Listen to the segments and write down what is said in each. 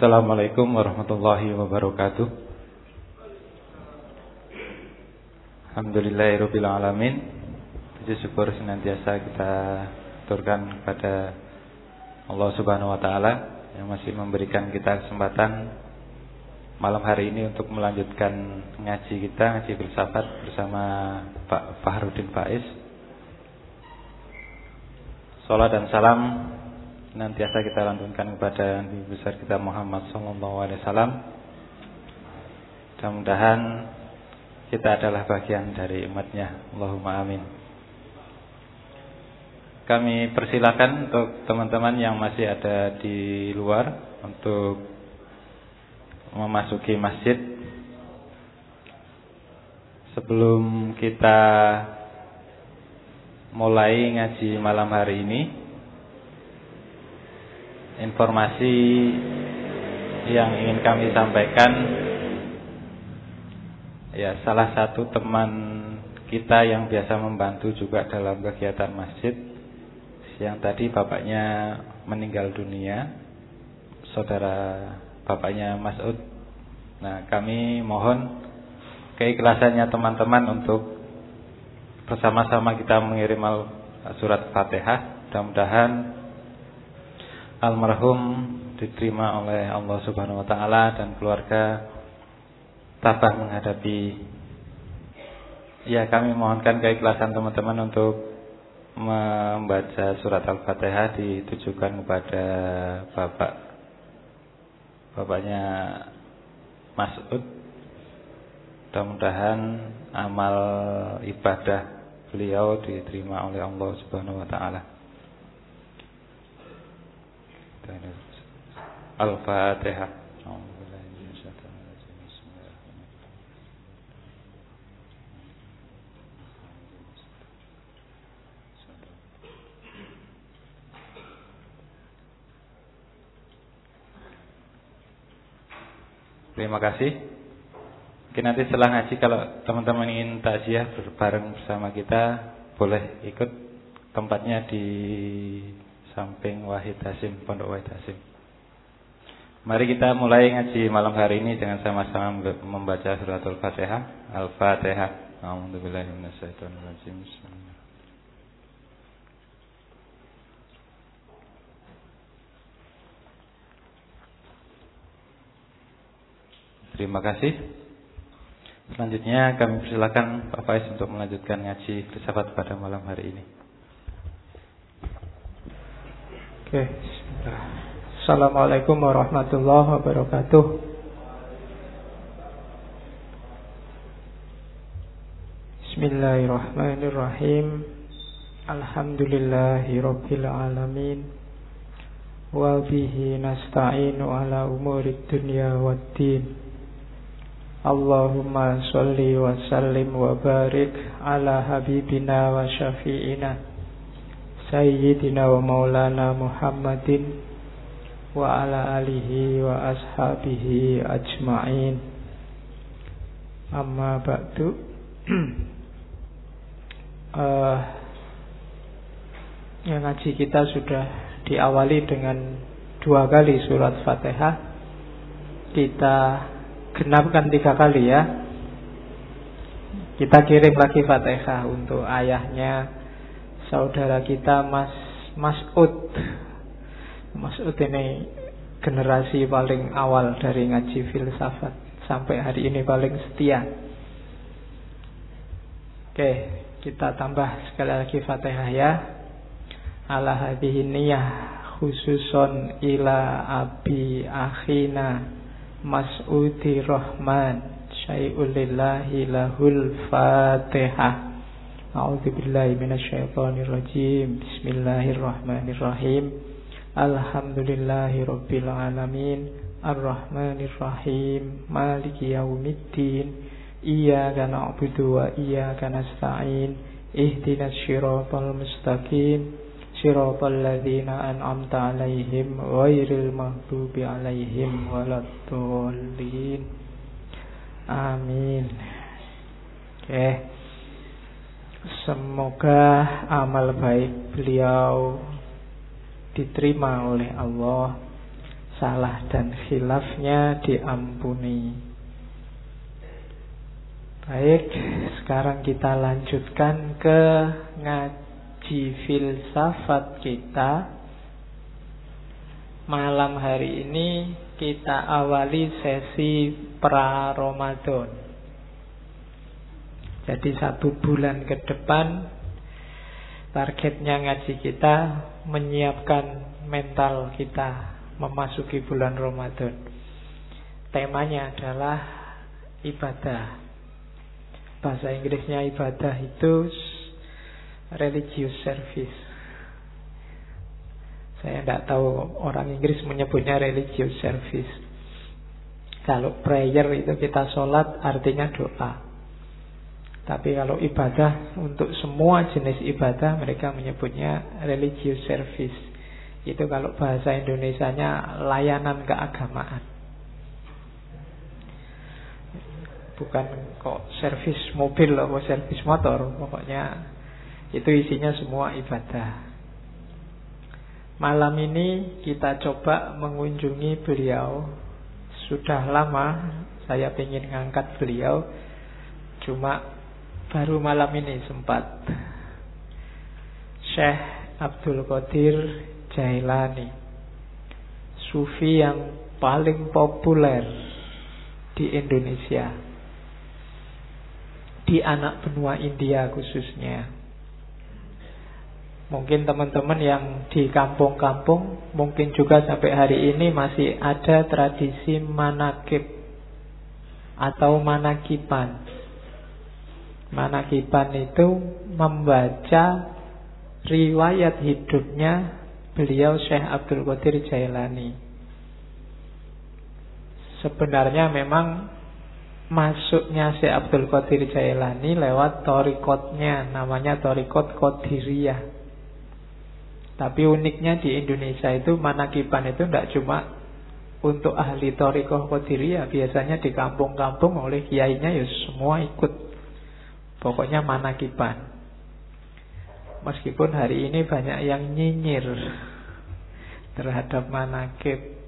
Assalamualaikum warahmatullahi wabarakatuh. Alhamdulillahirrabbilalamin Puji syukur senantiasa kita turkan kepada Allah subhanahu wa ta'ala Yang masih memberikan kita kesempatan Malam hari ini untuk melanjutkan ngaji kita Ngaji filsafat bersama Pak Fahrudin Faiz. Salat dan salam nantiasa kita lantunkan kepada Nabi besar kita Muhammad sallallahu alaihi wasallam. Mudah-mudahan kita adalah bagian dari umatnya. Allahumma amin. Kami persilakan untuk teman-teman yang masih ada di luar untuk memasuki masjid. Sebelum kita mulai ngaji malam hari ini, informasi yang ingin kami sampaikan. Ya salah satu teman kita yang biasa membantu juga dalam kegiatan masjid yang tadi bapaknya meninggal dunia saudara bapaknya Mas'ud nah kami mohon keikhlasannya teman-teman untuk bersama-sama kita mengirim surat Fatihah. Mudah-mudahan almarhum diterima oleh Allah Subhanahu wa taala dan keluarga tabah menghadapi. Ya kami mohonkan keikhlasan teman-teman untuk membaca surat Al-Fatihah ditujukan kepada Bapak. Bapaknya Mas'ud. Mudah-mudahan amal ibadah beliau diterima oleh Allah Subhanahu wa taala. Terima kasih. Mungkin nanti setelah ngaji kalau teman-teman ingin takziah bareng bersama kita boleh ikut tempatnya di samping Wahid Hasim, Pondok Wahid Hasim. Mari kita mulai ngaji malam hari ini dengan sama-sama membaca suratul Fatihah. Al-Fatihah. A'udzubillahi. Terima kasih. Selanjutnya kami persilakan Pak Faiz untuk melanjutkan ngaji filsafat pada malam hari ini. Oke. Assalamualaikum warahmatullahi wabarakatuh. Bismillahirrahmanirrahim. Alhamdulillahi rabbil alamin. Wa bihi nasta'inu ala umuri dunya waddin. Allahumma salli wa sallim wa barik ala habibina wa syafi'ina Sayyidina wa maulana Muhammadin Wa ala alihi wa ashabihi ajma'in. Amma ba'du. Uh, Yang ngaji kita sudah diawali dengan dua kali surat fatihah. Kita genapkan tiga kali ya. Kita kirim lagi fatihah untuk ayahnya saudara kita Mas Masud. Masud ini generasi paling awal dari ngaji filsafat sampai hari ini paling setia. Oke, kita tambah sekali lagi Fatihah ya. Ala hadhihi niyah khususon ila abi akhina Mas'udi Rahman syai'ulillahi lahul Fatihah. A'udzu rajim. Bismillahirrahmanirrahim. Alhamdulillahi rabbil alamin. Arrahmanir. Maliki yaumiddin. Iyyaka na'budu wa iyyaka nasta'in. Ihdinas siratal mustaqim. Siratal ladzina an'amta 'alaihim ghairil maghdubi 'alaihim waladdallin. Amin. Oke. Okay. Semoga amal baik beliau diterima oleh Allah salah dan khilafnya diampuni. Baik, sekarang kita lanjutkan ke ngaji filsafat kita. Malam hari ini kita awali sesi pra Ramadan. Jadi satu bulan ke depan targetnya ngaji kita menyiapkan mental kita memasuki bulan Ramadan. Temanya adalah ibadah. Bahasa Inggrisnya ibadah itu religious service. Saya tidak tahu orang Inggris menyebutnya religious service. Kalau prayer itu kita sholat artinya doa. Tapi kalau ibadah untuk semua jenis ibadah mereka menyebutnya religious service. Itu kalau bahasa Indonesianya layanan keagamaan. Bukan kok servis mobil atau servis motor, pokoknya itu isinya semua ibadah. Malam ini kita coba mengunjungi beliau. Sudah lama saya ingin ngangkat beliau, cuma baru malam ini sempat. Syekh Abdul Qadir Jailani Sufi yang paling populer di Indonesia Di anak benua India khususnya Mungkin teman-teman yang di kampung-kampung Mungkin juga sampai hari ini masih ada tradisi manakib Atau manakipan Manakipan itu membaca riwayat hidupnya beliau Syekh Abdul Qadir Jailani. Sebenarnya memang masuknya Syekh Abdul Qadir Jailani lewat torikotnya, namanya torikot Qadiriyah. Tapi uniknya di Indonesia itu manakipan itu tidak cuma untuk ahli torikoh Qadiriyah, biasanya di kampung-kampung oleh kiainya ya semua ikut. Pokoknya manakipan. Meskipun hari ini banyak yang nyinyir terhadap manakib.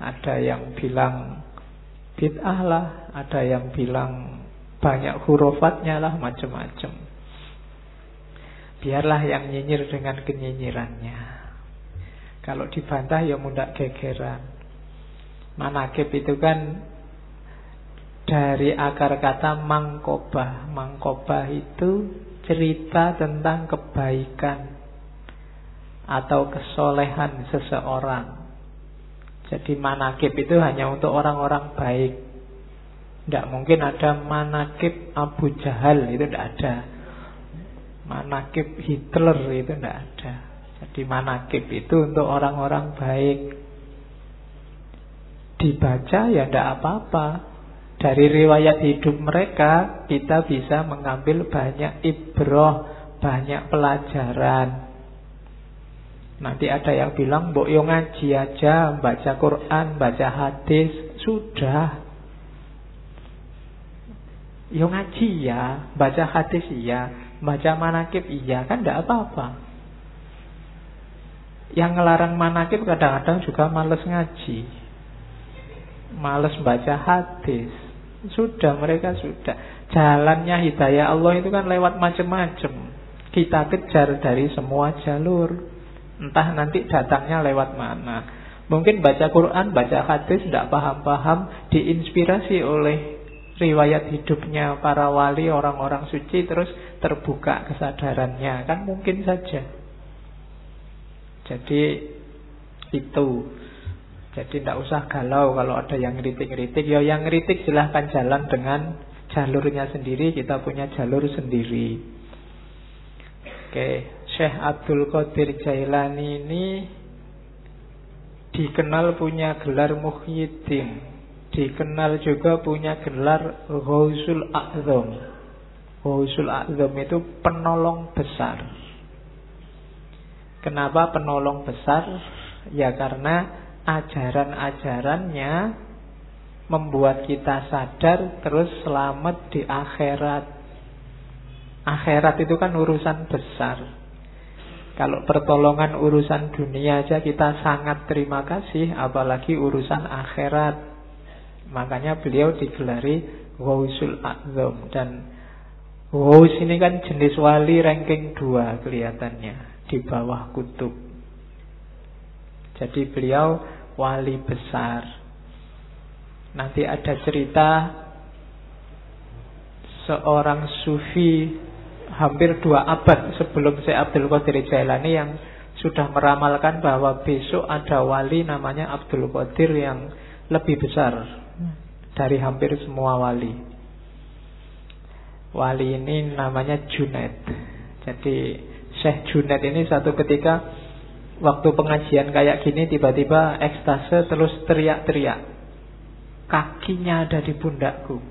Ada yang bilang bid'ah lah, ada yang bilang banyak hurufatnya lah, macam-macam. Biarlah yang nyinyir dengan kenyinyirannya. Kalau dibantah ya mudah gegeran. Manakib itu kan dari akar kata mangkobah. Mangkobah itu cerita tentang kebaikan atau kesolehan seseorang. Jadi manakib itu hanya untuk orang-orang baik. Tidak mungkin ada manakib Abu Jahal itu tidak ada. Manakib Hitler itu tidak ada. Jadi manakib itu untuk orang-orang baik. Dibaca ya tidak apa-apa. Dari riwayat hidup mereka kita bisa mengambil banyak ibroh, banyak pelajaran. Nanti ada yang bilang, Mbok yo ngaji aja, baca Quran, baca hadis, sudah. Yo ngaji ya, baca hadis iya, baca manakib iya, kan tidak apa-apa. Yang ngelarang manakib kadang-kadang juga males ngaji. Males baca hadis. Sudah mereka sudah. Jalannya hidayah Allah itu kan lewat macam-macam Kita kejar dari semua jalur. Entah nanti datangnya lewat mana. Mungkin baca Quran, baca hadis Tidak paham-paham Diinspirasi oleh riwayat hidupnya para wali, orang-orang suci Terus terbuka kesadarannya. Kan mungkin saja. Jadi itu jadi tidak usah galau kalau ada yang ngeritik-ngeritik. Ya yang ngeritik silahkan jalan dengan jalurnya sendiri. Kita punya jalur sendiri. Oke, Syekh Abdul Qadir Jailani ini dikenal punya gelar Muhyiddin. Dikenal juga punya gelar Ghausul A'zam. Ghausul A'zam itu penolong besar. Kenapa penolong besar? Ya karena ajaran-ajarannya membuat kita sadar terus selamat di akhirat. Akhirat itu kan urusan besar. Kalau pertolongan urusan dunia aja kita sangat terima kasih, apalagi urusan akhirat. Makanya beliau digelari Wausul Azam dan Waus ini kan jenis wali ranking 2 kelihatannya di bawah kutub. Jadi beliau wali besar. Nanti ada cerita seorang sufi hampir dua abad sebelum Syekh Abdul Qadir Jailani yang sudah meramalkan bahwa besok ada wali namanya Abdul Qadir yang lebih besar dari hampir semua wali. Wali ini namanya Junaid. Jadi Syekh Junaid ini satu ketika waktu pengajian kayak gini tiba-tiba ekstase terus teriak-teriak. Kakinya ada di pundakku.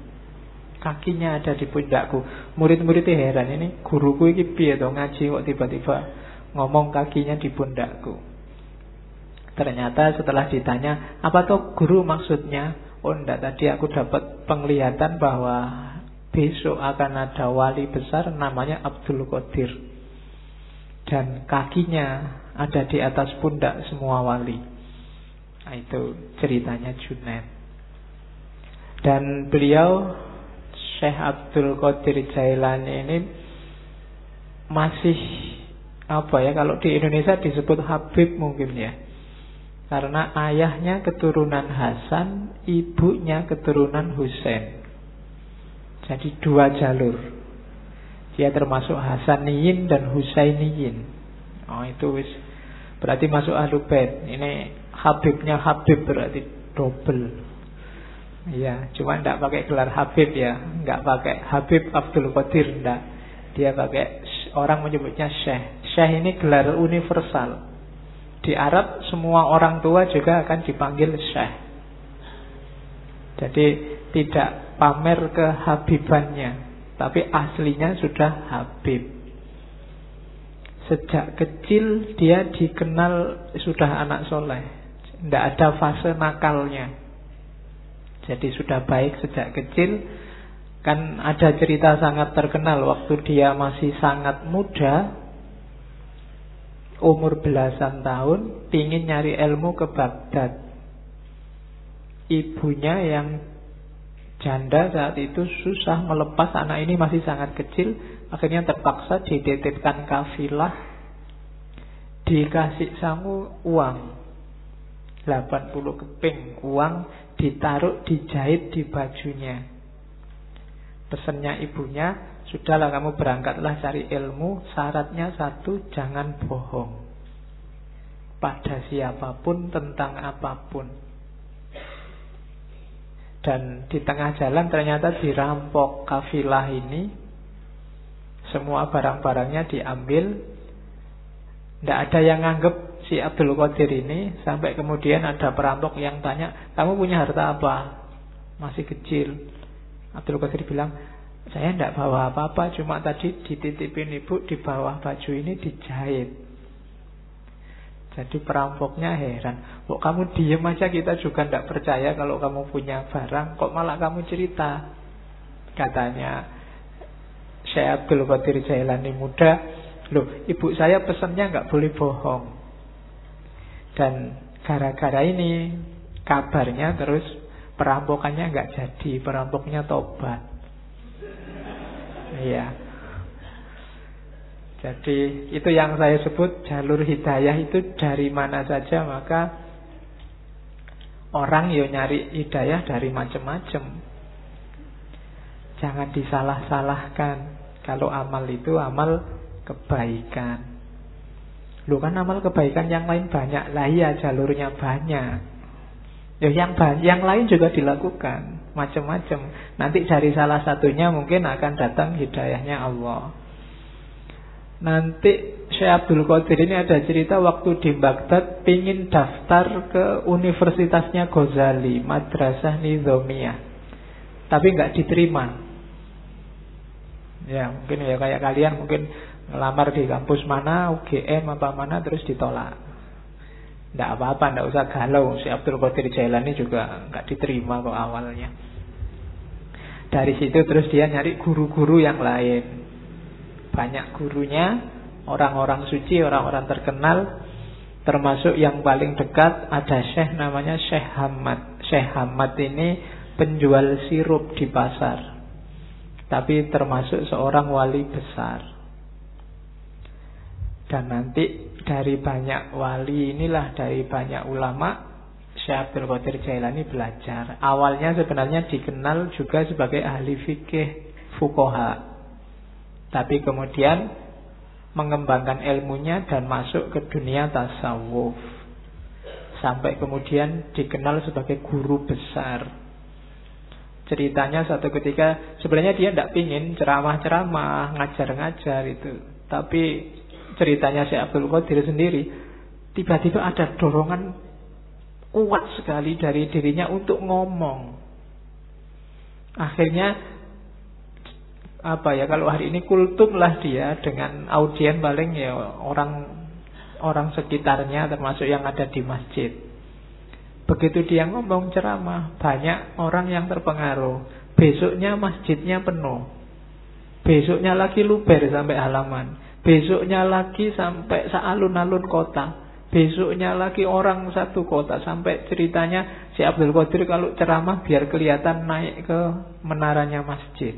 Kakinya ada di pundakku. Murid-muridnya heran ini guruku ini piye to ngaji kok tiba-tiba ngomong kakinya di pundakku. Ternyata setelah ditanya, apa tuh guru maksudnya? Oh enggak, tadi aku dapat penglihatan bahwa besok akan ada wali besar namanya Abdul Qadir. Dan kakinya ada di atas pundak semua wali. Nah, itu ceritanya Junaid. Dan beliau Syekh Abdul Qadir Jailani ini masih apa ya kalau di Indonesia disebut Habib mungkin ya. Karena ayahnya keturunan Hasan, ibunya keturunan Husain. Jadi dua jalur. Dia termasuk Hasaniyin dan Husainiyin. Oh itu wis berarti masuk Ahlubait. Ini Habibnya Habib berarti double. Iya, cuma tidak pakai gelar Habib ya, nggak pakai Habib Abdul Qadir, enggak. Dia pakai orang menyebutnya Syekh. Syekh ini gelar universal. Di Arab semua orang tua juga akan dipanggil Syekh. Jadi tidak pamer ke Habibannya, tapi aslinya sudah Habib. Sejak kecil dia dikenal sudah anak soleh. Tidak ada fase nakalnya. Jadi sudah baik sejak kecil. Kan ada cerita sangat terkenal waktu dia masih sangat muda, umur belasan tahun, ingin nyari ilmu ke Baghdad. Ibunya yang janda saat itu susah melepas anak ini masih sangat kecil, akhirnya terpaksa didetipkan kafilah, dikasih sangu uang 80 keping uang ditaruh, dijahit di bajunya. Pesannya ibunya, sudahlah kamu berangkatlah cari ilmu, syaratnya satu, jangan bohong. Pada siapa pun, tentang apa pun. Dan di tengah jalan ternyata dirampok kafilah ini. Semua barang-barangnya diambil. Tidak ada yang nganggep si Abdul Qadir ini sampai kemudian ada perampok yang tanya, "Kamu punya harta apa?" Masih kecil. Abdul Qadir bilang, "Saya tidak bawa apa-apa, cuma tadi dititipin ibu di bawah baju ini dijahit." Jadi perampoknya heran, "Kok kamu diem aja kita juga tidak percaya kalau kamu punya barang, kok malah kamu cerita?" Katanya Syekh Abdul Qadir Jailani muda, "Loh, ibu saya pesannya nggak boleh bohong." Dan gara-gara ini kabarnya terus perampokannya nggak jadi, perampoknya tobat. Iya. Jadi itu yang saya sebut jalur hidayah itu dari mana saja maka orang yo nyari hidayah dari macam-macam. Jangan disalah-salahkan. Kalau amal itu amal kebaikan. Lu kan amal kebaikan yang lain banyak lah iya jalurnya banyak. Ya yang yang lain juga dilakukan macam-macam. Nanti dari salah satunya mungkin akan datang hidayahnya Allah. Nanti Syekh Abdul Qadir ini ada cerita waktu di Baghdad pingin daftar ke universitasnya Ghazali, Madrasah Nizamiyah. Tapi nggak diterima. Ya mungkin ya kayak kalian mungkin Ngelamar di kampus mana, UGM apa mana terus ditolak. Tidak apa-apa, tidak usah galau. Si Abdul Qadir Jailani juga nggak diterima kok awalnya. Dari situ terus dia nyari guru-guru yang lain. Banyak gurunya, orang-orang suci, orang-orang terkenal termasuk yang paling dekat ada Syekh namanya Syekh Hamad. Syekh Hamad ini penjual sirup di pasar. Tapi termasuk seorang wali besar. Dan nanti dari banyak wali inilah dari banyak ulama Syekh Abdul Qadir Jailani belajar. Awalnya sebenarnya dikenal juga sebagai ahli fikih fukoha. Tapi kemudian mengembangkan ilmunya dan masuk ke dunia tasawuf. Sampai kemudian dikenal sebagai guru besar. Ceritanya satu ketika sebenarnya dia tidak pingin ceramah-ceramah, ngajar-ngajar itu. Tapi ceritanya si Abdul Qadir sendiri tiba-tiba ada dorongan kuat sekali dari dirinya untuk ngomong. Akhirnya apa ya kalau hari ini kultum lah dia dengan audien paling ya orang orang sekitarnya termasuk yang ada di masjid. Begitu dia ngomong ceramah, banyak orang yang terpengaruh. Besoknya masjidnya penuh. Besoknya lagi luber sampai halaman. Besoknya lagi sampai sealun-alun kota. Besoknya lagi orang satu kota sampai ceritanya si Abdul Qadir kalau ceramah biar kelihatan naik ke menaranya masjid.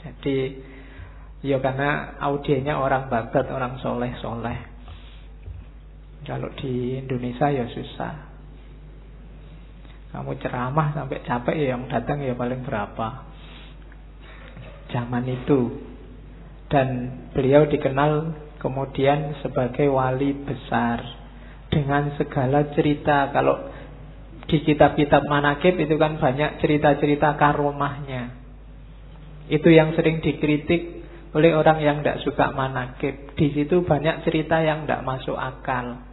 Jadi ya karena audiennya orang babat, orang soleh-soleh. Kalau di Indonesia ya susah. Kamu ceramah sampai capek ya yang datang ya paling berapa. Zaman itu. Dan beliau dikenal kemudian sebagai wali besar dengan segala cerita kalau di kitab-kitab manakib itu kan banyak cerita-cerita karomahnya itu yang sering dikritik oleh orang yang tidak suka manakib di situ banyak cerita yang tidak masuk akal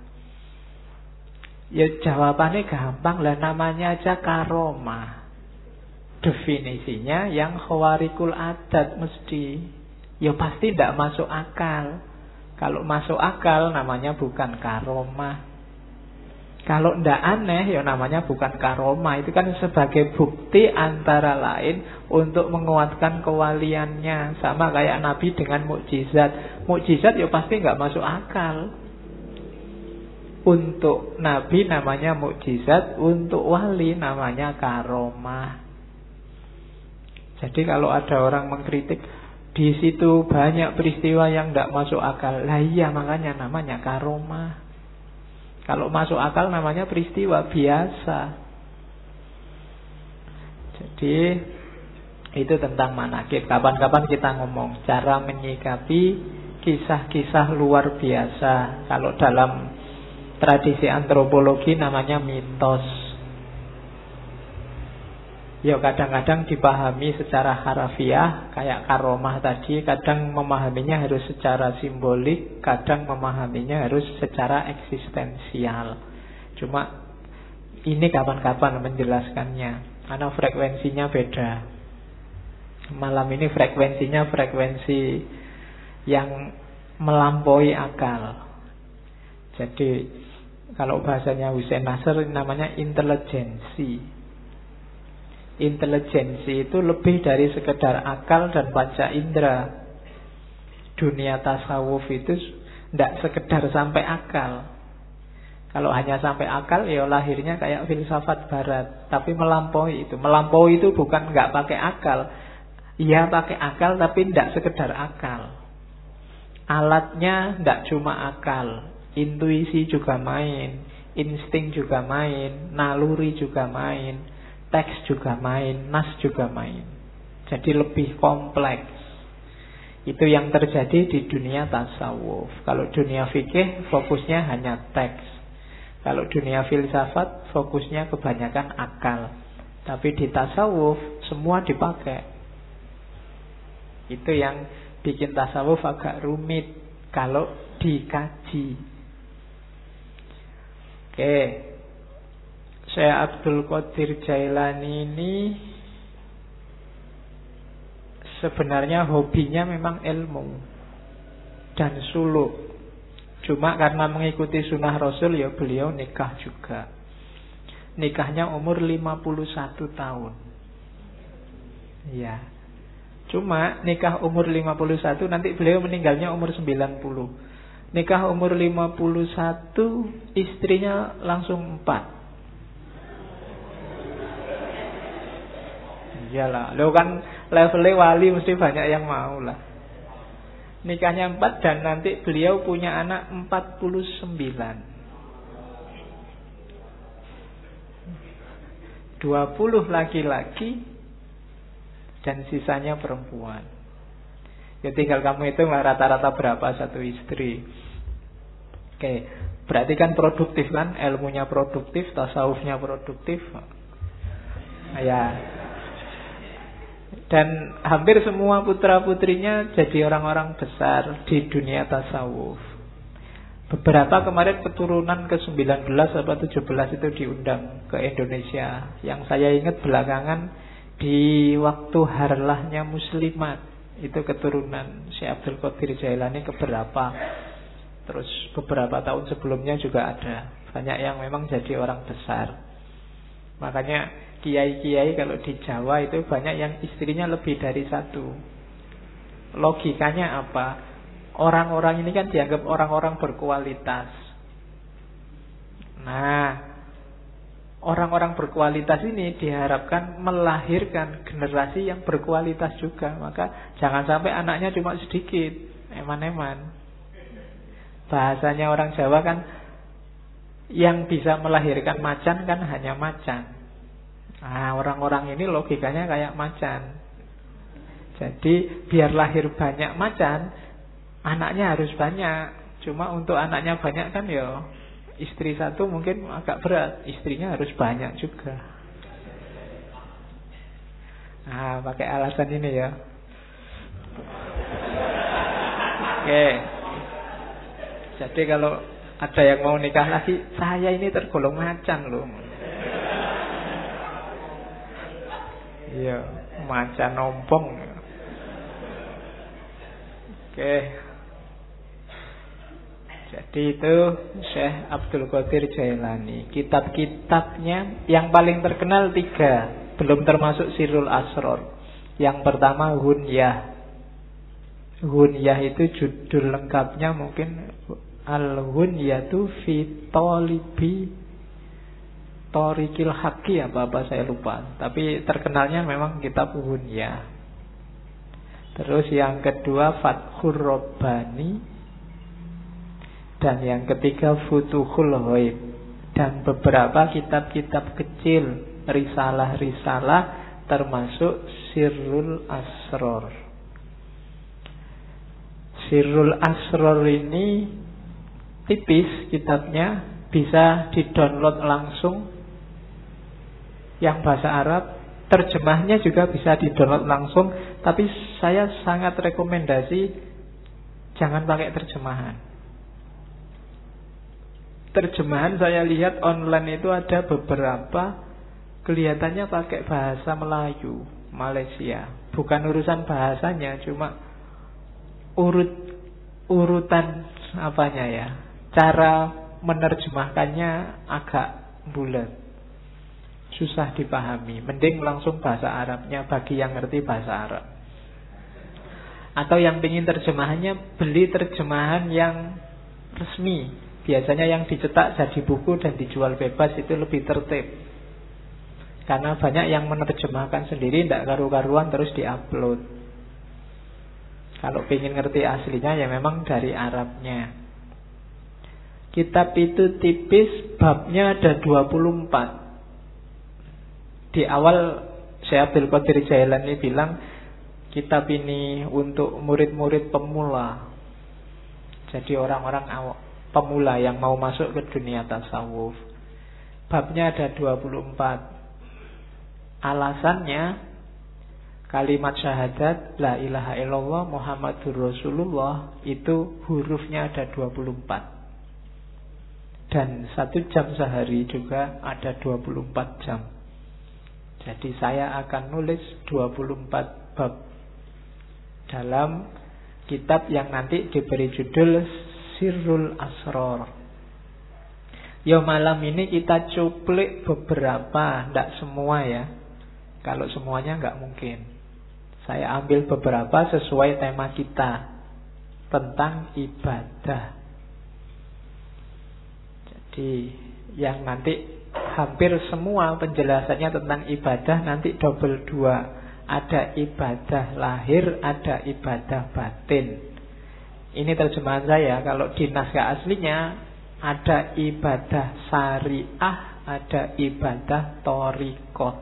ya jawabannya gampang lah namanya aja karomah definisinya yang khawarikul adat mesti ya pasti tidak masuk akal kalau masuk akal namanya bukan karomah. Kalau ndak aneh ya namanya bukan karomah. Itu kan sebagai bukti antara lain untuk menguatkan kewaliannya. Sama kayak Nabi dengan mukjizat. Mukjizat ya pasti nggak masuk akal. Untuk Nabi namanya mukjizat, untuk wali namanya karomah. Jadi kalau ada orang mengkritik di situ banyak peristiwa yang tidak masuk akal. Lah iya makanya namanya karoma. Kalau masuk akal namanya peristiwa biasa. Jadi itu tentang manakib. Kapan-kapan kita ngomong cara menyikapi kisah-kisah luar biasa. Kalau dalam tradisi antropologi namanya mitos. Ya kadang-kadang dipahami secara harafiah Kayak karomah tadi Kadang memahaminya harus secara simbolik Kadang memahaminya harus secara eksistensial. Cuma ini kapan-kapan menjelaskannya. Karena frekuensinya beda. Malam ini frekuensinya frekuensi Yang melampaui akal. Jadi Kalau bahasanya Hussein Nasr Namanya intelijensi Intelijensi itu lebih dari sekedar akal dan panca indera. Dunia tasawuf itu tidak sekedar sampai akal. Kalau hanya sampai akal, ya lahirnya kayak filsafat barat. Tapi melampaui itu. Melampaui itu bukan nggak pakai akal. Iya pakai akal, tapi tidak sekedar akal. Alatnya tidak cuma akal. Intuisi juga main. Insting juga main. Naluri juga main teks juga main, nas juga main. Jadi lebih kompleks. Itu yang terjadi di dunia tasawuf. Kalau dunia fikih fokusnya hanya teks. Kalau dunia filsafat fokusnya kebanyakan akal. Tapi di tasawuf semua dipakai. Itu yang bikin tasawuf agak rumit kalau dikaji. Oke, saya Abdul Qadir Jailani ini sebenarnya hobinya memang ilmu dan suluk. Cuma karena mengikuti sunnah Rasul ya beliau nikah juga. Nikahnya umur 51 tahun. Ya. Cuma nikah umur 51 nanti beliau meninggalnya umur 90. Nikah umur 51 istrinya langsung 4. Iyalah, lo kan levelnya wali mesti banyak yang mau lah. Nikahnya 4 dan nanti beliau punya anak 49. 20 laki-laki dan sisanya perempuan. Ya tinggal kamu itu rata-rata berapa satu istri. Oke, berarti kan produktif kan? Ilmunya produktif, tasawufnya produktif. Ya. Dan hampir semua putra-putrinya jadi orang-orang besar di dunia tasawuf. Beberapa kemarin keturunan ke-19 atau 17 itu diundang ke Indonesia. Yang saya ingat belakangan di waktu harlahnya muslimat itu keturunan Syekh Abdul Qadir Jailani keberapa terus beberapa tahun sebelumnya juga ada. Banyak yang memang jadi orang besar. Makanya kiai-kiai kalau di Jawa itu banyak yang istrinya lebih dari satu. Logikanya apa? Orang-orang ini kan dianggap orang-orang berkualitas. Nah orang-orang berkualitas ini diharapkan melahirkan generasi yang berkualitas juga. Maka jangan sampai anaknya cuma sedikit, eman-eman. Bahasanya orang Jawa kan yang bisa melahirkan macan kan hanya macan. Nah, orang-orang ini logikanya kayak macan. Jadi biar lahir banyak macan, anaknya harus banyak. Cuma untuk anaknya banyak kan ya Istri satu mungkin agak berat, istrinya harus banyak juga. Nah, pakai alasan ini ya. Oke. Jadi kalau ada yang mau nikah lagi, saya ini tergolong macan loh. Iya, macan ompong. Oke. Jadi itu Syekh Abdul Qadir Jailani Kitab-kitabnya yang paling terkenal tiga Belum termasuk Sirul Asror Yang pertama Hunyah Hunyah itu judul lengkapnya mungkin Al-Hunyah itu Fitolibi Torikil Haki apa-apa saya lupa. Tapi terkenalnya memang kitab Hunyah Terus yang kedua Fathur Robbani dan yang ketiga Futuhul Ghaib. Dan beberapa kitab-kitab kecil Risalah-risalah Termasuk Sirrul Asror Sirrul Asror ini Tipis kitabnya Bisa di-download langsung Yang bahasa Arab Terjemahnya juga bisa di-download langsung Tapi saya sangat rekomendasi Jangan pakai terjemahan terjemahan saya lihat online itu ada beberapa kelihatannya pakai bahasa Melayu Malaysia. Bukan urusan bahasanya, cuma urut urutan apanya ya. Cara menerjemahkannya agak bulat. Susah dipahami. Mending langsung bahasa Arabnya bagi yang ngerti bahasa Arab. Atau yang ingin terjemahannya beli terjemahan yang resmi Biasanya yang dicetak jadi buku dan dijual bebas itu lebih tertib. Karena banyak yang menerjemahkan sendiri tidak karu-karuan terus diupload. Kalau ingin ngerti aslinya ya memang dari Arabnya. Kitab itu tipis, babnya ada 24. Di awal saya Abdul Qadir Jailani bilang kitab ini untuk murid-murid pemula. Jadi orang-orang pemula yang mau masuk ke dunia tasawuf. Babnya ada 24. Alasannya kalimat syahadat la ilaha illallah Muhammadur Rasulullah itu hurufnya ada 24. Dan satu jam sehari juga ada 24 jam. Jadi saya akan nulis 24 bab dalam kitab yang nanti diberi judul Sirrul Asror Ya malam ini kita cuplik beberapa Tidak semua ya Kalau semuanya nggak mungkin Saya ambil beberapa sesuai tema kita tentang ibadah. Jadi yang nanti hampir semua penjelasannya tentang ibadah nanti double dua. Ada ibadah lahir, ada ibadah batin. Ini terjemahan saya. Kalau di naskah aslinya ada ibadah syariah, ada ibadah torikot.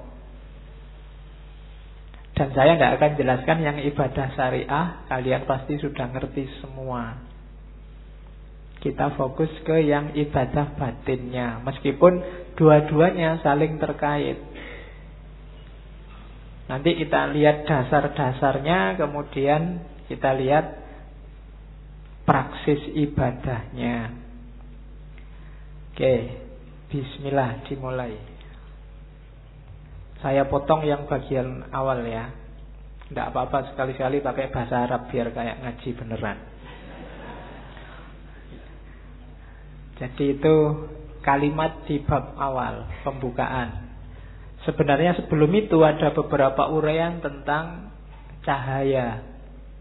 Dan saya tidak akan jelaskan yang ibadah syariah, kalian pasti sudah ngerti semua. Kita fokus ke yang ibadah batinnya, meskipun dua-duanya saling terkait. Nanti kita lihat dasar-dasarnya, kemudian kita lihat praksis ibadahnya. Oke, bismillah dimulai. Saya potong yang bagian awal ya. Tidak apa-apa sekali-kali pakai bahasa Arab biar kayak ngaji beneran. Jadi itu kalimat di bab awal, pembukaan. Sebenarnya sebelum itu ada beberapa uraian tentang cahaya.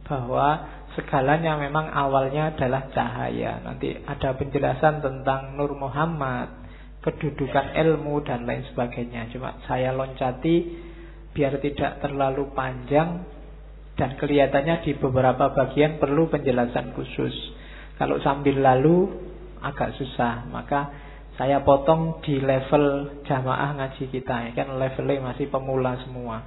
Bahwa segalanya memang awalnya adalah cahaya. Nanti ada penjelasan tentang Nur Muhammad, kedudukan ilmu dan lain sebagainya. Cuma saya loncati biar tidak terlalu panjang dan kelihatannya di beberapa bagian perlu penjelasan khusus. Kalau sambil lalu agak susah, maka saya potong di level jamaah ngaji kita. Ya kan levelnya masih pemula semua.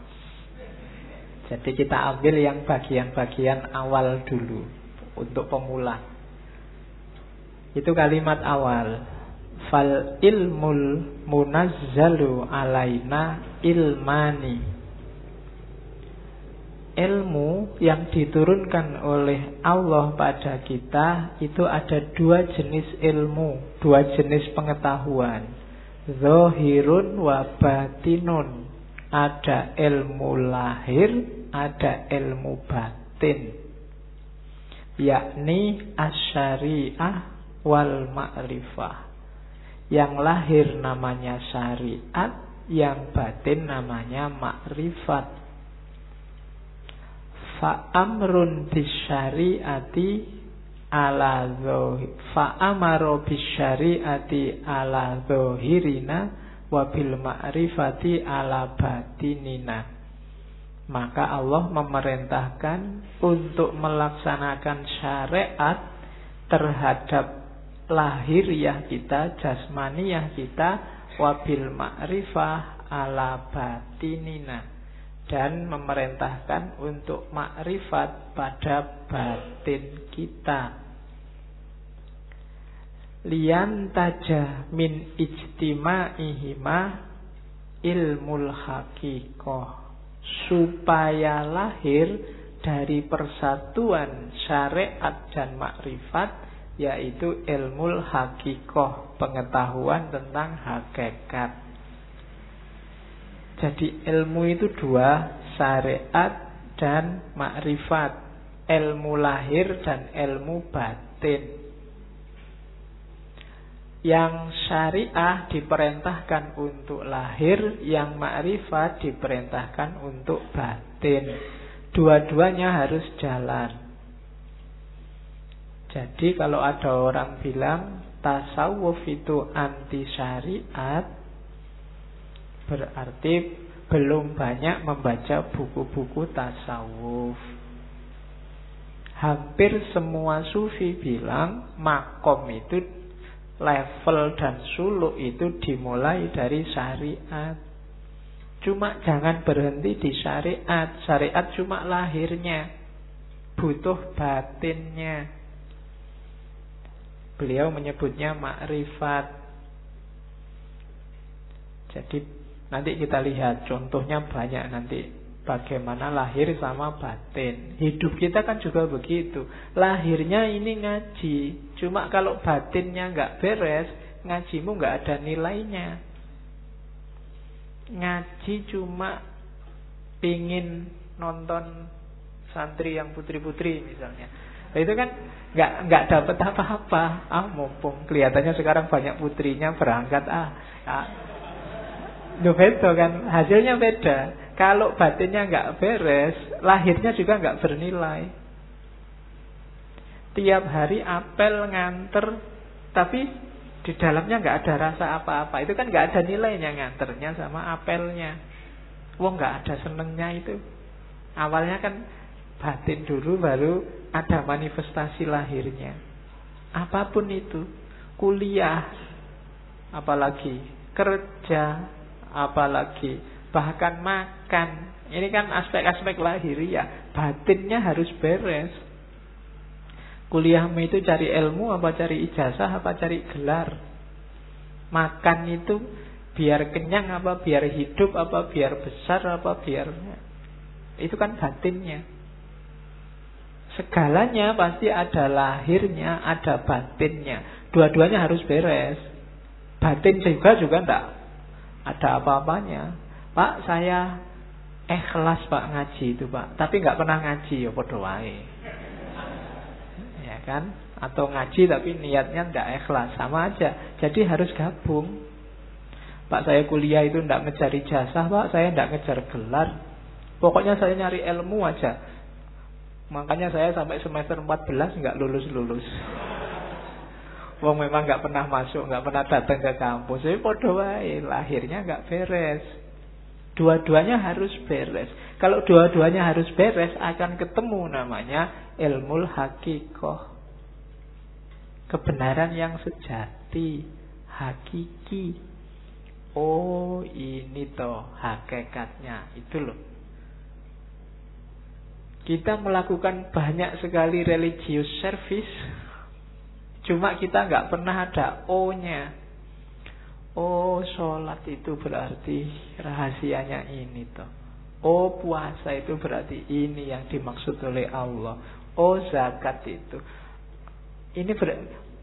Jadi kita ambil yang bagian-bagian awal dulu untuk pemula. Itu kalimat awal fal ilmul munazzalu alaina ilmani ilmu yang diturunkan oleh Allah pada kita itu ada dua jenis ilmu, dua jenis pengetahuan. Zohirun wa batinun. Ada ilmu lahir, ada ilmu batin. Yakni asyariah wal ma'rifah. Yang lahir namanya syariat, yang batin namanya makrifat. Fa'amrun bisyariati ala zohir. Fa'amaro bisyariati ala zohirina wabil ma'rifati ala batinina. Maka Allah memerintahkan untuk melaksanakan syariat terhadap lahiriah kita, jasmaniah kita, wabil ma'rifah ala batinina dan memerintahkan untuk makrifat pada batin kita. Lian taja min ijtima'ihima ilmul hakikoh supaya lahir dari persatuan syariat dan makrifat yaitu ilmu hakikoh, pengetahuan tentang hakikat. Jadi ilmu itu dua, syariat dan makrifat, ilmu lahir dan ilmu batin. Yang syariah diperintahkan untuk lahir, yang makrifat diperintahkan untuk batin. Dua-duanya harus jalan. Jadi kalau ada orang bilang tasawuf itu anti syariat Berarti belum banyak membaca buku-buku tasawuf. Hampir semua sufi bilang makom itu level dan suluk itu dimulai dari syariat. Cuma jangan berhenti di syariat. Syariat cuma lahirnya Butuh batinnya. Beliau menyebutnya makrifat. Jadi nanti kita lihat contohnya banyak nanti bagaimana lahir sama batin. Hidup kita kan juga begitu. Lahirnya ini ngaji. Cuma kalau batinnya nggak beres, ngajimu nggak ada nilainya. Ngaji cuma pingin nonton santri yang putri-putri misalnya. Itu kan nggak nggak dapat apa-apa. Ah, mumpung kelihatannya sekarang banyak putrinya berangkat ah. ah. Duh beda kan, hasilnya beda. Kalau batinnya nggak beres, lahirnya juga nggak bernilai. Tiap hari apel nganter, tapi di dalamnya nggak ada rasa apa-apa. Itu kan nggak ada nilainya nganternya sama apelnya. Wong nggak ada senengnya itu. Awalnya kan batin dulu baru ada manifestasi lahirnya. Apa pun itu, kuliah, apalagi kerja, apalagi bahkan makan. Ini kan aspek-aspek lahiriah, batinnya harus beres. Kuliahmu itu cari ilmu apa cari ijazah apa cari gelar? Makan itu biar kenyang apa biar hidup apa biar besar apa biar itu kan batinnya. Segalanya pasti ada lahirnya, ada batinnya. Dua-duanya harus beres. Batin juga juga enggak ada apa-apanya. Pak saya ikhlas pak ngaji itu pak, tapi nggak pernah ngaji ya podo wae. Ya kan? Atau ngaji tapi niatnya nggak ikhlas, sama aja. Jadi harus gabung. Pak saya kuliah itu nggak mencari jasa pak, saya nggak ngejar gelar. Pokoknya saya nyari ilmu aja. Makanya saya sampai semester 14 nggak lulus-lulus. Wong memang nggak pernah masuk, nggak pernah datang ke kampus. Jadi podo wae, lahirnya nggak beres. Dua-duanya harus beres. Kalau dua-duanya harus beres, akan ketemu namanya ilmu hakikoh. Kebenaran yang sejati, hakiki. Oh, ini toh hakikatnya. Itu loh. Kita melakukan banyak sekali religious service, cuma kita nggak pernah ada O-nya. Oh sholat itu berarti rahasianya ini toh. Oh puasa itu berarti ini yang dimaksud oleh Allah. Oh zakat itu. Ini ber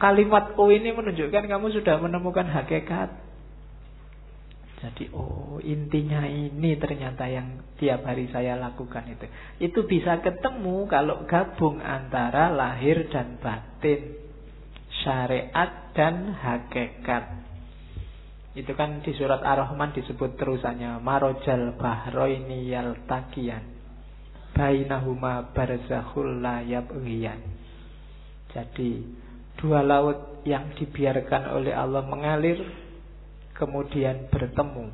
kalimat oh ini menunjukkan kamu sudah menemukan hakikat. Jadi oh intinya ini ternyata yang tiap hari saya lakukan itu. Itu bisa ketemu kalau gabung antara lahir dan batin. Syariat dan hakikat. Itu kan di surat Ar-Rahman disebut terusannya marojal bahroini yal takian bainahuma barzakhul la yabghiyan. Jadi dua laut yang dibiarkan oleh Allah mengalir kemudian bertemu.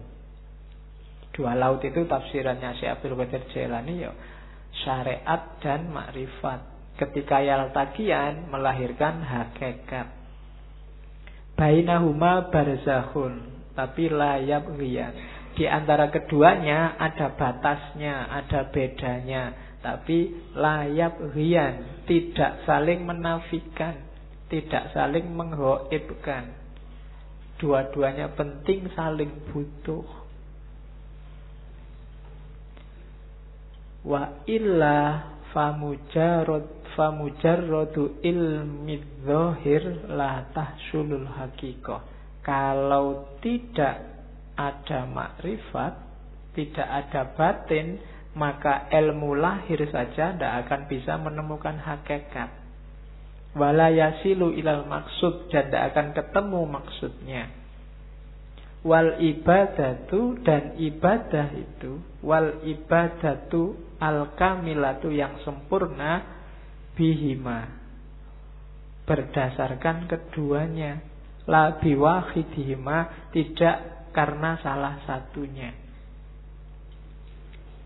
Dua laut itu tafsirannya Syekh Abdul Qadir Jailani ya syariat dan makrifat. Ketika yal takian melahirkan hakikat. Bainahuma barzakhun Tapi layab riyan Di antara keduanya ada batasnya Ada bedanya Tapi layab riyan Tidak saling menafikan Tidak saling menghoibkan. Dua-duanya penting saling butuh. Wa illa famujarod famujarradu ilmi dhahir la tahsulul hakikoh. Kalau tidak ada makrifat, tidak ada batin, maka ilmu lahir saja tidak akan bisa menemukan hakikat. Wala yasilu ilal maksud dan tidak akan ketemu maksudnya. Wal ibadatu dan ibadah itu Wal ibadatu al kamilatu yang sempurna bihima. Berdasarkan keduanya. La biwahidihima tidak karena salah satunya.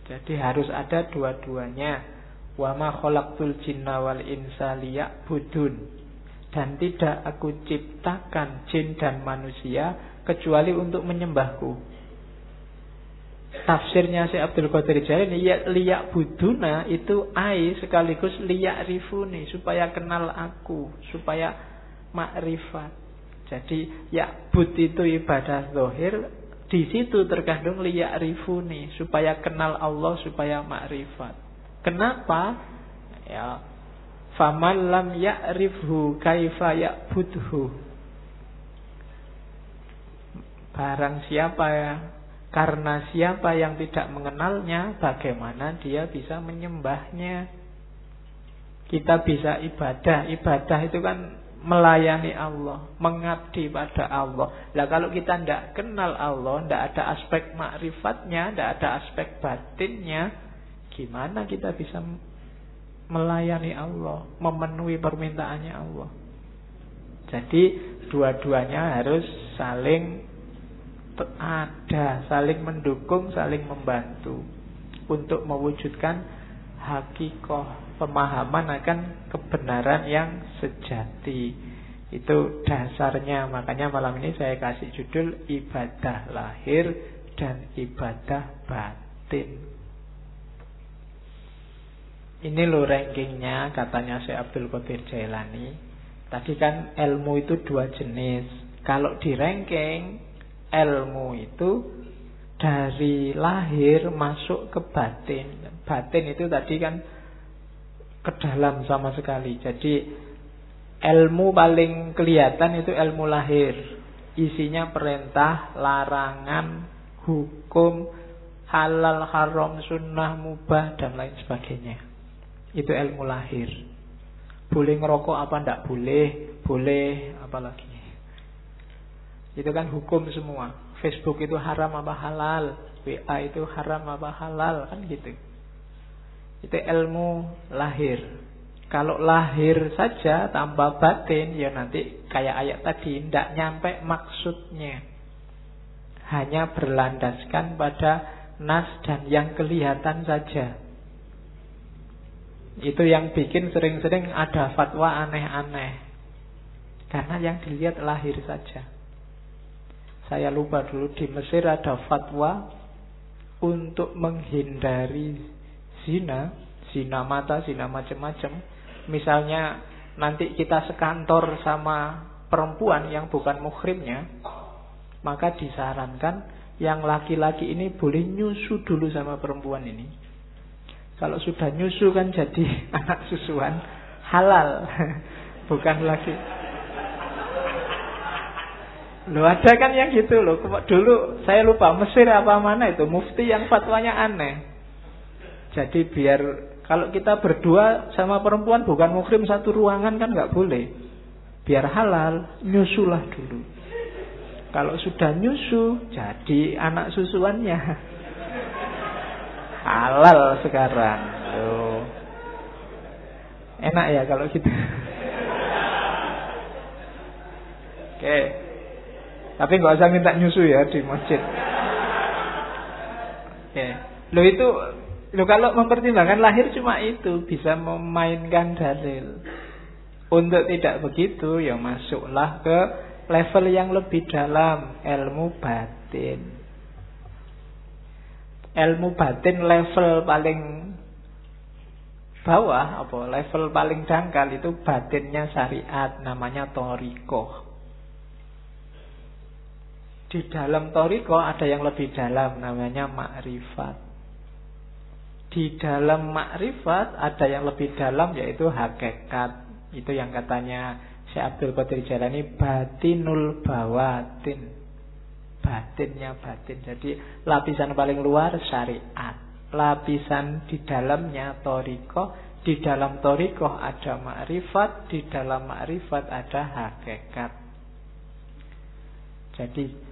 Jadi harus ada dua-duanya. Wa ma khalaqtul jinna wal insa dan tidak aku ciptakan jin dan manusia kecuali untuk menyembahku tafsirnya si Abdul Qadir Jailani ya liyak buduna itu ai sekaligus liyak rifuni supaya kenal aku supaya makrifat. Jadi ya bud itu ibadah zohir di situ terkandung liyak rifuni supaya kenal Allah supaya makrifat. Kenapa? Ya faman lam ya'rifhu kaifa ya'budhu barang siapa ya karena siapa yang tidak mengenalnya, bagaimana dia bisa menyembahnya? Kita bisa ibadah. Ibadah itu kan melayani Allah, mengabdi pada Allah. Lah kalau kita tidak kenal Allah, tidak ada aspek makrifatnya, tidak ada aspek batinnya, gimana kita bisa melayani Allah, memenuhi permintaannya Allah? Jadi dua-duanya harus saling ada, saling mendukung, saling membantu untuk mewujudkan hakikoh pemahaman akan kebenaran yang sejati. Itu dasarnya. Makanya malam ini saya kasih judul ibadah lahir dan ibadah batin. Ini lo rankingnya katanya Syekh Abdul Qadir Jailani. Tadi kan ilmu itu dua jenis. Kalau di ranking ilmu itu dari lahir masuk ke batin. Batin itu tadi kan ke dalam sama sekali. Jadi ilmu paling kelihatan itu ilmu lahir. Isinya perintah, larangan, hukum, halal, haram, sunnah, mubah, dan lain sebagainya. Itu ilmu lahir. Boleh ngerokok apa ndak boleh, boleh apalagi. Itu kan hukum semua. Facebook itu haram apa halal, WA itu haram apa halal, kan gitu. Itu ilmu lahir. Kalau lahir saja tanpa batin, ya nanti kayak ayat tadi, tidak nyampe maksudnya. Hanya berlandaskan pada nas dan yang kelihatan saja. Itu yang bikin sering-sering ada fatwa aneh-aneh. Karena yang dilihat lahir saja. Saya lupa dulu di Mesir ada fatwa untuk menghindari zina, zina mata, zina macam-macam. Misalnya nanti kita sekantor sama perempuan yang bukan muhrimnya, maka disarankan yang laki-laki ini boleh nyusu dulu sama perempuan ini. Kalau sudah nyusu kan jadi anak susuan halal, bukan lagi. Lo ada kan yang gitu loh. Dulu saya lupa Mesir apa mana itu mufti yang fatwanya aneh. Jadi biar kalau kita berdua sama perempuan bukan mukrim satu ruangan kan nggak boleh. Biar halal, nyusulah dulu. Kalau sudah nyusu, jadi anak susuannya. Halal sekarang. Loh. Enak ya kalau gitu. Oke. Tapi nggak usah minta nyusu ya di masjid. Oke. Lo itu Loh kalau mempertimbangkan lahir cuma itu bisa memainkan dalil. Untuk tidak begitu ya masuklah ke level yang lebih dalam ilmu batin. Ilmu batin level paling bawah apa level paling dangkal itu batinnya syariat namanya toriko. Di dalam toriko ada yang lebih dalam namanya makrifat. Di dalam makrifat ada yang lebih dalam yaitu hakikat. Itu yang katanya Syekh Abdul Qadir Jalani batinul bawatin. Batinnya batin. Jadi lapisan paling luar syariat. Lapisan di dalamnya toriko. Di dalam toriko ada makrifat. Di dalam makrifat ada hakikat. Jadi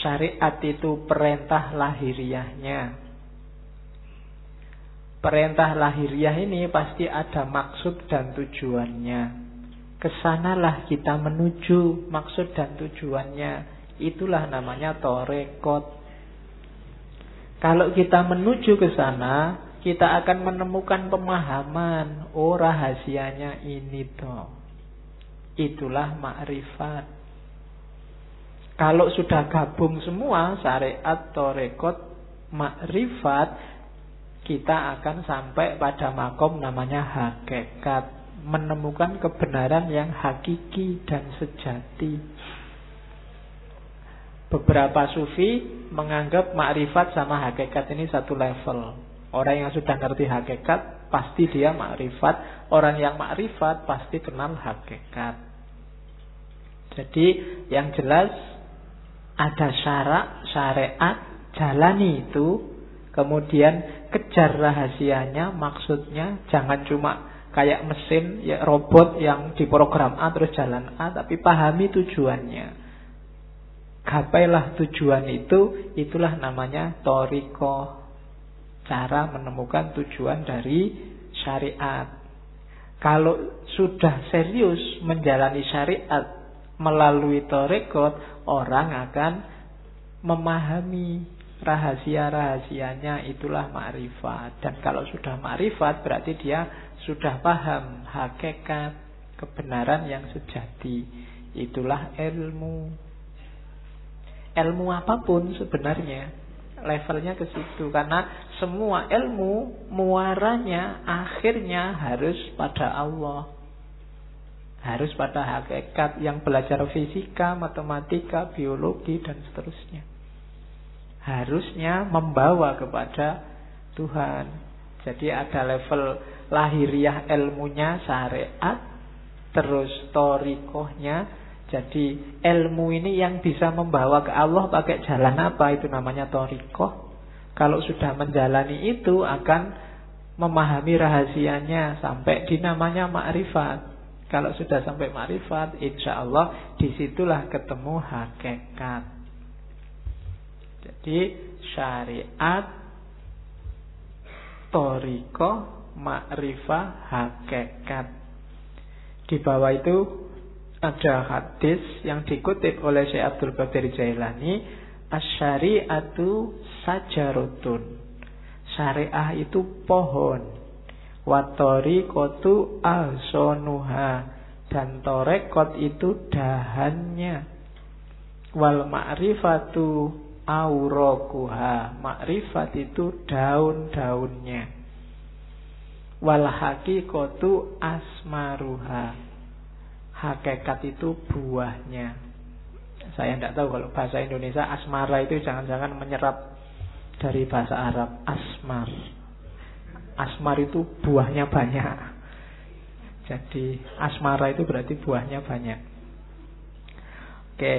syariat itu perintah lahiriahnya Perintah lahiriah ini pasti ada maksud dan tujuannya. Ke sanalah kita menuju maksud dan tujuannya. Itulah namanya torekot. Kalau kita menuju ke sana, kita akan menemukan pemahaman. Oh rahasianya ini toh. Itulah makrifat. Kalau sudah gabung semua syariat, torekot, makrifat, kita akan sampai pada makom namanya hakikat. Menemukan kebenaran yang hakiki dan sejati. Beberapa sufi menganggap makrifat sama hakikat ini satu level. Orang yang sudah ngerti hakikat pasti dia makrifat. Orang yang makrifat pasti kenal hakikat. Jadi yang jelas ada syarak syariat jalani itu. Kemudian kejar rahasianya maksudnya jangan cuma kayak mesin ya robot yang diprogram A terus jalan A tapi pahami tujuannya. Gapailah tujuan itu itulah namanya toriko cara menemukan tujuan dari syariat. Kalau sudah serius menjalani syariat melalui torekot, orang akan memahami rahasia-rahasianya itulah ma'rifat. Dan kalau sudah ma'rifat berarti dia sudah paham hakikat kebenaran yang sejati. Itulah ilmu. Ilmu apa pun sebenarnya levelnya ke situ karena semua ilmu muaranya akhirnya harus pada Allah. Harus pada hakikat yang belajar fisika, matematika, biologi dan seterusnya. Harusnya membawa kepada Tuhan. Jadi ada level lahiriah ilmunya syariat, terus torikohnya jadi ilmu ini yang bisa membawa ke Allah pakai jalan apa itu namanya torikoh. Kalau sudah menjalani itu akan memahami rahasianya sampai dinamanya makrifat. Kalau sudah sampai makrifat, insya Allah di situlah ketemu hakikat. Jadi syariat, toriko, makrifah, hakikat. Di bawah itu ada hadis yang dikutip oleh Syekh Abdul Qadir Jailani Asyari'atu sajarutun Syariah itu pohon Watori kotu alsonuha. Dan torekot itu dahannya. Wal ma'rifatu aurokuha. Ma'rifat itu daun-daunnya. Wal hakikotu asmaruha. Hakikat itu buahnya. Saya tidak tahu kalau bahasa Indonesia asmara itu jangan-jangan menyerap dari bahasa Arab. Asmar. Asmar itu buahnya banyak. Jadi asmara itu berarti buahnya banyak. Oke,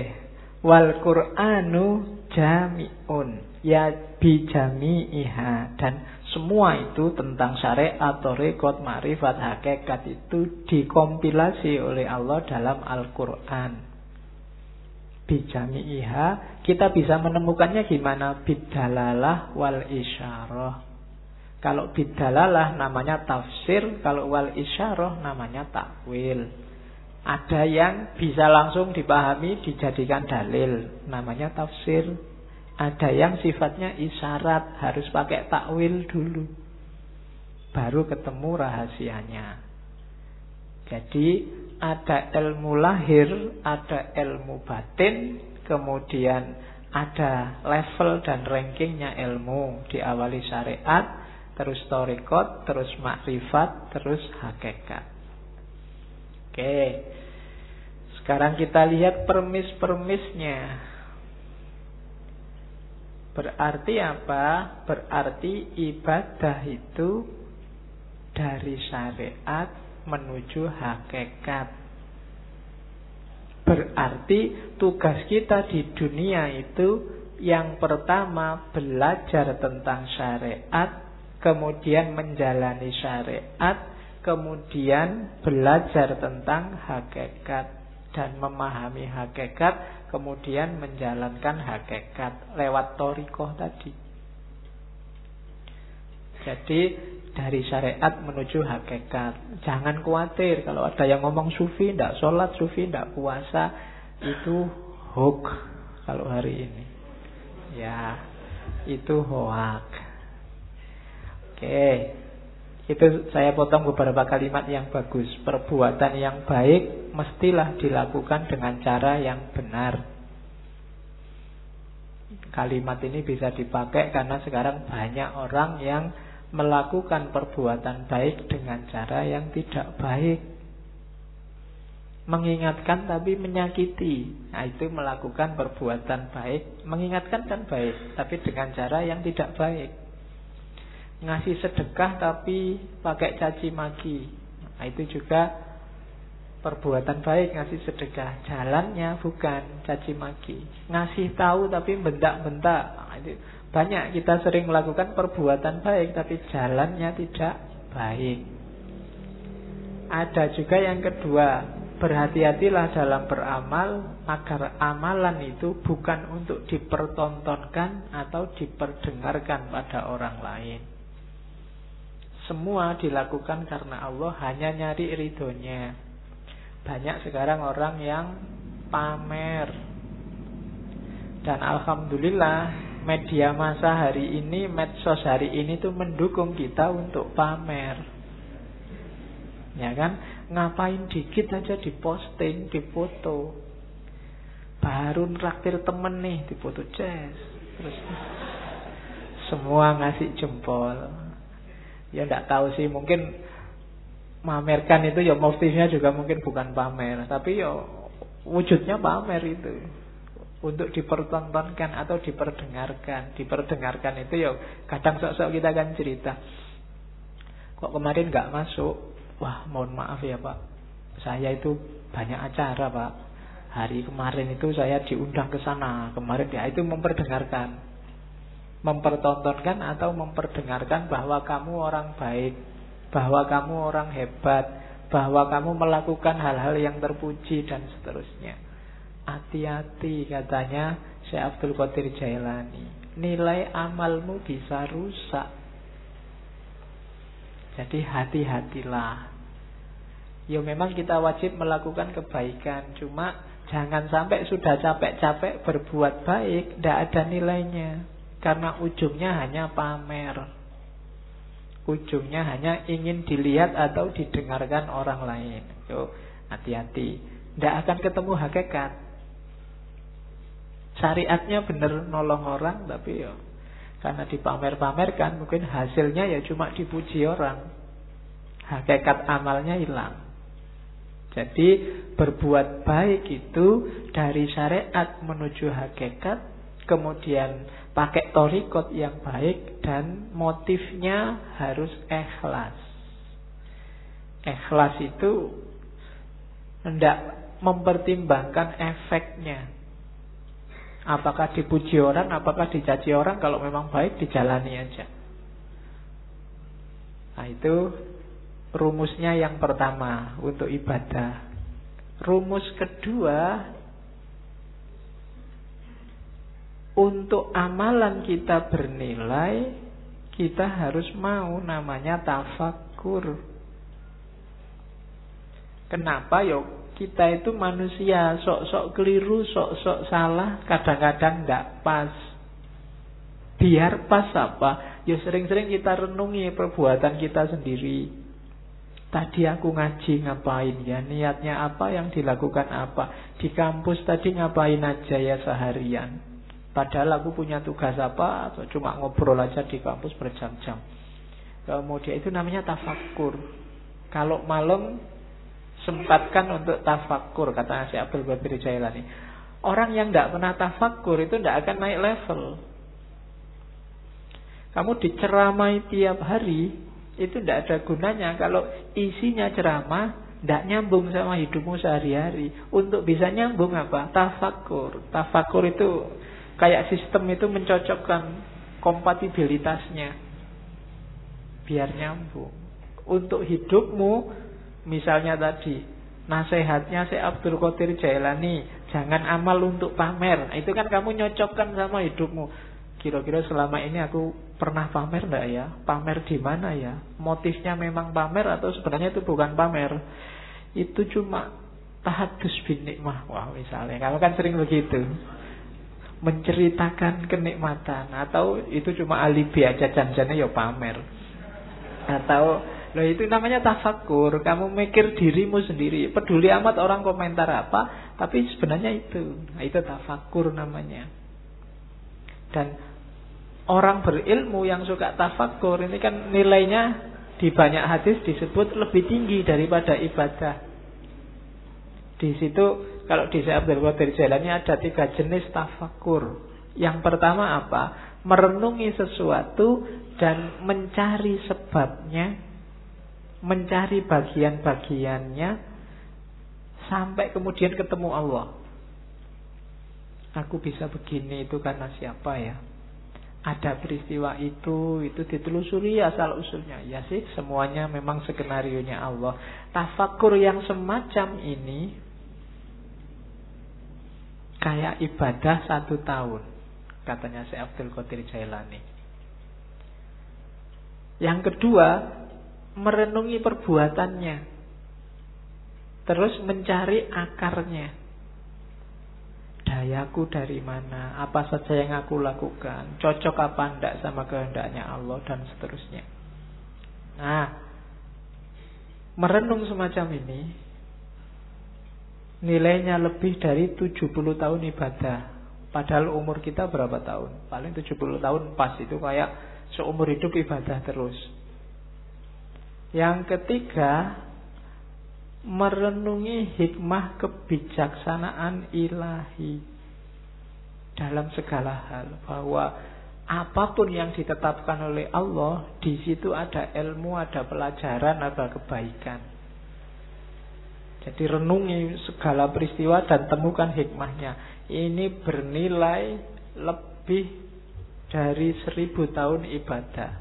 wal Qur'anu jami'un ya bijami'iha dan semua itu tentang syariat, rekod, ma'rifat, hakikat itu dikompilasi oleh Allah dalam Al-Quran. Bijami'iha, kita bisa menemukannya gimana? Bidalalah wal isyarah. Kalau bidalalah namanya tafsir, kalau wal isyarah namanya takwil. Ada yang bisa langsung dipahami dijadikan dalil, namanya tafsir. Ada yang sifatnya isyarat, harus pakai takwil dulu. Baru ketemu rahasianya. Jadi ada ilmu lahir, ada ilmu batin, kemudian ada level dan rankingnya ilmu. Diawali syariat, terus torikot, terus makrifat, terus hakikat. Oke. Sekarang kita lihat permis-permisnya. Berarti apa? Berarti ibadah itu dari syariat menuju hakikat. Berarti tugas kita di dunia itu yang pertama belajar tentang syariat, kemudian menjalani syariat, kemudian belajar tentang hakikat dan memahami hakikat kemudian menjalankan hakikat lewat torikoh tadi. Jadi dari syariat menuju hakikat. Jangan khawatir kalau ada yang ngomong sufi, tidak sholat, sufi, tidak puasa, itu hoax kalau hari ini. Ya, itu hoax. Oke, itu saya potong beberapa kalimat yang bagus. Perbuatan yang baik mestilah dilakukan dengan cara yang benar. Kalimat ini bisa dipakai karena sekarang banyak orang yang melakukan perbuatan baik dengan cara yang tidak baik. Mengingatkan tapi menyakiti. Nah, itu melakukan perbuatan baik. Mengingatkan kan baik, tapi dengan cara yang tidak baik. Ngasih sedekah tapi pakai caci maki. Nah, itu juga perbuatan baik ngasih sedekah jalannya bukan caci maki ngasih tahu tapi bentak-bentak nah, banyak kita sering melakukan perbuatan baik tapi jalannya tidak baik ada juga yang kedua, berhati-hatilah dalam beramal agar amalan itu bukan untuk dipertontonkan atau diperdengarkan pada orang lain. Semua dilakukan karena Allah hanya nyari ridhonya. Banyak sekarang orang yang pamer. Dan Alhamdulillah media masa hari ini, medsos hari ini tuh mendukung kita untuk pamer. Ya kan? Ngapain dikit aja diposting, difoto. Baru traktir temen nih difoto jazz. Terus semua ngasih jempol. Ya ndak tahu sih mungkin mamerkan itu ya motifnya juga mungkin bukan pamer, tapi ya wujudnya pamer itu untuk dipertontonkan atau diperdengarkan. Diperdengarkan itu ya kadang sok-sok kita kan cerita. Kok kemarin nggak masuk? Wah, mohon maaf ya Pak. Saya itu banyak acara Pak. Hari kemarin itu saya diundang ke sana. Kemarin ya itu memperdengarkan. Mempertontonkan atau memperdengarkan bahwa kamu orang baik. Bahwa kamu orang hebat. Bahwa kamu melakukan hal-hal yang terpuji dan seterusnya. Hati-hati katanya Syekh Abdul Qadir Jailani. Nilai amalmu bisa rusak jadi hati-hatilah. Ya memang kita wajib melakukan kebaikan, cuma jangan sampai sudah capek-capek berbuat baik, tidak ada nilainya. Karena ujungnya hanya pamer. Ujungnya hanya ingin dilihat atau didengarkan orang lain. Yo, hati-hati. Tidak akan ketemu hakikat. Syariatnya benar nolong orang, tapi yo karena dipamer-pamerkan mungkin hasilnya ya cuma dipuji orang. Hakikat amalnya hilang. Jadi berbuat baik itu dari syariat menuju hakikat, kemudian pakai torikot yang baik dan motifnya harus ikhlas. Ikhlas itu hendak mempertimbangkan efeknya. Apakah dipuji orang, apakah dicaci orang Kalau memang baik dijalani aja Nah itu rumusnya yang pertama Untuk ibadah Rumus kedua Untuk amalan kita bernilai Kita harus mau namanya tafakur Kenapa? Yuk kita itu manusia sok-sok keliru, sok-sok salah, kadang-kadang tidak pas. Biar pas apa? Ya sering-sering kita renungi perbuatan kita sendiri. Tadi aku ngaji ngapain ya? Niatnya apa yang dilakukan apa? Di kampus tadi ngapain aja ya seharian? Padahal aku punya tugas apa? Atau cuma ngobrol aja di kampus berjam-jam. Kemudian itu namanya tafakur. Kalau malam Sempatkan untuk tafakur kata Syekh Abdul Babir Jailani. Orang yang tidak pernah tafakur itu tidak akan naik level. Kamu diceramai tiap hari itu tidak ada gunanya kalau isinya ceramah tidak nyambung sama hidupmu sehari-hari. Untuk bisa nyambung apa? Tafakur. Tafakur itu kayak sistem itu mencocokkan kompatibilitasnya biar nyambung. Untuk hidupmu Misalnya tadi Nasihatnya si Abdul Qadir Jailani Jangan amal untuk pamer nah, Itu kan kamu nyocokkan sama hidupmu Kira-kira selama ini aku pernah pamer enggak ya? Pamer di mana ya? Motifnya memang pamer atau sebenarnya itu bukan pamer? Itu cuma tahadus bin nikmah. Wah, misalnya. Kamu kan sering begitu. Menceritakan kenikmatan atau itu cuma alibi aja janjinya ya pamer. Atau Loh itu namanya tafakur. Kamu mikir dirimu sendiri. Peduli amat orang komentar apa. Tapi sebenarnya itu. Nah, itu tafakur namanya. Dan orang berilmu yang suka tafakur. Ini kan nilainya di banyak hadis disebut lebih tinggi daripada ibadah. Di situ kalau di Abdul Qadir Jailani ada tiga jenis tafakur. Yang pertama apa? Merenungi sesuatu dan mencari sebabnya mencari bagian-bagiannya sampai kemudian ketemu Allah. Aku bisa begini itu karena siapa ya? ada peristiwa itu, itu ditelusuri asal usulnya. Ya sih, semuanya memang skenario nya Allah. Tafakur yang semacam ini kayak ibadah satu tahun, katanya si Abdul Qadir Jailani. Yang kedua, merenungi perbuatannya. Terus mencari akarnya dayaku dari mana, apa saja yang aku lakukan, cocok apa enggak sama kehendaknya Allah dan seterusnya. Nah, merenung semacam ini nilainya lebih dari 70 tahun ibadah. Padahal umur kita berapa tahun? Paling 70 tahun pas itu kayak seumur hidup ibadah terus. Yang ketiga, merenungi hikmah kebijaksanaan ilahi dalam segala hal bahwa apa pun yang ditetapkan oleh Allah di situ ada ilmu, ada pelajaran, ada kebaikan. Jadi renungi segala peristiwa dan temukan hikmahnya. Ini bernilai lebih dari seribu tahun ibadah.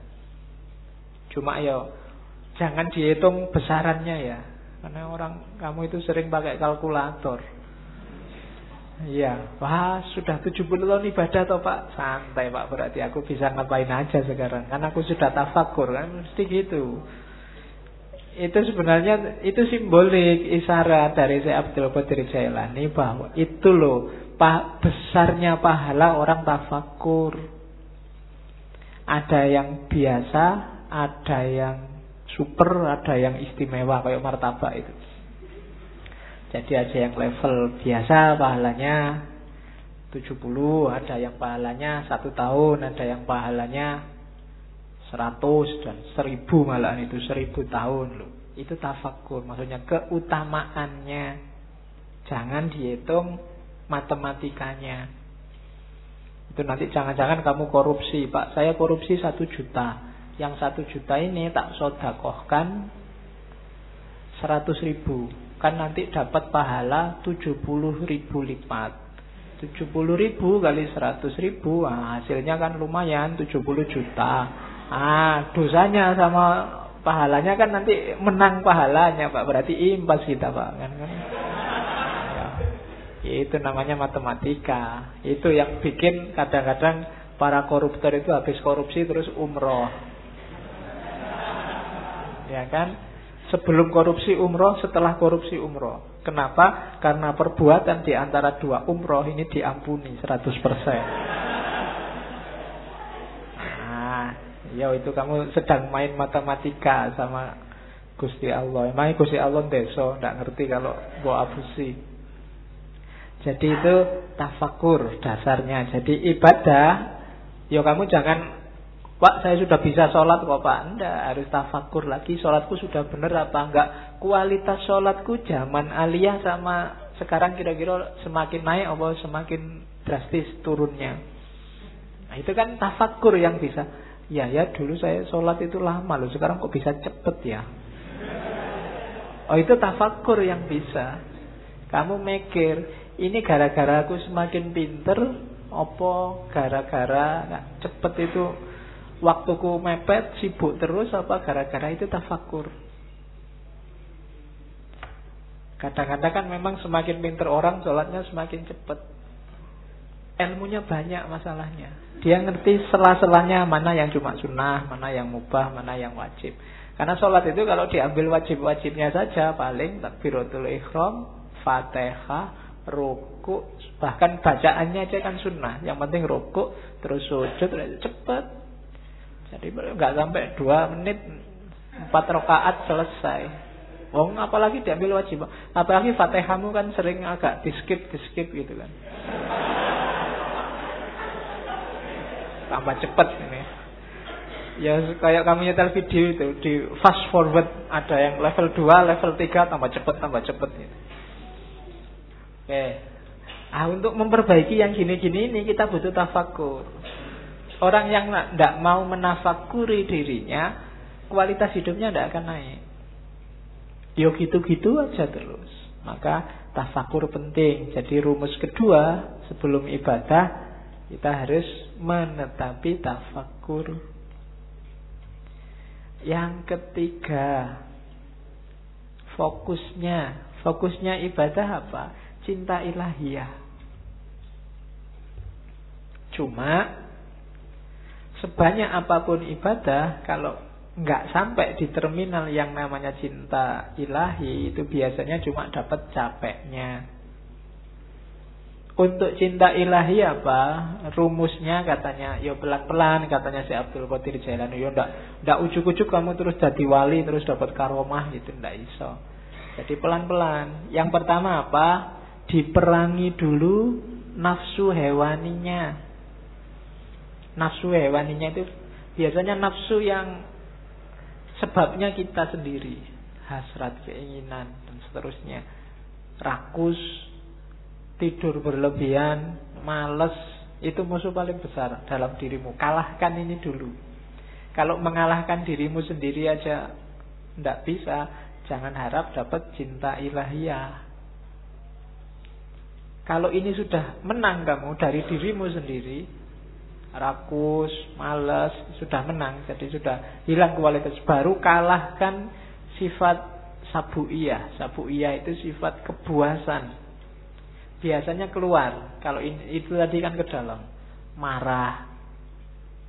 Cuma ya jangan dihitung besarannya ya. Karena orang kamu itu sering pakai kalkulator. Iya, wah sudah 70 tahun ibadah toh Pak Santai Pak, berarti aku bisa ngapain aja sekarang Kan aku sudah tafakur kan, mesti gitu Itu sebenarnya, itu simbolik isyarat dari Syekh Abdul Qadir Jailani Bahwa itu loh, pa, besarnya pahala orang tafakur Ada yang biasa, ada yang super, ada yang istimewa kayak martabak itu. Jadi ada yang level biasa pahalanya 70, ada yang pahalanya satu tahun, ada yang pahalanya 100 dan 1000 malah itu 1000 tahun loh. Itu tafakur, maksudnya keutamaannya. Jangan dihitung matematikanya. Itu nanti jangan-jangan kamu korupsi, Pak. Saya korupsi satu juta yang satu juta ini tak sodakohkan seratus ribu kan nanti dapat pahala tujuh puluh ribu lipat tujuh puluh ribu kali seratus ribu nah, hasilnya kan lumayan tujuh puluh juta ah dosanya sama pahalanya kan nanti menang pahalanya pak berarti impas kita pak kan kan ya, itu namanya matematika itu yang bikin kadang-kadang para koruptor itu habis korupsi terus umroh ya kan? Sebelum korupsi umroh, setelah korupsi umroh. Kenapa? Karena perbuatan di antara dua umroh ini diampuni 100%. Nah, ya itu kamu sedang main matematika sama Gusti Allah. Emang Gusti Allah deso, tidak ngerti kalau bawa abusi. Jadi itu tafakur dasarnya. Jadi ibadah, ya kamu jangan Pak saya sudah bisa sholat kok Pak Enggak harus tafakur lagi Sholatku sudah benar apa enggak Kualitas sholatku zaman aliyah sama Sekarang kira-kira semakin naik Apa semakin drastis turunnya Nah itu kan tafakur yang bisa Ya ya dulu saya sholat itu lama loh Sekarang kok bisa cepet ya Oh itu tafakur yang bisa Kamu mikir Ini gara-gara aku semakin pinter Apa gara-gara cepet itu waktuku mepet, sibuk terus apa gara-gara itu tafakur. Kadang-kadang kan memang semakin pinter orang sholatnya semakin cepat. Ilmunya banyak masalahnya. Dia ngerti selah-selahnya mana yang cuma sunnah, mana yang mubah, mana yang wajib. Karena sholat itu kalau diambil wajib-wajibnya saja paling takbiratul ikhram, fatihah, ruku, bahkan bacaannya aja kan sunnah. Yang penting ruku, terus sujud, cepat. Jadi nggak sampai dua menit empat rakaat selesai. Wong apalagi diambil wajib. Apalagi Fatihahmu kan sering agak di skip di skip gitu kan. Tambah cepet ini. Ya kayak kamu nyetel video itu di fast forward ada yang level 2, level 3 tambah cepet tambah cepet gitu. Oke. Ah untuk memperbaiki yang gini-gini ini kita butuh tafakur. Orang yang tidak mau menafakuri dirinya, kualitas hidupnya tidak akan naik. Yo gitu-gitu aja terus. Maka tafakur penting. Jadi rumus kedua sebelum ibadah Kita harus menetapi tafakur. Yang ketiga, fokusnya. Fokusnya ibadah apa? Cinta ilahiyah. Cuma sebanyak apa pun ibadah, kalau nggak sampai di terminal yang namanya cinta ilahi itu biasanya cuma dapat capeknya. Untuk cinta ilahi apa? Rumusnya katanya, ya pelan-pelan katanya si Abdul Qadir Jailani. Ya ndak ndak ujuk-ujuk kamu terus jadi wali terus dapat karomah gitu ndak iso. Jadi pelan-pelan. Yang pertama apa? Diperangi dulu nafsu hewaninya. Nafsu hewaninya itu biasanya nafsu yang Sebabnya kita sendiri Hasrat, keinginan, dan seterusnya Rakus Tidur berlebihan Males Itu musuh paling besar dalam dirimu Kalahkan ini dulu Kalau mengalahkan dirimu sendiri aja Tidak bisa Jangan harap dapat cinta ilahiyah Kalau ini sudah menang kamu dari dirimu sendiri rakus, malas, sudah menang. Jadi sudah hilang kualitas baru kalahkan sifat sabuiyah. Sabuiyah itu sifat kebuasan. Biasanya keluar. Kalau ini, itu tadi kan ke dalam. Marah,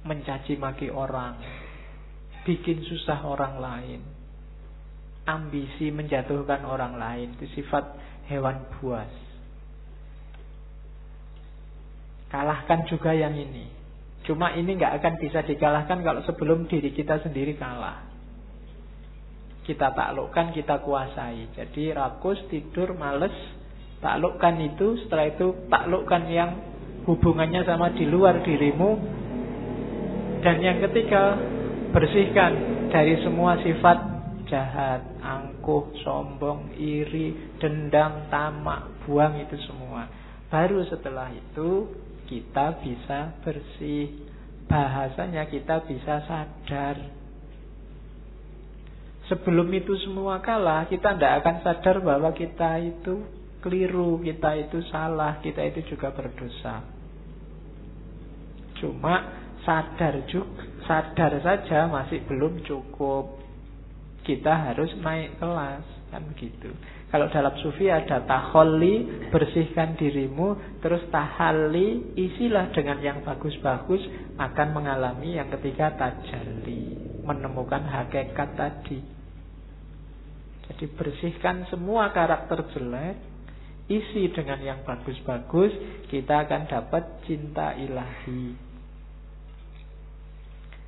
mencaci maki orang, bikin susah orang lain, ambisi menjatuhkan orang lain. Itu sifat hewan buas. Kalahkan juga yang ini. Cuma ini nggak akan bisa dikalahkan kalau sebelum diri kita sendiri kalah. Kita taklukkan, kita kuasai. Jadi rakus, tidur, males, taklukkan itu. Setelah itu taklukkan yang hubungannya sama di luar dirimu. Dan yang ketiga, bersihkan dari semua sifat jahat, angkuh, sombong, iri, dendam, tamak, buang itu semua. Baru setelah itu kita bisa bersih. Bahasanya kita bisa sadar. Sebelum itu semua kalah, kita tidak akan sadar bahwa kita itu keliru, kita itu salah, kita itu juga berdosa. Cuma sadar juga, sadar saja masih belum cukup. Kita harus naik kelas, kan begitu. Kalau dalam sufi ada taholli, bersihkan dirimu, terus tahalli, isilah dengan yang bagus-bagus, akan mengalami yang ketiga tajalli, menemukan hakikat tadi. Jadi bersihkan semua karakter jelek, isi dengan yang bagus-bagus, kita akan dapat cinta ilahi.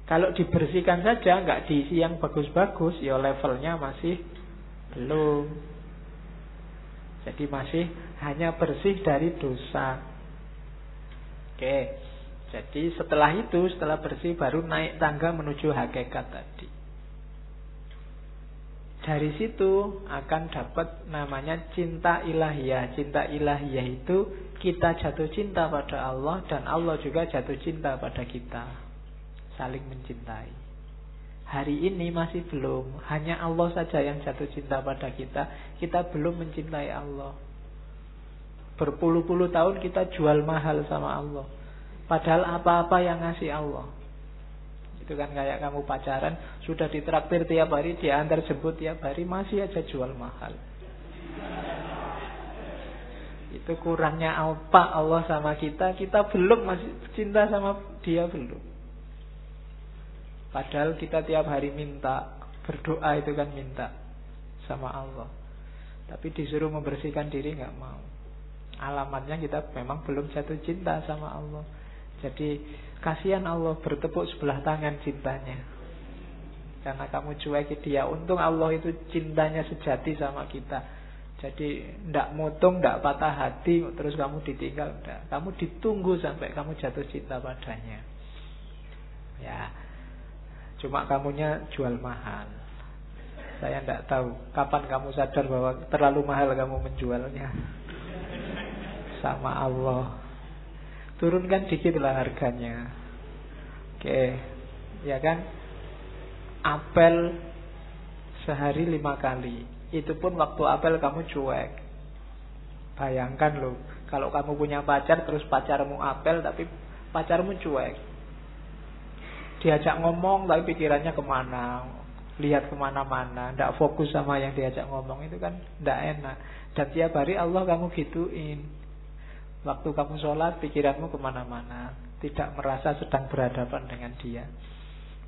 Kalau dibersihkan saja, nggak diisi yang bagus-bagus, ya levelnya masih belum. Jadi masih hanya bersih dari dosa. Oke. Jadi setelah itu, setelah bersih baru naik tangga menuju hakikat tadi. Dari situ akan dapat namanya cinta ilahiyah. Cinta ilahiyah itu kita jatuh cinta pada Allah dan Allah juga jatuh cinta pada kita. Saling mencintai. Hari ini masih belum Hanya Allah saja yang jatuh cinta pada kita Kita belum mencintai Allah Berpuluh-puluh tahun kita jual mahal sama Allah Padahal apa-apa yang ngasih Allah Itu kan kayak kamu pacaran Sudah ditraktir tiap hari Diantar jemput tiap hari Masih aja jual mahal. Itu kurangnya apa Allah sama kita Kita belum masih cinta sama dia belum. Padahal kita tiap hari minta Berdoa itu kan minta Sama Allah. Tapi disuruh membersihkan diri nggak mau. Alamatnya kita memang belum jatuh cinta sama Allah. Jadi kasihan Allah bertepuk sebelah tangan cintanya Karena kamu cueki dia Untung Allah itu cintanya sejati sama kita Jadi ndak mutung, ndak patah hati Terus kamu ditinggal ndak. Kamu ditunggu sampai kamu jatuh cinta padanya Ya Cuma kamunya jual mahal. Saya tidak tahu kapan kamu sadar bahwa terlalu mahal kamu menjualnya. Sama Allah. Turunkan dikit lah harganya. Oke, ya kan? Apel sehari lima kali. Itu pun waktu apel kamu cuek. Bayangkan loh, kalau kamu punya pacar terus pacarmu apel tapi pacarmu cuek. Diajak ngomong tapi pikirannya ke mana, lihat ke mana-mana, tidak fokus sama yang diajak ngomong itu kan tidak enak. Dan tiap hari Allah kamu gituin. Waktu kamu sholat pikiranmu ke mana-mana, tidak merasa sedang berhadapan dengan dia.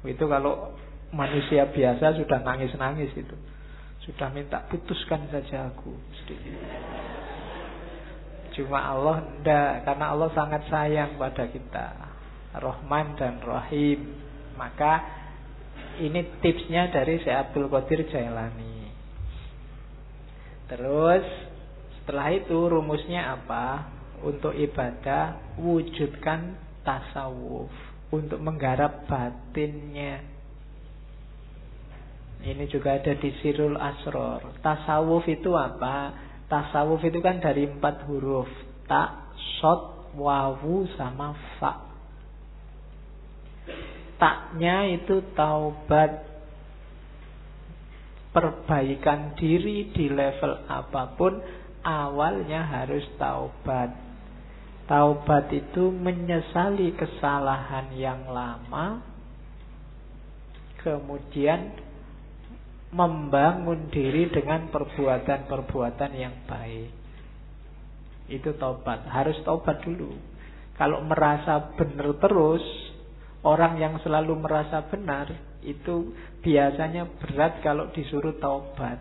Itu kalau manusia biasa sudah nangis-nangis itu. Sudah minta putuskan saja aku sedikit. Cuma Allah tidak, karena Allah sangat sayang pada kita. Rahman dan Rahim. Maka ini tipsnya dari Syekh Abdul Qadir Jailani. Terus setelah itu rumusnya apa? Untuk ibadah wujudkan tasawuf untuk menggarap batinnya. Ini juga ada di Sirul Asror. Tasawuf itu apa? Tasawuf itu kan dari empat huruf Tak, sot, wawu, sama fa Taknya itu taubat Perbaikan diri di level apa pun Awalnya harus taubat Taubat itu menyesali kesalahan yang lama Kemudian membangun diri dengan perbuatan-perbuatan yang baik. Itu tobat, harus tobat dulu. Kalau merasa benar terus, orang yang selalu merasa benar itu biasanya berat kalau disuruh tobat.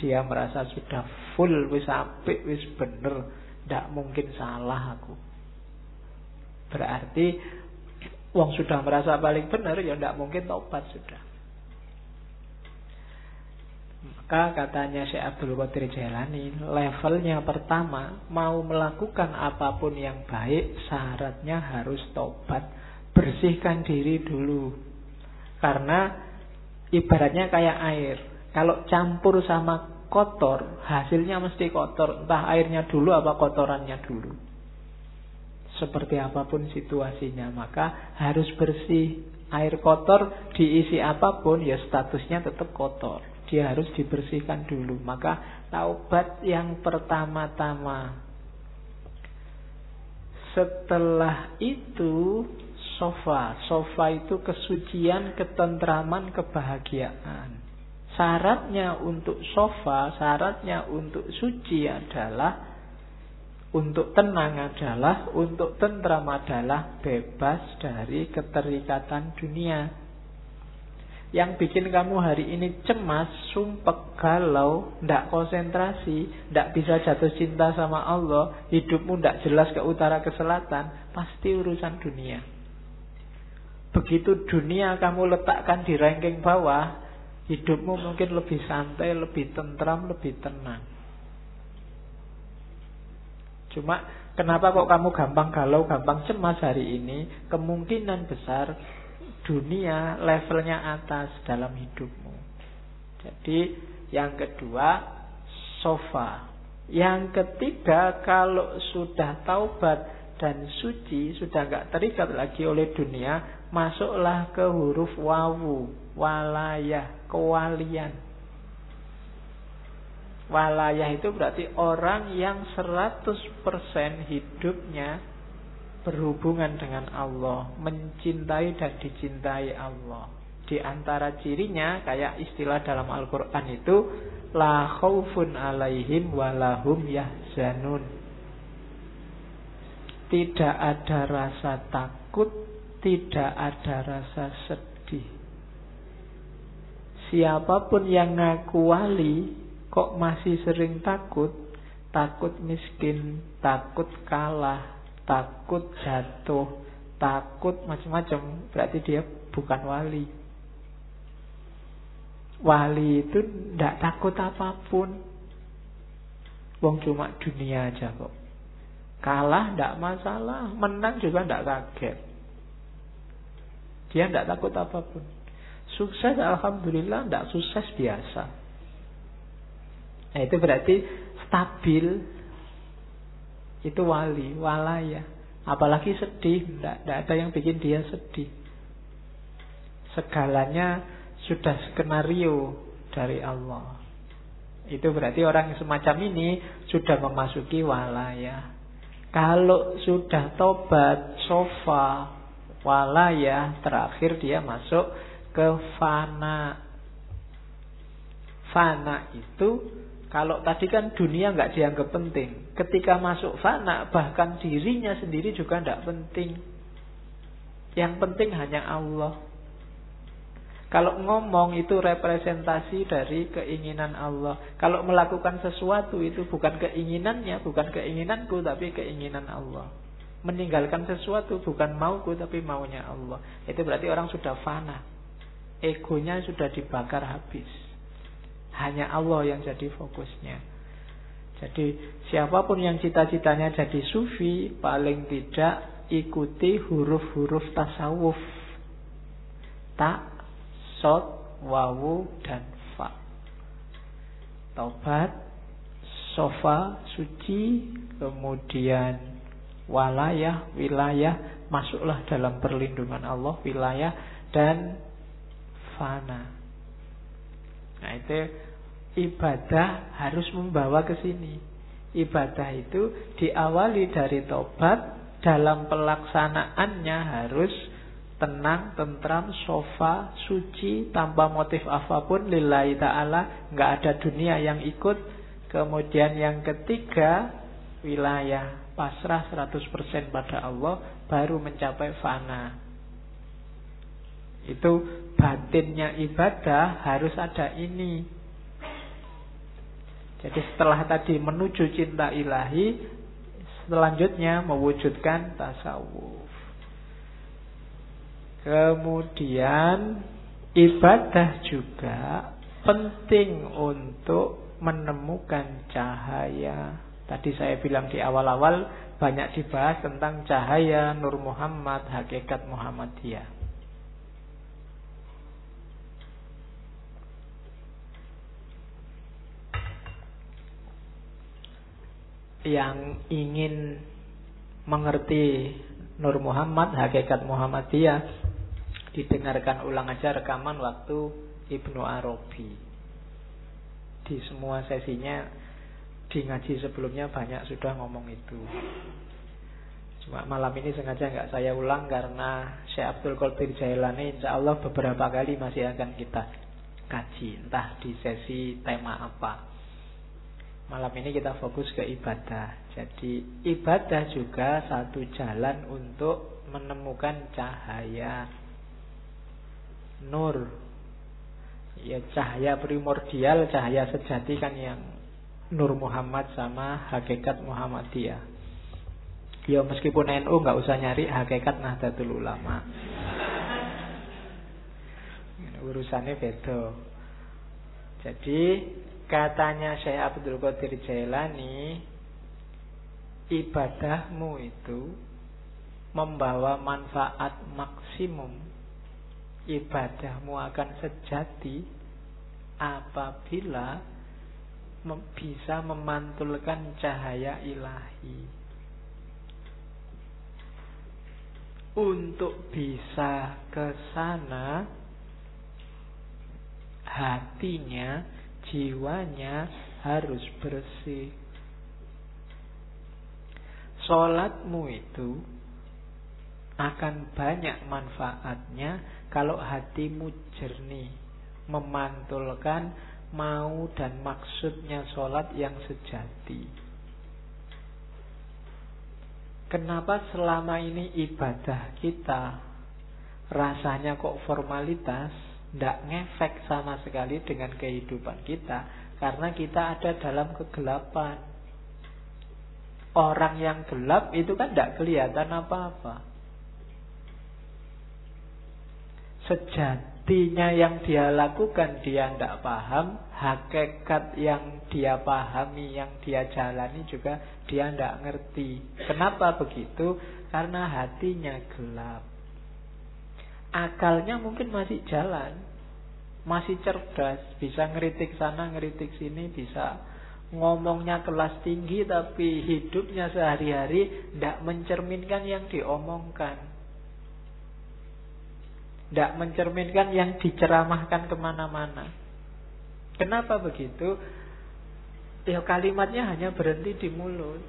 Dia merasa sudah full, wis apik, wis bener, tidak mungkin salah aku. Berarti Wong sudah merasa paling benar ya tidak mungkin tobat sudah. Maka katanya Syekh Abdul Qadir Jailani, levelnya pertama, mau melakukan apa pun yang baik, syaratnya harus tobat. Bersihkan diri dulu. Karena ibaratnya kayak air. Kalau campur sama kotor, hasilnya mesti kotor. Entah airnya dulu apa kotorannya dulu. Seperti apa pun situasinya, maka harus bersih. Air kotor diisi apa pun, ya statusnya tetap kotor dia harus dibersihkan dulu. Maka taubat yang pertama-tama. Setelah itu sofa. Sofa itu kesucian, ketentraman, kebahagiaan. Syaratnya untuk sofa, syaratnya untuk suci adalah untuk tenang adalah, untuk tentram adalah bebas dari keterikatan dunia. Yang bikin kamu hari ini cemas, sumpek, galau, tidak konsentrasi, tidak bisa jatuh cinta sama Allah, hidupmu tidak jelas ke utara ke selatan, pasti urusan dunia. Begitu dunia kamu letakkan di ranking bawah, hidupmu mungkin lebih santai, lebih tentram, lebih tenang. Cuma kenapa kok kamu gampang galau, gampang cemas hari ini? Kemungkinan besar dunia levelnya atas dalam hidupmu. Jadi yang kedua sofa. Yang ketiga kalau sudah taubat dan suci sudah nggak terikat lagi oleh dunia, masuklah ke huruf wawu, walayah, kewalian. Walayah itu berarti orang yang 100% hidupnya berhubungan dengan Allah, mencintai dan dicintai Allah. Di antara cirinya kayak istilah dalam Al-Qur'an itu la khaufun alaihim walahum yahzanun. Tidak ada rasa takut, tidak ada rasa sedih. Siapa pun yang ngaku wali kok masih sering takut, takut miskin, takut kalah, takut jatuh, takut macam-macam, berarti dia bukan wali. Wali itu tidak takut apa pun. Wong cuma dunia aja kok. Kalah tidak masalah, menang juga tidak kaget. Dia tidak takut apa pun. Sukses Alhamdulillah, tidak sukses biasa. Nah itu berarti stabil itu wali, walaya. Apalagi sedih, tidak ada yang bikin dia sedih. Segalanya sudah skenario dari Allah. Itu berarti orang semacam ini sudah memasuki walaya. Kalau sudah tobat, sofa, walaya, terakhir dia masuk ke fana. Fana itu kalau tadi kan dunia nggak dianggap penting. Ketika masuk fana, bahkan dirinya sendiri juga tidak penting. Yang penting hanya Allah. Kalau ngomong itu representasi dari keinginan Allah. Kalau melakukan sesuatu itu bukan keinginannya, bukan keinginanku, tapi keinginan Allah. Meninggalkan sesuatu bukan mauku, tapi maunya Allah. Itu berarti orang sudah fana. Egonya sudah dibakar habis. Hanya Allah yang jadi fokusnya. Jadi siapa pun yang cita-citanya jadi sufi paling tidak ikuti huruf-huruf tasawuf. Tak, sod, wawu, dan fa. Taubat, sofa, suci, kemudian walayah, wilayah, masuklah dalam perlindungan Allah, wilayah, dan fana. Nah itu ibadah harus membawa ke sini. Ibadah itu diawali dari tobat, dalam pelaksanaannya harus tenang, tentram, sofa, suci, tanpa motif apa pun lillahi ta'ala, nggak ada dunia yang ikut. Kemudian yang ketiga, wilayah pasrah 100% pada Allah baru mencapai fana. Itu batinnya ibadah harus ada ini. Jadi setelah tadi menuju cinta ilahi, selanjutnya mewujudkan tasawuf. Kemudian ibadah juga penting untuk menemukan cahaya. Tadi saya bilang di awal-awal banyak dibahas tentang cahaya Nur Muhammad, hakikat Muhammadiyah. Yang ingin mengerti Nur Muhammad, hakikat Muhammadiyah, didengarkan ulang aja rekaman waktu Ibnu Arabi. Di semua sesinya di ngaji sebelumnya banyak sudah ngomong itu. Cuma malam ini sengaja nggak saya ulang karena Syekh Abdul Qadir Jailani insya Allah beberapa kali masih akan kita kaji. Entah di sesi tema apa. Malam ini kita fokus ke ibadah. Jadi ibadah juga satu jalan untuk menemukan cahaya nur. Ya cahaya primordial, cahaya sejati kan yang Nur Muhammad sama hakikat Muhammadiyah. Ya meskipun NU nggak usah nyari hakikat Nahdlatul Ulama. Urusannya beda. Jadi Katanya Syekh Abdul Qadir Jailani Ibadahmu itu Membawa manfaat maksimum. Ibadahmu akan sejati Apabila Bisa memantulkan cahaya ilahi. Untuk bisa ke sana Hatinya jiwanya harus bersih. Sholatmu itu akan banyak manfaatnya kalau hatimu jernih, memantulkan mau dan maksudnya sholat yang sejati. Kenapa selama ini ibadah kita rasanya kok formalitas? Tidak ngefek sama sekali dengan kehidupan kita karena kita ada dalam kegelapan. Orang yang gelap itu kan tidak kelihatan apa-apa. Sejatinya yang dia lakukan dia tidak paham, hakikat yang dia pahami, yang dia jalani juga dia tidak ngerti. Kenapa begitu? Karena hatinya gelap akalnya mungkin masih jalan, masih cerdas, bisa ngeritik sana, ngeritik sini, bisa ngomongnya kelas tinggi tapi hidupnya sehari-hari tidak mencerminkan yang diomongkan. Tidak mencerminkan yang diceramahkan ke mana-mana. Kenapa begitu? Ya kalimatnya hanya berhenti di mulut.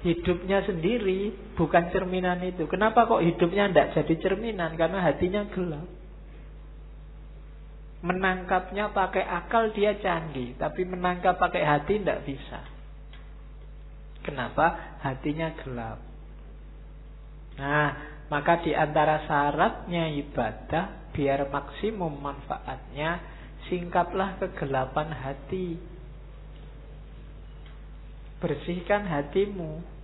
hidupnya sendiri bukan cerminan itu. Kenapa kok hidupnya tidak jadi cerminan? Karena hatinya gelap. Menangkapnya pakai akal dia canggih, tapi menangkap pakai hati tidak bisa. Kenapa? Hatinya gelap. Nah, maka di antara syaratnya ibadah biar maksimum manfaatnya singkaplah kegelapan hati. Bersihkan hatimu.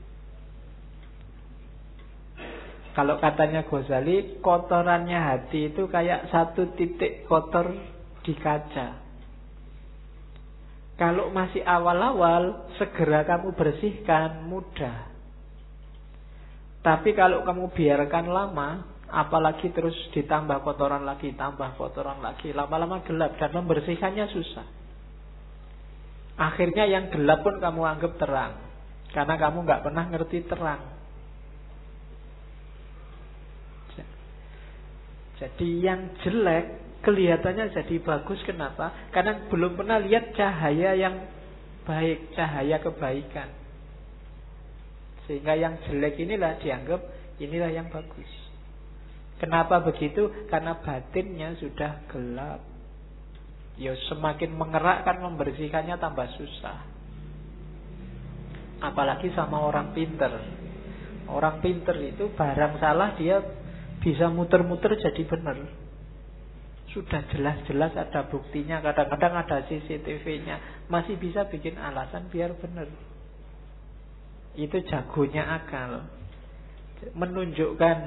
Kalau katanya Ghazali, kotorannya hati itu kayak satu titik kotor di kaca. Kalau masih awal-awal, segera kamu bersihkan, mudah. Tapi kalau kamu biarkan lama, apalagi terus ditambah kotoran lagi, tambah kotoran lagi, lama-lama gelap dan membersihkannya susah. Akhirnya yang gelap pun kamu anggap terang. Karena kamu nggak pernah ngerti terang. Jadi yang jelek kelihatannya jadi bagus. Kenapa? Karena belum pernah lihat cahaya yang baik, cahaya kebaikan. Sehingga yang jelek inilah dianggap inilah yang bagus. Kenapa begitu? Karena batinnya sudah gelap. Ya semakin mengerakkan membersihkannya tambah susah. Apalagi sama orang pinter. Orang pinter itu barang salah dia bisa muter-muter jadi benar. Sudah jelas-jelas ada buktinya, kadang-kadang ada CCTV-nya, masih bisa bikin alasan biar benar. Itu jagonya akal. Menunjukkan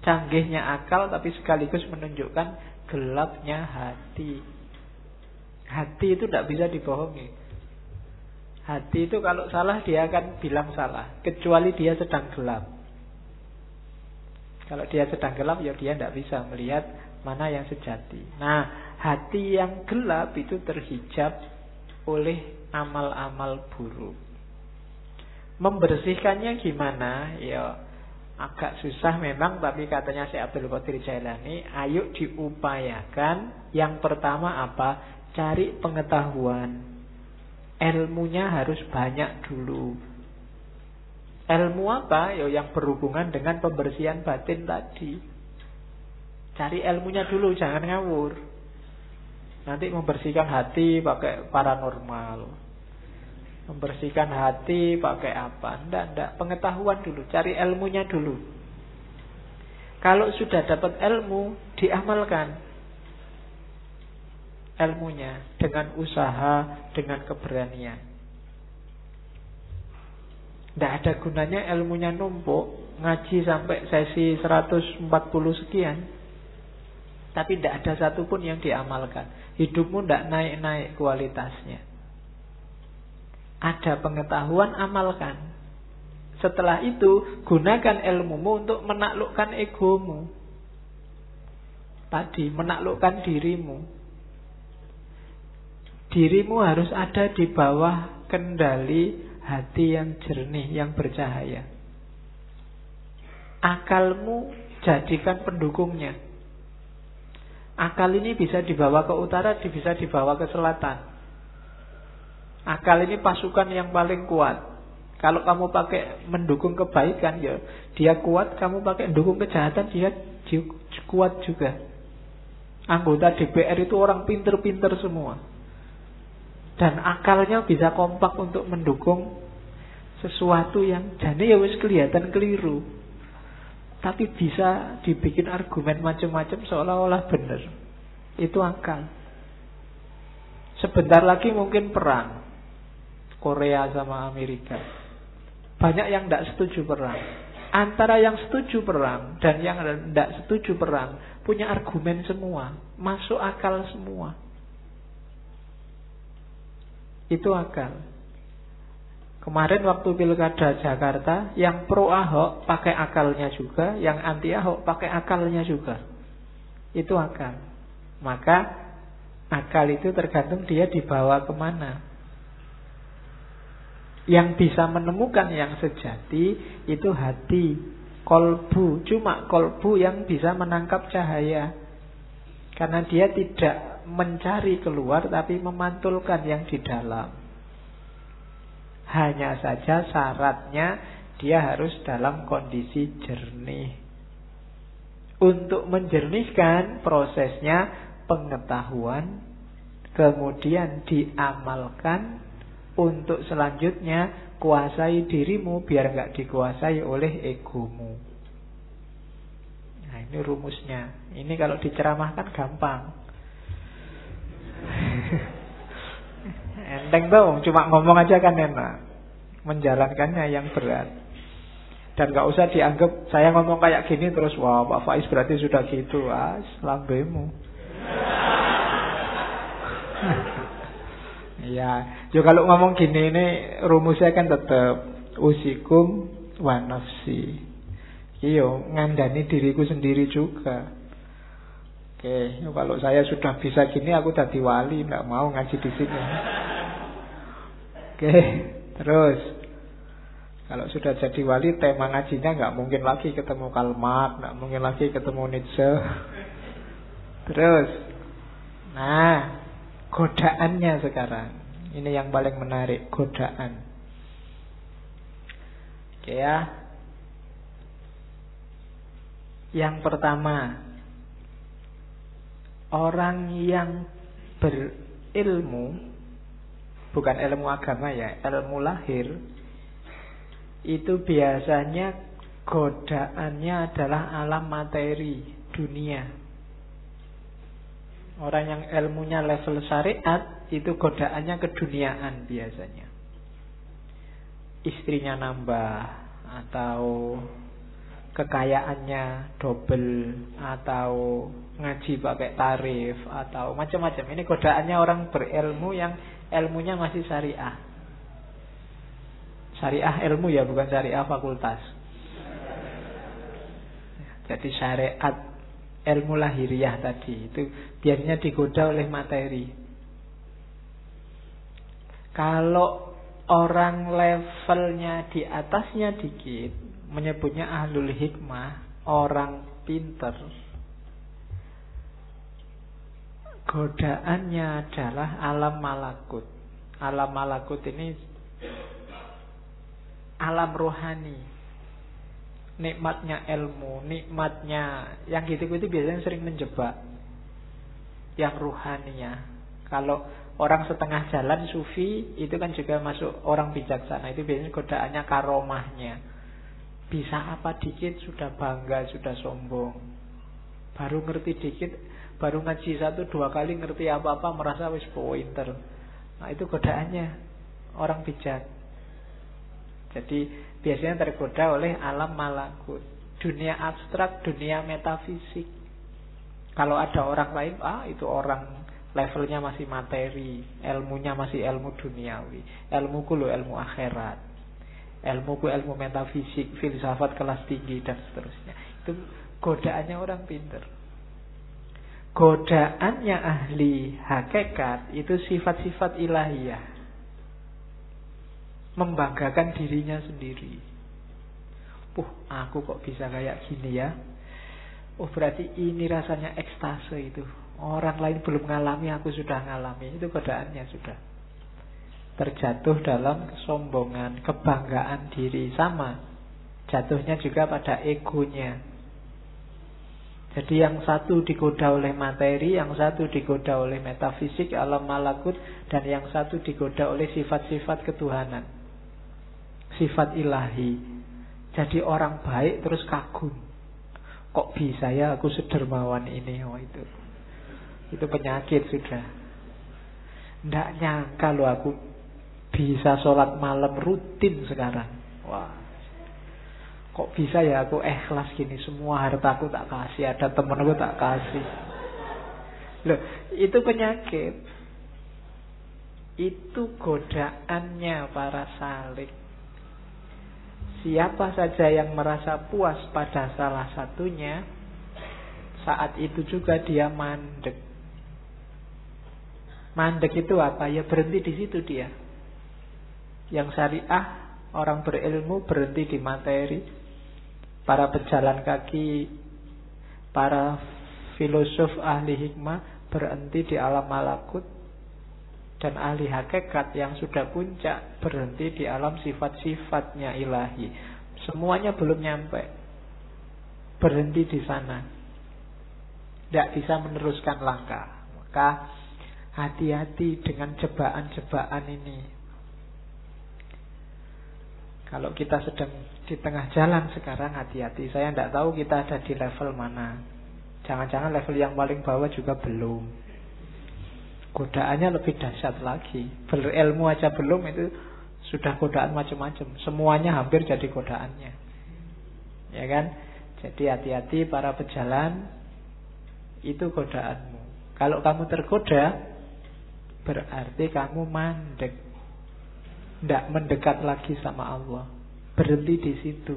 canggihnya akal tapi sekaligus menunjukkan gelapnya hati. Hati itu tidak bisa dibohongi. Hati itu kalau salah dia akan bilang salah, kecuali dia sedang gelap. Kalau dia sedang gelap ya dia tidak bisa melihat mana yang sejati. Nah, hati yang gelap itu terhijab oleh amal-amal buruk. Membersihkannya gimana? Ya agak susah memang tapi katanya Syekh Abdul Qadir Jailani, ayo diupayakan. Yang pertama apa? cari pengetahuan. Ilmunya harus banyak dulu. Ilmu apa? Ya yang berhubungan dengan pembersihan batin tadi. Cari ilmunya dulu, jangan ngawur. Nanti membersihkan hati pakai paranormal. Membersihkan hati pakai apa? Ndak, ndak. Pengetahuan dulu, cari ilmunya dulu. Kalau sudah dapat ilmu, diamalkan ilmunya dengan usaha, dengan keberanian. Tidak ada gunanya ilmunya numpuk, ngaji sampai sesi 140 sekian. Tapi tidak ada satupun yang diamalkan. Hidupmu tidak naik-naik kualitasnya. Ada pengetahuan, amalkan. Setelah itu, gunakan ilmumu untuk menaklukkan egomu. Tadi, menaklukkan dirimu. Dirimu harus ada di bawah kendali hati yang jernih, yang bercahaya. Akalmu jadikan pendukungnya. Akal ini bisa dibawa ke utara, bisa dibawa ke selatan. Akal ini pasukan yang paling kuat. Kalau kamu pakai mendukung kebaikan, ya dia kuat. Kamu pakai mendukung kejahatan, dia kuat juga. Anggota DPR itu orang pinter-pinter semua dan akalnya bisa kompak untuk mendukung sesuatu yang jane ya wis kelihatan keliru. Tapi bisa dibikin argumen macam-macam seolah-olah benar. Itu akal. Sebentar lagi mungkin perang Korea sama Amerika. Banyak yang tidak setuju perang. Antara yang setuju perang dan yang tidak setuju perang punya argumen semua, masuk akal semua. Itu akal. Kemarin waktu pilkada Jakarta, yang pro Ahok pakai akalnya juga, yang anti Ahok pakai akalnya juga. Itu akal. Maka akal itu tergantung dia dibawa ke mana. Yang bisa menemukan yang sejati itu hati, kolbu. Cuma kolbu yang bisa menangkap cahaya. Karena dia tidak mencari keluar tapi memantulkan yang di dalam. Hanya saja syaratnya Dia harus dalam kondisi jernih. Untuk menjernihkan prosesnya pengetahuan, kemudian diamalkan untuk selanjutnya kuasai dirimu biar nggak dikuasai oleh egomu. Nah ini rumusnya. Ini kalau diceramahkan gampang. Enteng tuh, cuma ngomong aja kan enak. Menjalankannya yang berat. Dan gak usah dianggap saya ngomong kayak gini terus wah Pak Faiz berarti sudah gitu. Ah, lambemu. Iya, yo kalau ngomong gini ini rumusnya kan tetap usikum wa nafsi. Iyo ngandani diriku sendiri juga. Oke, yo kalau saya sudah bisa gini aku tadi wali, nggak mau ngaji di sini. Oke, terus kalau sudah jadi wali tema ngajinya nggak mungkin lagi ketemu kalmat, nggak mungkin lagi ketemu Nietzsche. Terus, nah godaannya sekarang. Ini yang paling menarik, godaan. Oke ya. Yang pertama, orang yang berilmu bukan ilmu agama ya, ilmu lahir itu biasanya godaannya adalah alam materi dunia. Orang yang ilmunya level syariat itu godaannya keduniaan biasanya. Istrinya nambah atau kekayaannya double atau ngaji pakai tarif atau macam-macam. Ini godaannya orang berilmu yang ilmunya masih syariah. Syariah ilmu ya bukan syariah fakultas. Jadi syariat ilmu lahiriah tadi itu biasanya digoda oleh materi. Kalau orang levelnya di atasnya dikit, menyebutnya ahlul hikmah, orang pinter. Godaannya adalah alam malakut. Alam malakut ini alam rohani nikmatnya ilmu, nikmatnya yang gitu-gitu biasanya sering menjebak yang ruhaninya. Kalau orang setengah jalan sufi itu kan juga masuk orang bijaksana itu biasanya godaannya karomahnya. Bisa apa dikit sudah bangga, sudah sombong. Baru ngerti dikit, baru ngaji satu dua kali ngerti apa-apa merasa wis pointer. Nah itu godaannya orang bijak. Jadi biasanya tergoda oleh alam malakut. Dunia abstrak, dunia metafisik. Kalau ada orang lain, ah itu orang levelnya masih materi, ilmunya masih ilmu duniawi. Ilmuku lo ilmu akhirat. Ilmuku ilmu metafisik, filsafat kelas tinggi dan seterusnya. Itu godaannya orang pinter. Godaannya ahli hakikat itu sifat-sifat ilahiyah membanggakan dirinya sendiri. Uh, aku kok bisa kayak gini ya? Oh, berarti ini rasanya ekstase itu. Orang lain belum ngalami, aku sudah ngalami. Itu godaannya sudah. Terjatuh dalam kesombongan, kebanggaan diri sama. Jatuhnya juga pada egonya. Jadi yang satu digoda oleh materi, yang satu digoda oleh metafisik, alam malakut, dan yang satu digoda oleh sifat-sifat ketuhanan sifat ilahi. Jadi orang baik terus kagum. Kok bisa ya aku sedermawan ini? Oh itu. Itu penyakit sudah. Tidak nyangka loh aku bisa sholat malam rutin sekarang. Wah. Kok bisa ya aku ikhlas gini semua hartaku tak kasih, ada temenku tak kasih. Loh, itu penyakit. Itu godaannya para salik. Siapa saja yang merasa puas pada salah satunya, saat itu juga dia mandek. Mandek itu apa? Ya berhenti di situ dia. Yang syariah, orang berilmu berhenti di materi. Para pejalan kaki, para filosof ahli hikmah berhenti di alam malakut dan ahli hakikat yang sudah puncak berhenti di alam sifat-sifatnya ilahi. Semuanya belum nyampe. Berhenti di sana. Tidak bisa meneruskan langkah. Maka hati-hati dengan jebakan-jebakan ini. Kalau kita sedang di tengah jalan sekarang hati-hati. Saya tidak tahu kita ada di level mana. Jangan-jangan level yang paling bawah juga belum. Godaannya lebih dahsyat lagi. Berilmu aja belum itu sudah godaan macam-macam. Semuanya hampir jadi godaannya. Ya kan? Jadi hati-hati para pejalan itu godaanmu. Kalau kamu tergoda berarti kamu mandek. Tidak mendekat lagi sama Allah. Berhenti di situ.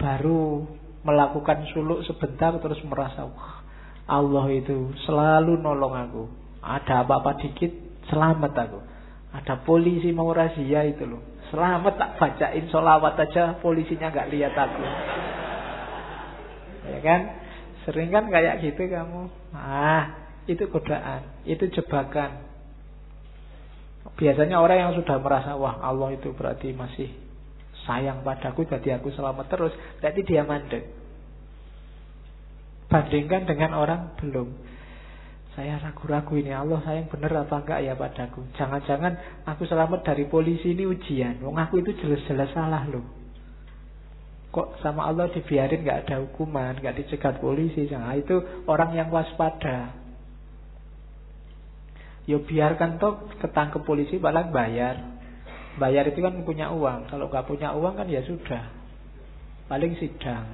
Baru melakukan suluk sebentar terus merasa wah Allah itu selalu nolong aku. Ada apa-apa dikit selamat aku. Ada polisi mau razia itu loh. Selamat tak bacain solawat aja polisinya nggak lihat aku. Ya kan? Sering kan kayak gitu kamu. Ah, itu godaan, itu jebakan. Biasanya orang yang sudah merasa wah Allah itu berarti masih sayang padaku jadi aku selamat terus, berarti dia mandek. Bandingkan dengan orang belum. Saya ragu-ragu ini Allah sayang benar apa enggak ya padaku. Jangan-jangan aku selamat dari polisi ini ujian. Wong aku itu jelas-jelas salah loh. Kok sama Allah dibiarin nggak ada hukuman, nggak dicegat polisi. Nah, itu orang yang waspada. Yo ya biarkan toh ketangkep polisi balang bayar. Bayar itu kan punya uang. Kalau nggak punya uang kan ya sudah. Paling sidang.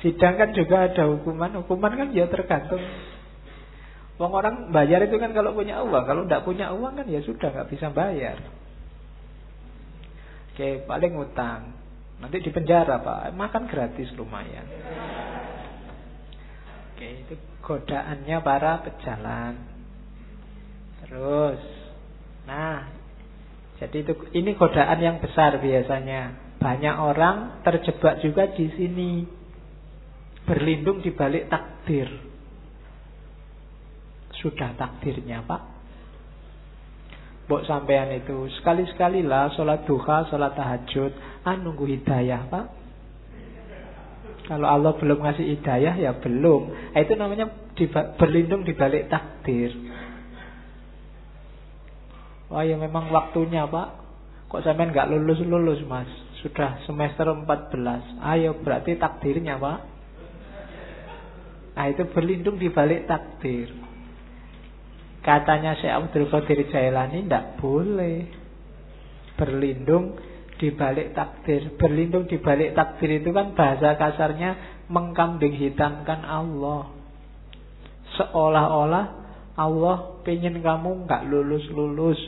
Sidang kan juga ada hukuman. Hukuman kan ya tergantung. Wong orang bayar itu kan kalau punya uang. Kalau tidak punya uang kan ya sudah nggak bisa bayar. Oke, paling utang. Nanti di penjara pak, makan gratis lumayan. Oke, itu godaannya para pejalan. Terus, nah, jadi itu ini godaan yang besar biasanya. Banyak orang terjebak juga di sini berlindung di balik takdir. Sudah takdirnya, Pak. Bok sampean itu sekali-sekali lah sholat duha, sholat tahajud, ah nunggu hidayah, Pak. Kalau Allah belum ngasih hidayah ya belum. Nah, itu namanya berlindung di balik takdir. Wah ya memang waktunya pak. Kok sampean nggak lulus lulus mas? Sudah semester 14 Ayo berarti takdirnya pak. Nah itu berlindung di balik takdir. Katanya Syekh Abdul Qadir Jailani tidak boleh berlindung di balik takdir. Berlindung di balik takdir itu kan bahasa kasarnya mengkambing hitamkan Allah. Seolah-olah Allah ingin kamu nggak lulus-lulus.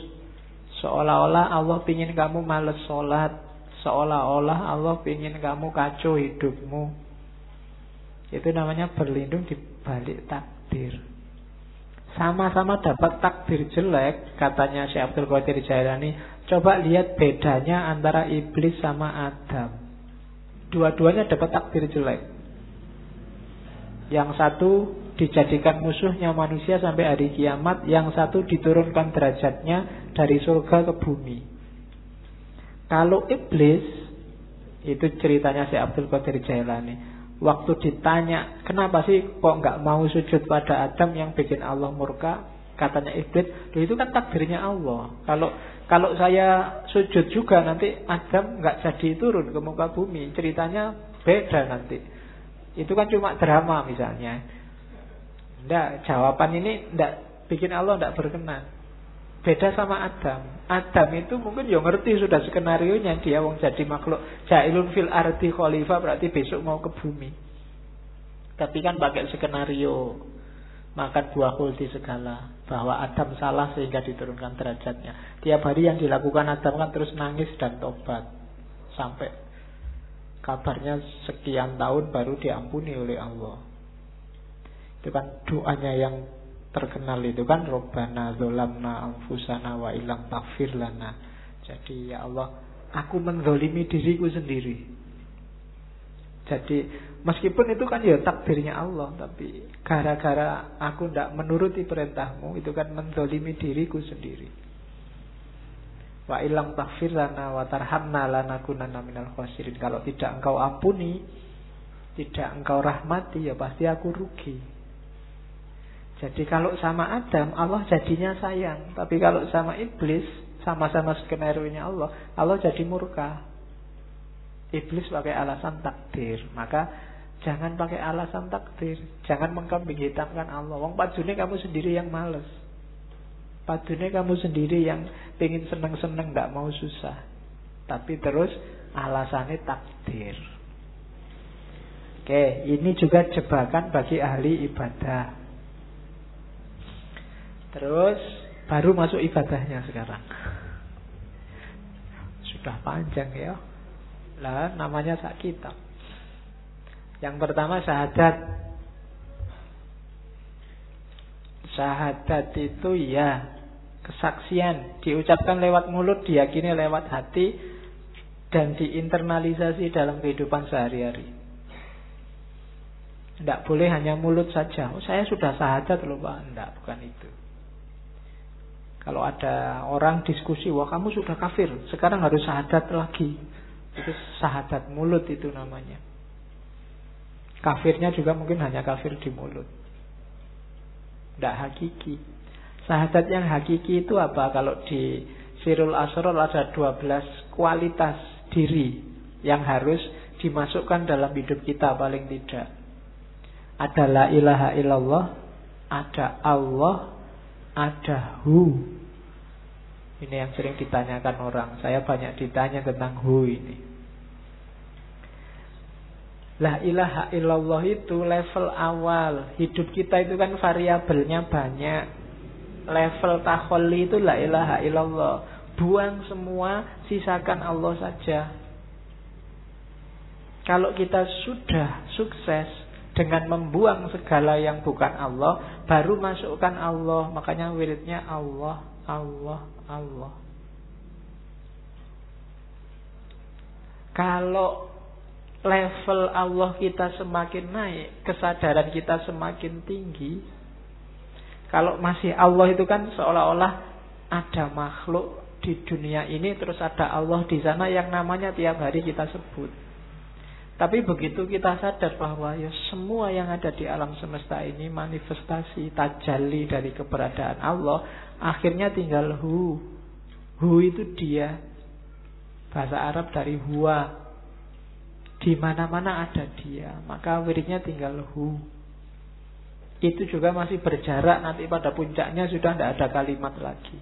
Seolah-olah Allah ingin kamu males sholat. Seolah-olah Allah ingin kamu kacau hidupmu. Itu namanya berlindung di balik takdir. Sama-sama dapat takdir jelek, katanya Syekh Abdul Qadir Jailani. Coba lihat bedanya antara iblis sama Adam. Dua-duanya dapat takdir jelek. Yang satu dijadikan musuhnya manusia sampai hari kiamat, yang satu diturunkan derajatnya dari surga ke bumi. Kalau iblis itu ceritanya Syekh Abdul Qadir Jailani. Waktu ditanya, kenapa sih kok nggak mau sujud pada Adam yang bikin Allah murka? Katanya Iblis, itu kan takdirnya Allah. Kalau kalau saya sujud juga nanti Adam nggak jadi turun ke muka bumi. Ceritanya beda nanti. Itu kan cuma drama misalnya. Nggak, jawaban ini nggak bikin Allah nggak berkenan. Beda sama Adam. Adam itu mungkin ya ngerti sudah skenario nya dia wong jadi makhluk jailun fil arti khalifah berarti besok mau ke bumi. Tapi kan pakai skenario makan buah kulti segala bahwa Adam salah sehingga diturunkan derajatnya. Tiap hari yang dilakukan Adam kan terus nangis dan tobat sampai kabarnya sekian tahun baru diampuni oleh Allah. Itu kan doanya yang terkenal itu kan Robbana zolamna anfusana wa ilang takfir lana. Jadi ya Allah, aku menzolimi diriku sendiri. Jadi meskipun itu kan ya takdirnya Allah, tapi gara-gara aku tidak menuruti perintahmu, itu kan menzolimi diriku sendiri. Wa ilang taghfir lana wa tarhamna lanakunanna minal khosirin. Kalau tidak engkau ampuni, tidak engkau rahmati, ya pasti aku rugi. Jadi kalau sama Adam, Allah jadinya sayang. Tapi kalau sama iblis, sama-sama skenario-nya Allah, Allah jadi murka. Iblis pakai alasan takdir. Maka jangan pakai alasan takdir. Jangan mengkambing hitamkan Allah. Wong pajune kamu sendiri yang males. Padune kamu sendiri yang pengen seneng-seneng nggak mau susah. Tapi terus alasannya takdir. Oke, ini juga jebakan bagi ahli ibadah. Terus baru masuk ibadahnya sekarang. Sudah panjang ya. Lah namanya sak kitab. Yang pertama syahadat Syahadat itu ya kesaksian diucapkan lewat mulut, diyakini lewat hati dan diinternalisasi dalam kehidupan sehari-hari. Tidak boleh hanya mulut saja. Oh, saya sudah syahadat loh Pak. Tidak, bukan itu. Kalau ada orang diskusi, wah kamu sudah kafir, sekarang harus syahadat lagi. Itu syahadat mulut itu namanya. Kafirnya juga mungkin hanya kafir di mulut. Tidak hakiki. Sahadat yang hakiki itu apa? Kalau di Sirul Asrul ada 12 kualitas diri yang harus dimasukkan dalam hidup kita paling tidak. Ada la ilaha illallah, ada Allah, ada hu. Ini yang sering ditanyakan orang. Saya banyak ditanya tentang hu ini. La ilaha illallah itu level awal. Hidup kita itu kan variabelnya banyak. Level takholi itu la ilaha illallah. Buang semua, sisakan Allah saja. Kalau kita sudah sukses dengan membuang segala yang bukan Allah, baru masukkan Allah. Makanya wiridnya Allah, Allah, Allah. Kalau level Allah kita semakin naik, kesadaran kita semakin tinggi. Kalau masih Allah itu kan seolah-olah ada makhluk di dunia ini terus ada Allah di sana yang namanya tiap hari kita sebut. Tapi begitu kita sadar bahwa ya semua yang ada di alam semesta ini manifestasi tajalli dari keberadaan Allah, akhirnya tinggal hu. Hu itu dia. Bahasa Arab dari huwa, di mana-mana ada dia, maka wiridnya tinggal hu. Itu juga masih berjarak nanti pada puncaknya sudah tidak ada kalimat lagi.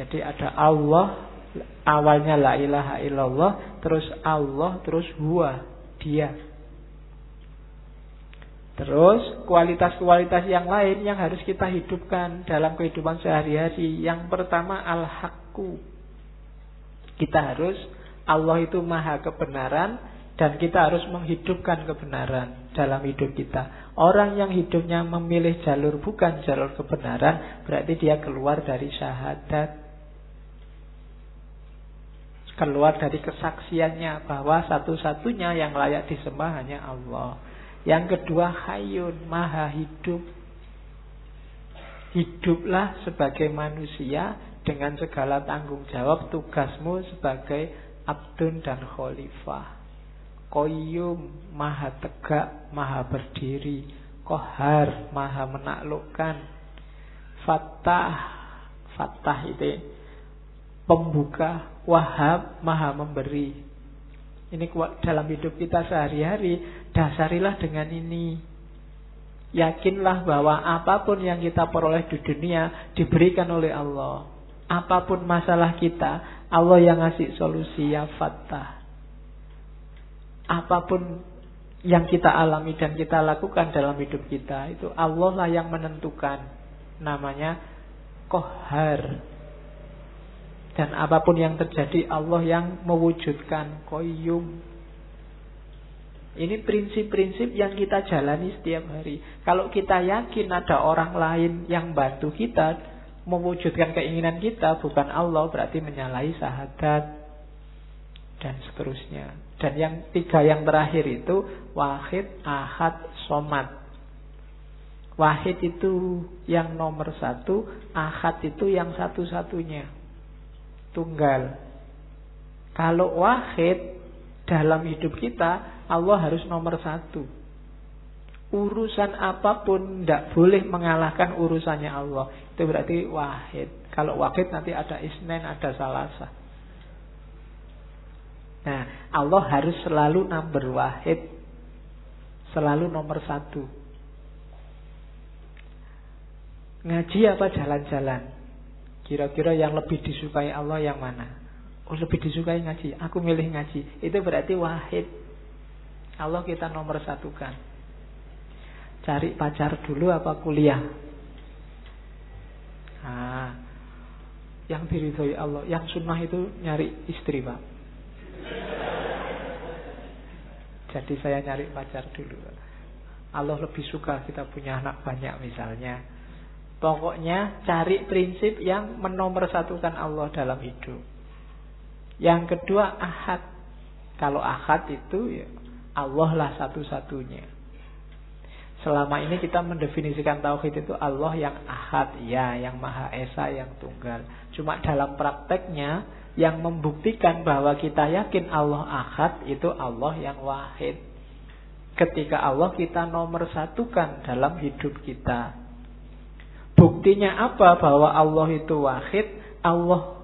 Jadi ada Allah, awalnya la ilaha illallah, terus Allah, terus huwa, dia. Terus kualitas-kualitas yang lain yang harus kita hidupkan dalam kehidupan sehari-hari. Yang pertama al-haqqu. Kita harus Allah itu maha kebenaran dan kita harus menghidupkan kebenaran dalam hidup kita. Orang yang hidupnya memilih jalur bukan jalur kebenaran, berarti dia keluar dari syahadat. Keluar dari kesaksiannya bahwa satu-satunya yang layak disembah hanya Allah. Yang kedua, hayun, maha hidup. Hiduplah sebagai manusia dengan segala tanggung jawab tugasmu sebagai abdun dan khalifah. Koyum maha tegak, maha berdiri. Kohar maha menaklukkan. Fatah, fatah itu pembuka. Wahab maha memberi. Ini dalam hidup kita sehari-hari dasarilah dengan ini. Yakinlah bahwa apa pun yang kita peroleh di dunia diberikan oleh Allah. Apa pun masalah kita, Allah yang ngasih solusi ya fatah. Apa pun yang kita alami dan kita lakukan dalam hidup kita itu Allah lah yang menentukan. Namanya kohar. Dan apa pun yang terjadi Allah yang mewujudkan koyum. Ini prinsip-prinsip yang kita jalani setiap hari. Kalau kita yakin ada orang lain yang bantu kita, mewujudkan keinginan kita bukan Allah berarti menyalahi sahadat dan seterusnya. Dan yang tiga yang terakhir itu wahid, ahad, somat. Wahid itu yang nomor satu, ahad itu yang satu-satunya. Tunggal. Kalau wahid dalam hidup kita, Allah harus nomor satu. Urusan apa pun tidak boleh mengalahkan urusannya Allah. Itu berarti wahid. Kalau wahid nanti ada isnen, ada salasa. Nah, Allah harus selalu number wahid. Selalu nomor satu. Ngaji apa jalan-jalan? Kira-kira yang lebih disukai Allah yang mana? Oh lebih disukai ngaji. Aku milih ngaji. Itu berarti wahid. Allah kita nomor satukan. Cari pacar dulu apa kuliah? Ah, yang diridhoi Allah, yang sunnah itu nyari istri pak. Jadi saya nyari pacar dulu. Allah lebih suka kita punya anak banyak misalnya. Pokoknya cari prinsip yang menomorsatukan Allah dalam hidup. Yang kedua ahad. Kalau ahad itu ya Allah lah satu-satunya. Selama ini kita mendefinisikan tauhid itu Allah yang ahad, ya, yang maha esa, yang tunggal. Cuma dalam prakteknya yang membuktikan bahwa kita yakin Allah ahad itu Allah yang wahid. Ketika Allah kita nomor satukan dalam hidup kita. Buktinya apa bahwa Allah itu wahid? Allah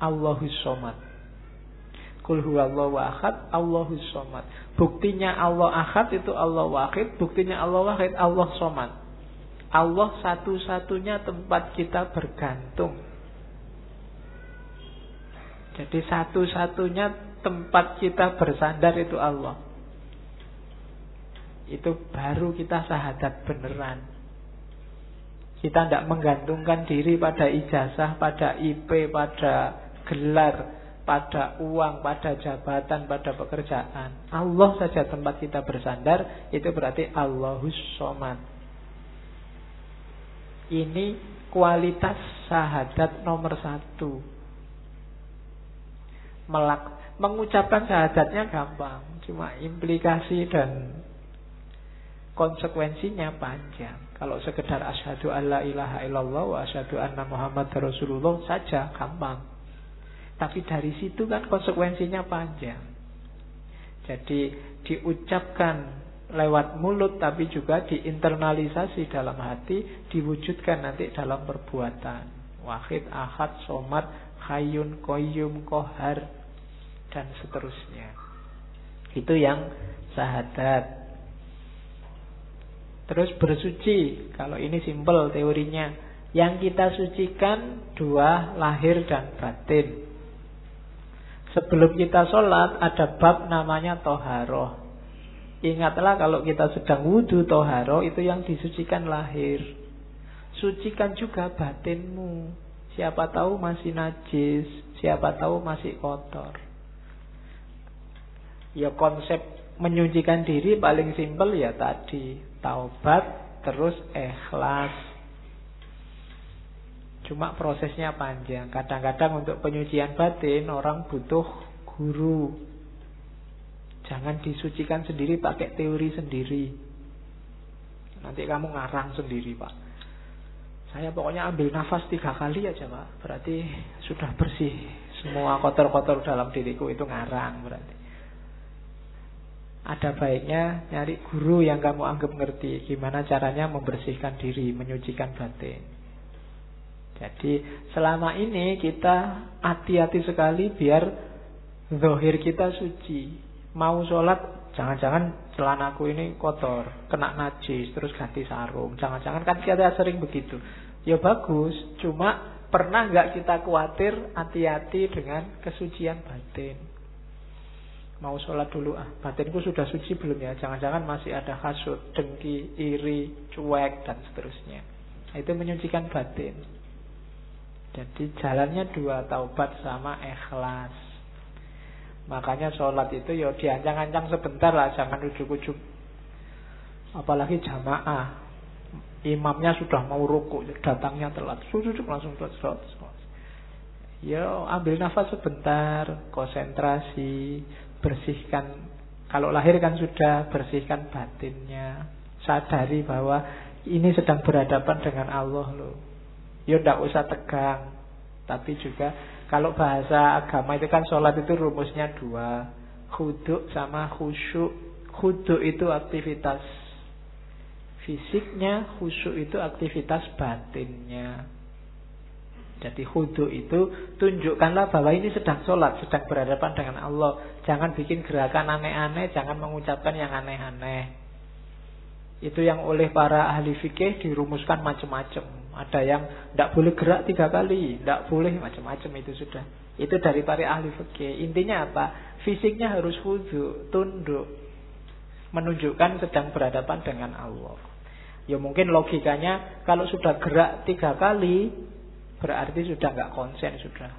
Allahus somad. Kul huwallahu ahad, Allahus somad. Buktinya Allah ahad itu Allah wahid, buktinya Allah wahid Allah somad. Allah satu-satunya tempat kita bergantung. Jadi satu-satunya tempat kita bersandar itu Allah. Itu baru kita sahadat beneran. Kita tidak menggantungkan diri pada ijazah, pada IP, pada gelar, pada uang, pada jabatan, pada pekerjaan. Allah saja tempat kita bersandar, itu berarti Allahus Somad. Ini kualitas sahadat nomor satu. Melak, mengucapkan sahadatnya gampang, cuma implikasi dan konsekuensinya panjang. Kalau sekedar asyhadu alla ilaha illallah wa asyhadu anna Muhammad Rasulullah saja gampang. Tapi dari situ kan konsekuensinya panjang. Jadi diucapkan lewat mulut tapi juga diinternalisasi dalam hati, diwujudkan nanti dalam perbuatan. Wahid, ahad, somat, hayun, koyum, kohar, dan seterusnya. Itu yang sahadat. Terus bersuci. Kalau ini simpel teorinya. Yang kita sucikan dua lahir dan batin. Sebelum kita sholat ada bab namanya toharoh. Ingatlah kalau kita sedang wudhu toharoh itu yang disucikan lahir. Sucikan juga batinmu. Siapa tahu masih najis, siapa tahu masih kotor. Ya konsep menyucikan diri paling simpel ya tadi taubat terus ikhlas. Cuma prosesnya panjang. Kadang-kadang untuk penyucian batin orang butuh guru. Jangan disucikan sendiri pakai teori sendiri. Nanti kamu ngarang sendiri, Pak. Saya pokoknya ambil nafas tiga kali aja, Pak. Berarti sudah bersih. Semua kotor-kotor dalam diriku itu ngarang berarti. Ada baiknya nyari guru yang kamu anggap ngerti. Gimana caranya membersihkan diri Menyucikan batin. Jadi selama ini kita Hati-hati sekali biar Zohir kita suci. Mau sholat Jangan-jangan celanaku ini kotor Kena najis terus ganti sarung. Jangan-jangan kan kita sering begitu. Ya bagus Cuma pernah nggak kita khawatir Hati-hati dengan kesucian batin Mau sholat dulu ah. Batinku sudah suci belum ya? Jangan-jangan masih ada hasut, dengki, iri, cuek dan seterusnya. Itu menyucikan batin. Jadi jalannya dua Taubat sama ikhlas. Makanya sholat itu ya diancang-ancang sebentar lah Jangan ujuk-ujuk Apalagi jamaah. Imamnya sudah mau ruku Datangnya telat. Sujuk langsung telat Ya ambil nafas sebentar Konsentrasi bersihkan kalau lahir kan sudah bersihkan batinnya sadari bahwa ini sedang berhadapan dengan Allah loh. Ya tidak usah tegang. Tapi juga kalau bahasa agama itu kan sholat itu rumusnya dua. Khuduk sama khusyuk. Khuduk itu aktivitas fisiknya, khusyuk itu aktivitas batinnya. Jadi khudu itu tunjukkanlah bahwa ini sedang sholat, sedang berhadapan dengan Allah. Jangan bikin gerakan aneh-aneh, jangan mengucapkan yang aneh-aneh. Itu yang oleh para ahli fikih dirumuskan macam-macam. Ada yang tidak boleh gerak tiga kali, tidak boleh macam-macam itu sudah. Itu dari para ahli fikih. Intinya apa? Fisiknya harus khudu, tunduk, menunjukkan sedang berhadapan dengan Allah. Ya mungkin logikanya kalau sudah gerak tiga kali Berarti sudah nggak konsen sudah.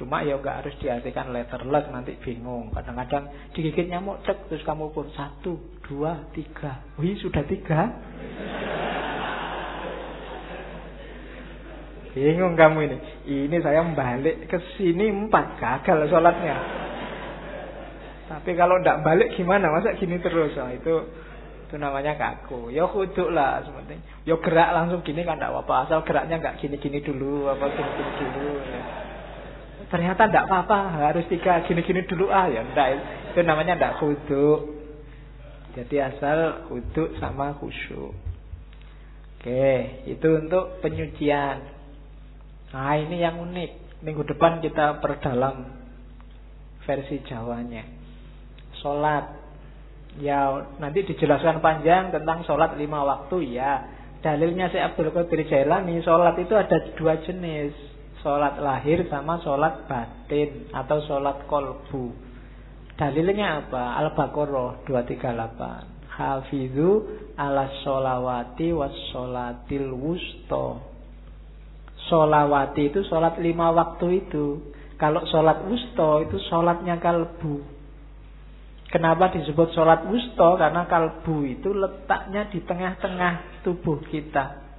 Cuma ya nggak harus diartikan letterless nanti bingung. Kadang-kadang digigit nyamuk cek terus kamu pun satu, dua, tiga. Wih sudah tiga. Bingung kamu ini. Ini saya balik ke sini empat gagal sholatnya. Tapi kalau tidak balik gimana? Masa gini terus? Nah, itu itu namanya kaku. Ya kuduk lah seperti. Ya gerak langsung gini kan tidak apa-apa. Asal geraknya nggak gini-gini dulu, apa gini-gini dulu. Ya. Ternyata tidak apa-apa. Harus tiga gini-gini dulu ah ya. Enggak, itu namanya tidak kuduk. Jadi asal kuduk sama khusyuk. Oke, itu untuk penyucian. Nah ini yang unik. Minggu depan kita perdalam versi Jawanya. Sholat Ya nanti dijelaskan panjang tentang sholat lima waktu ya. Dalilnya si Abdul Qadir Jailani sholat itu ada dua jenis. Sholat lahir sama sholat batin atau sholat kolbu. Dalilnya apa? Al-Baqarah 238. Hafidhu ala sholawati was sholatil wusto. Sholawati itu sholat lima waktu itu. Kalau sholat wusto itu sholatnya kalbu. Kenapa disebut sholat wusto? Karena kalbu itu letaknya di tengah-tengah tubuh kita.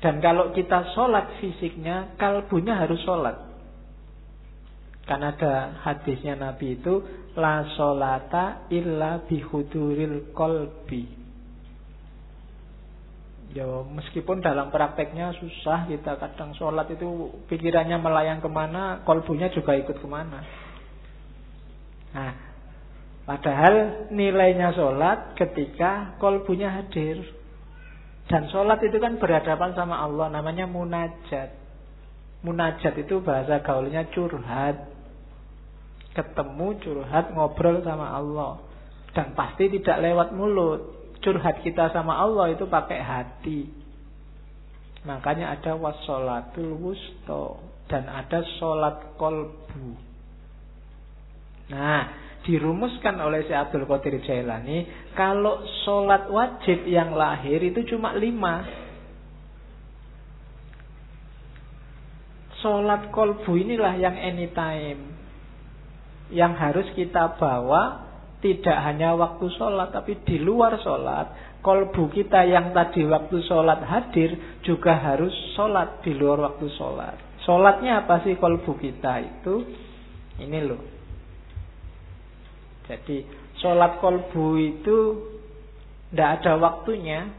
Dan kalau kita sholat fisiknya, kalbunya harus sholat. Karena ada hadisnya Nabi itu, La sholata illa bihuduril kolbi. Ya, meskipun dalam prakteknya susah kita kadang sholat itu pikirannya melayang ke mana, kolbunya juga ikut ke mana. Nah, padahal nilainya sholat ketika kolbunya hadir. Dan sholat itu kan berhadapan sama Allah, namanya munajat. Munajat itu bahasa gaulnya curhat. Ketemu curhat ngobrol sama Allah. Dan pasti tidak lewat mulut. Curhat kita sama Allah itu pakai hati. Makanya ada wassolatul wusto. Dan ada sholat kolbu. Nah, dirumuskan oleh si Abdul Qadir Jailani, kalau sholat wajib yang lahir itu cuma lima. Sholat kolbu inilah yang anytime. Yang harus kita bawa tidak hanya waktu sholat, tapi di luar sholat. Kolbu kita yang tadi waktu sholat hadir juga harus sholat di luar waktu sholat. Sholatnya apa sih kolbu kita itu? Ini loh. Jadi sholat kolbu itu tidak ada waktunya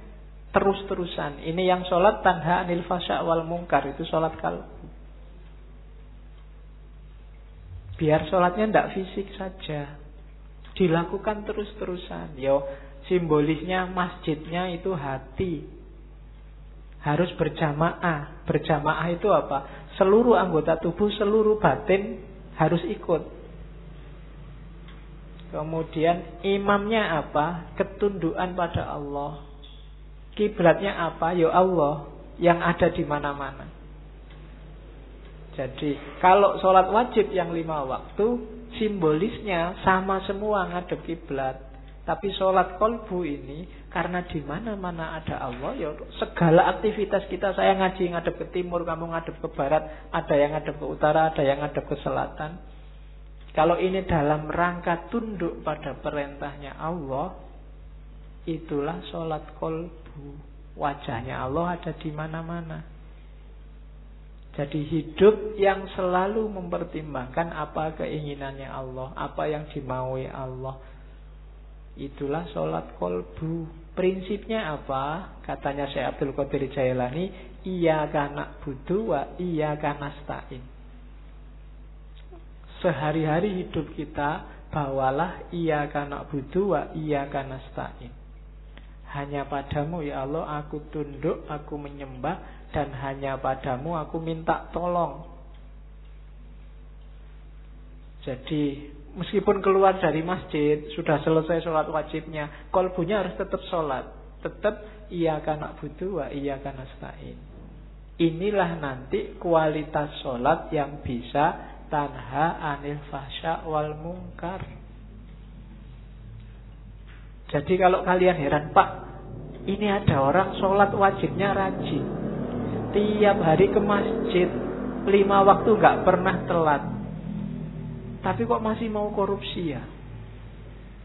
terus-terusan. Ini yang sholat tanha anil fasya wal mungkar itu sholat kalbu. Biar sholatnya tidak fisik saja. Dilakukan terus-terusan. Yo, simbolisnya masjidnya itu hati. Harus berjamaah. Berjamaah itu apa? Seluruh anggota tubuh, seluruh batin harus ikut. Kemudian imamnya apa? Ketundukan pada Allah. Kiblatnya apa? Ya Allah yang ada di mana-mana. Jadi kalau sholat wajib yang lima waktu simbolisnya sama semua ngadep kiblat. Tapi sholat kolbu ini karena di mana-mana ada Allah, ya segala aktivitas kita saya ngaji ngadep ke timur, kamu ngadep ke barat, ada yang ngadep ke utara, ada yang ngadep ke selatan. Kalau ini dalam rangka tunduk pada perintahnya Allah, itulah sholat kolbu. Wajahnya Allah ada di mana-mana. Jadi hidup yang selalu mempertimbangkan apa keinginannya Allah, apa yang dimaui Allah. Itulah sholat kolbu. Prinsipnya apa? Katanya Syekh Abdul Qadir Jailani, iya karena budu wa iya karena stain. Sehari-hari hidup kita bawalah iya karena budu wa iya karena stain. Hanya padamu ya Allah aku tunduk, aku menyembah dan hanya padamu aku minta tolong. Jadi meskipun keluar dari masjid sudah selesai sholat wajibnya, kolbunya harus tetap sholat, tetap iya karena butuh wa iya karena stain. Inilah nanti kualitas sholat yang bisa tanha anil fasya wal mungkar. Jadi kalau kalian heran, Pak, ini ada orang sholat wajibnya rajin. Tiap hari ke masjid, lima waktu nggak pernah telat. Tapi kok masih mau korupsi ya?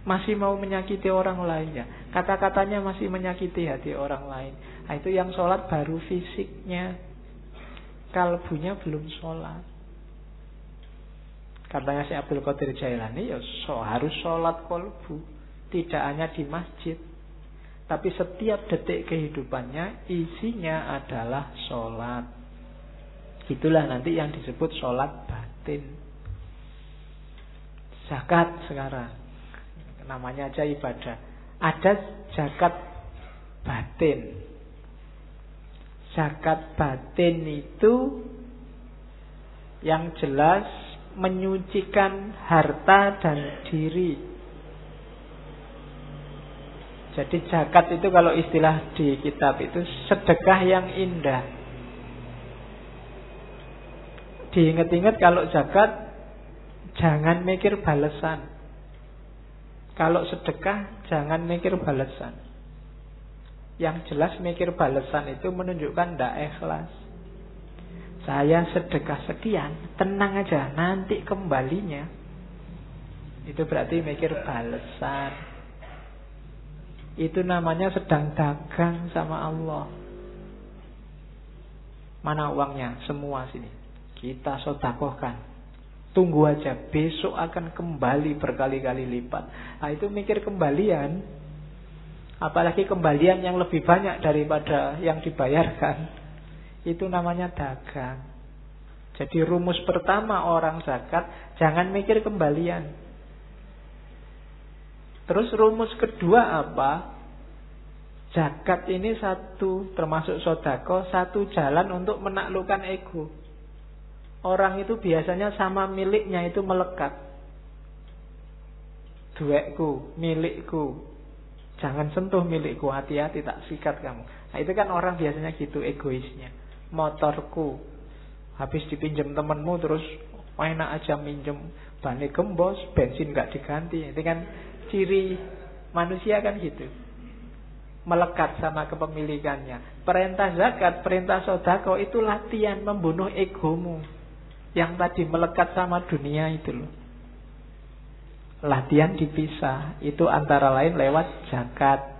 Masih mau menyakiti orang lain ya? Kata-katanya masih menyakiti hati orang lain. Nah, itu yang sholat baru fisiknya. Kalbunya belum sholat. Katanya si Abdul Qadir Jailani ya so, harus sholat kolbu. Tidak hanya di masjid. Tapi setiap detik kehidupannya isinya adalah sholat. Itulah nanti yang disebut sholat batin. Zakat sekarang Namanya aja ibadah Ada zakat batin Zakat batin itu Yang jelas Menyucikan harta dan diri Jadi zakat itu kalau istilah di kitab itu Sedekah yang indah Diingat-ingat kalau zakat Jangan mikir balasan. Kalau sedekah, jangan mikir balasan. Yang jelas mikir balasan itu menunjukkan tidak ikhlas. Saya sedekah sekian, tenang aja, nanti kembalinya. Itu berarti mikir balasan. Itu namanya sedang dagang sama Allah. Mana uangnya? Semua sini. Kita sodakohkan. Tunggu aja, besok akan kembali berkali-kali lipat. Nah itu mikir kembalian. Apalagi kembalian yang lebih banyak daripada yang dibayarkan. Itu namanya dagang. Jadi rumus pertama orang zakat, jangan mikir kembalian. Terus rumus kedua apa? Zakat ini satu, termasuk sodako, satu jalan untuk menaklukkan ego. Orang itu biasanya sama miliknya itu melekat. Duekku, milikku. Jangan sentuh milikku, hati-hati tak sikat kamu. Nah itu kan orang biasanya gitu egoisnya. Motorku, habis dipinjam temenmu terus enak aja minjem bani gembos, bensin gak diganti. Itu kan ciri manusia kan gitu melekat sama kepemilikannya. Perintah zakat, perintah sodako itu latihan membunuh egomu yang tadi melekat sama dunia itu loh. Latihan dipisah, itu antara lain lewat zakat.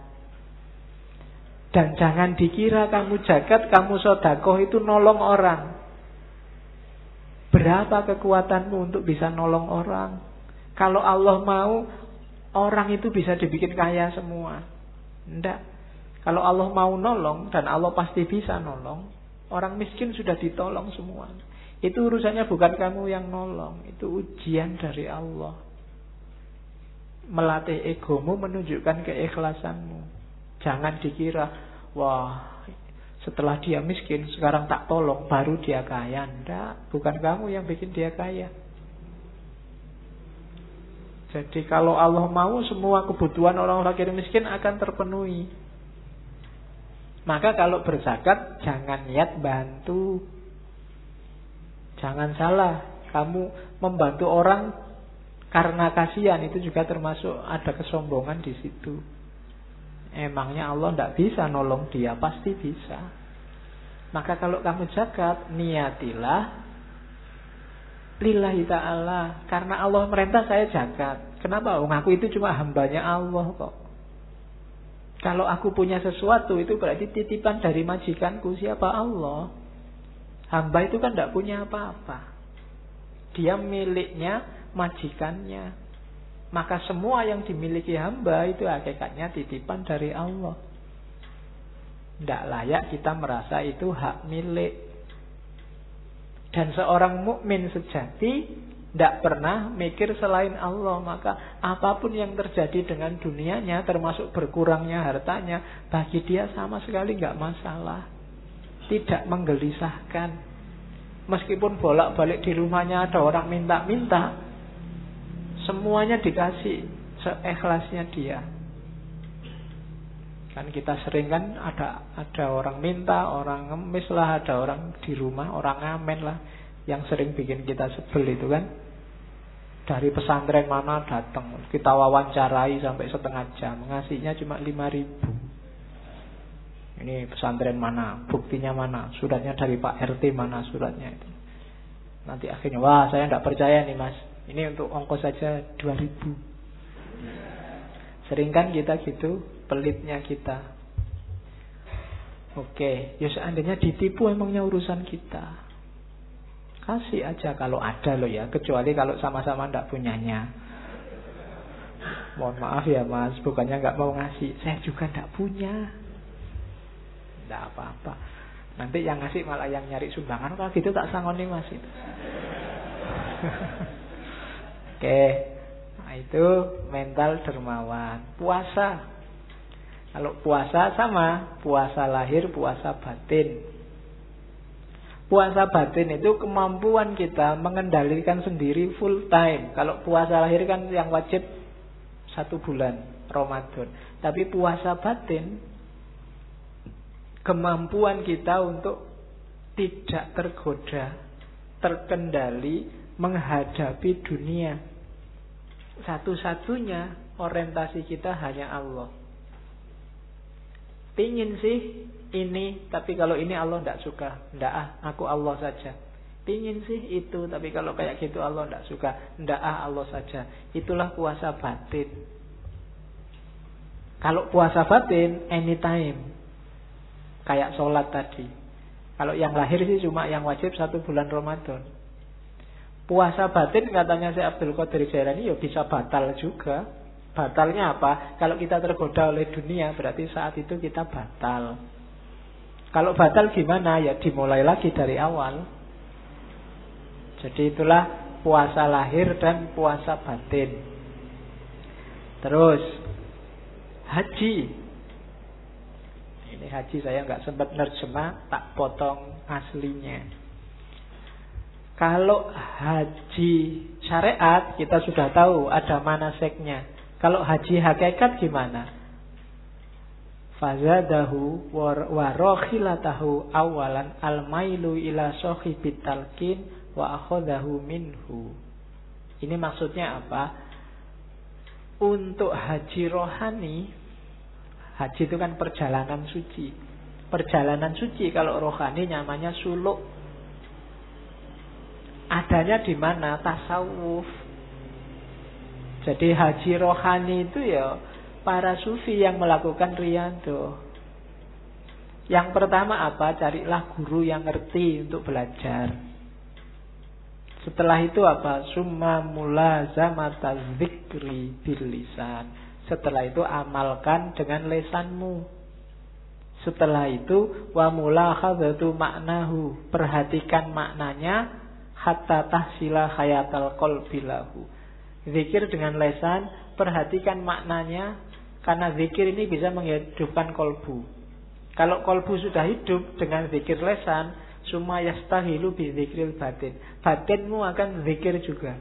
Dan jangan dikira kamu zakat, kamu sodakoh itu nolong orang. Berapa kekuatanmu untuk bisa nolong orang? Kalau Allah mau, orang itu bisa dibikin kaya semua. Tidak. Kalau Allah mau nolong, dan Allah pasti bisa nolong, orang miskin sudah ditolong semua. Itu urusannya bukan kamu yang nolong, itu ujian dari Allah. Melatih egomu menunjukkan keikhlasanmu. Jangan dikira, wah setelah dia miskin sekarang tak tolong baru dia kaya. Tidak, bukan kamu yang bikin dia kaya. Jadi kalau Allah mau semua kebutuhan orang fakir miskin akan terpenuhi. Maka kalau berzakat jangan niat bantu Jangan salah, kamu membantu orang karena kasihan itu juga termasuk ada kesombongan di situ. Emangnya Allah tidak bisa nolong dia, pasti bisa. Maka kalau kamu zakat, niatilah lillahi ta'ala. Karena Allah merintah saya zakat. Kenapa? Oh, aku itu cuma hambanya Allah kok. Kalau aku punya sesuatu itu berarti titipan dari majikanku siapa Allah. Hamba itu kan tidak punya apa-apa. Dia miliknya majikannya. Maka semua yang dimiliki hamba itu hakikatnya titipan dari Allah. Tidak layak kita merasa itu hak milik. Dan seorang mukmin sejati tidak pernah mikir selain Allah Maka apa pun yang terjadi dengan dunianya Termasuk berkurangnya hartanya Bagi dia sama sekali nggak masalah Tidak menggelisahkan Meskipun bolak-balik di rumahnya ada orang minta-minta Semuanya dikasih Seikhlasnya dia. Kan kita sering kan ada ada orang minta, orang ngemis lah, ada orang di rumah, orang ngamen lah. Yang sering bikin kita sebel itu kan. Dari pesantren mana datang kita wawancarai sampai setengah jam. Ngasihnya cuma lima ribu. Ini pesantren mana? Buktinya mana? Suratnya dari Pak RT mana suratnya itu? Nanti akhirnya wah saya tidak percaya nih mas ini untuk ongkos saja dua ribu sering kan kita gitu pelitnya kita oke ya seandainya ditipu emangnya urusan kita Kasih aja kalau ada loh ya, kecuali kalau sama-sama ndak punyanya. Mohon maaf ya mas, bukannya nggak mau ngasih, saya juga ndak punya. Ndak apa-apa. Nanti yang ngasih malah yang nyari sumbangan, kalau gitu tak nih mas itu. Oke, nah itu mental dermawan. Puasa, kalau puasa sama, puasa lahir, puasa batin. Puasa batin itu kemampuan kita mengendalikan sendiri full time. Kalau puasa lahir kan yang wajib satu bulan Ramadan. Tapi puasa batin kemampuan kita untuk tidak tergoda, terkendali menghadapi dunia. Satu-satunya orientasi kita hanya Allah. Pingin sih ini, tapi kalau ini Allah tidak suka. Tidak ah, aku Allah saja. Pingin sih itu, tapi kalau kayak gitu Allah tidak suka. Tidak ah, Allah saja. Itulah puasa batin. Kalau puasa batin, anytime. Kayak sholat tadi. Kalau yang lahir sih cuma yang wajib satu bulan Ramadan. Puasa batin katanya si Abdul Qadir Jailani ya bisa batal juga. Batalnya apa? Kalau kita tergoda oleh dunia berarti saat itu kita batal. Kalau batal gimana? Ya dimulai lagi dari awal. Jadi itulah puasa lahir dan puasa batin. Terus haji. Ini haji saya nggak sempat nerjemah, tak potong aslinya. Kalau haji syariat kita sudah tahu ada manaseknya. Kalau haji hakikat gimana? Fazadahu wa rokhilatahu awalan al-mailu ila talqin wa akhodahu minhu. Ini maksudnya apa? Untuk haji rohani, haji itu kan perjalanan suci. Perjalanan suci kalau rohani namanya suluk. Adanya di mana? Tasawuf. Jadi haji rohani itu ya para sufi yang melakukan riyado. Yang pertama apa? Carilah guru yang ngerti untuk belajar. Setelah itu apa? Summa mulazamata zikri bil lisan. Setelah itu amalkan dengan lesanmu. Setelah itu wa mulakhadzatu maknahu. Perhatikan maknanya hatta tahsila hayatal qalbilahu. Zikir dengan lesan, perhatikan maknanya karena zikir ini bisa menghidupkan kolbu. Kalau kolbu sudah hidup dengan zikir lesan, Suma yastahilu bi zikril batin. Batinmu akan zikir juga.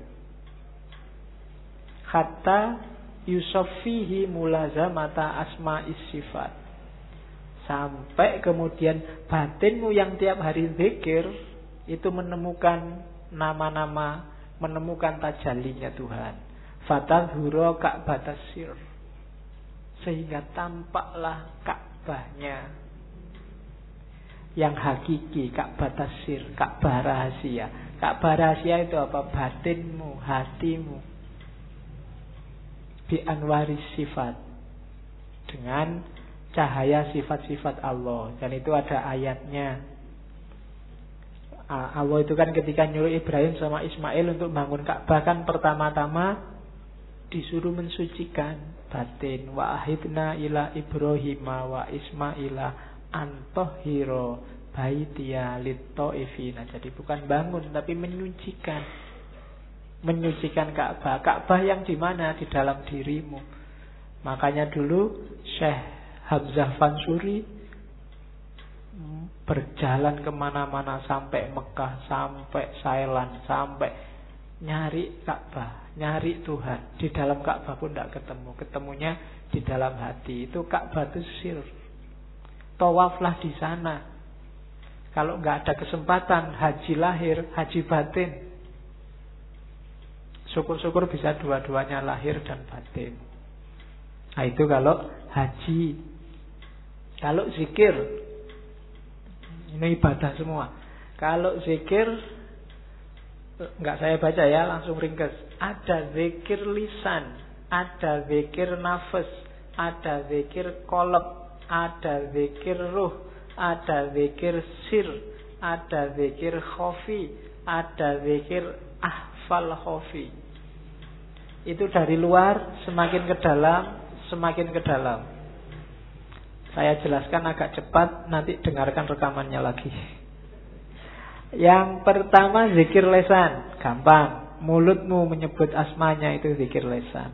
Hatta yusofihi mulazamata asma sifat. Sampai kemudian batinmu yang tiap hari zikir itu menemukan nama-nama, menemukan tajalinya Tuhan. Fatadhuro ka'batasir sehingga tampaklah Ka'bahnya yang hakiki, Ka'bah tasir, Ka'bah rahasia. Ka'bah rahasia itu apa? Batinmu, hatimu. Bi anwari sifat. Dengan cahaya sifat-sifat Allah. Dan itu ada ayatnya. Allah itu kan ketika nyuruh Ibrahim sama Ismail untuk bangun Ka'bah kan pertama-tama disuruh mensucikan batin. Wa ahidna ila Ibrahim wa Ismaila antohiro baitia ifina jadi bukan bangun tapi menyucikan. Menyucikan Ka'bah. Ka'bah yang di mana? Di dalam dirimu. Makanya dulu Syekh Hamzah Fansuri berjalan ke mana-mana sampai Mekah sampai Thailand sampai nyari Ka'bah nyari Tuhan. Di dalam Ka'bah pun tidak ketemu. Ketemunya di dalam hati. Itu Ka'bah itu sir. Tawaflah di sana. Kalau nggak ada kesempatan haji lahir, haji batin. Syukur-syukur bisa dua-duanya lahir dan batin. Nah itu kalau haji. Kalau zikir, ini ibadah semua. Kalau zikir Enggak saya baca ya, langsung ringkas. Ada zikir lisan, ada zikir nafas, ada zikir kolab, ada zikir ruh, ada zikir sir, ada zikir khofi, ada zikir ahfal khofi. Itu dari luar semakin ke dalam, semakin ke dalam. Saya jelaskan agak cepat, nanti dengarkan rekamannya lagi. Yang pertama zikir lesan, gampang. Mulutmu menyebut asmanya itu zikir lesan.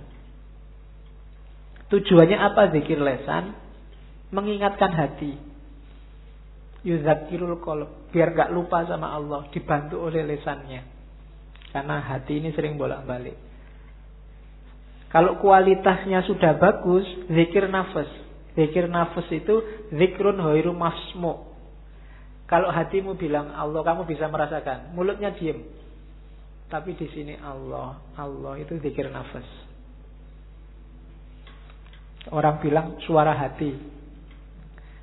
Tujuannya apa zikir lesan? Mengingatkan hati. Yuzakirul kolb. Biar gak lupa sama Allah. Dibantu oleh lesannya. Karena hati ini sering bolak-balik. Kalau kualitasnya sudah bagus, zikir nafas. Zikir nafas itu zikrun hoiru masmu. Kalau hatimu bilang Allah, kamu bisa merasakan. Mulutnya diem. Tapi di sini Allah, Allah itu zikir nafas. Orang bilang suara hati.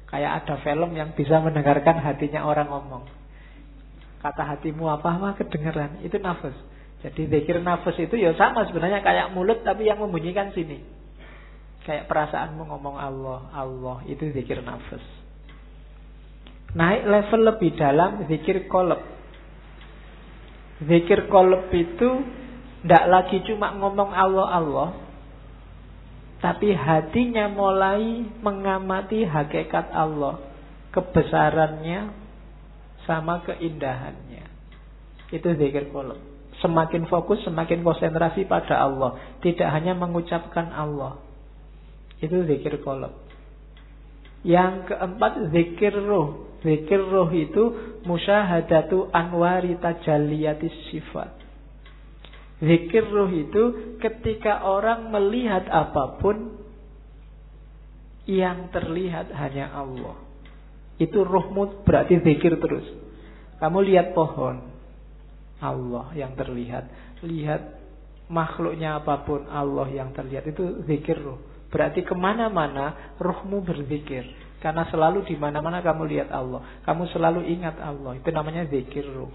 Kayak ada film yang bisa mendengarkan hatinya orang ngomong. Kata hatimu apa mah kedengeran. Itu nafas. Jadi zikir nafas itu ya sama sebenarnya kayak mulut tapi yang membunyikan sini. Kayak perasaanmu ngomong Allah, Allah itu zikir nafas. Naik level lebih dalam zikir kolab. Zikir kolab itu tidak lagi cuma ngomong Allah Allah, tapi hatinya mulai mengamati hakikat Allah, kebesarannya sama keindahannya. Itu zikir kolab. Semakin fokus, semakin konsentrasi pada Allah. Tidak hanya mengucapkan Allah. Itu zikir kolab. Yang keempat zikir roh. Zikir roh itu musyahadatu anwari tajalliyatis sifat. Zikir roh itu ketika orang melihat apa pun yang terlihat hanya Allah. Itu rohmu berarti zikir terus. Kamu lihat pohon, Allah yang terlihat. Lihat makhluknya apa pun, Allah yang terlihat. Itu zikir roh. Berarti ke mana-mana rohmu berzikir. Karena selalu di mana-mana kamu lihat Allah. Kamu selalu ingat Allah. Itu namanya zikir ruh.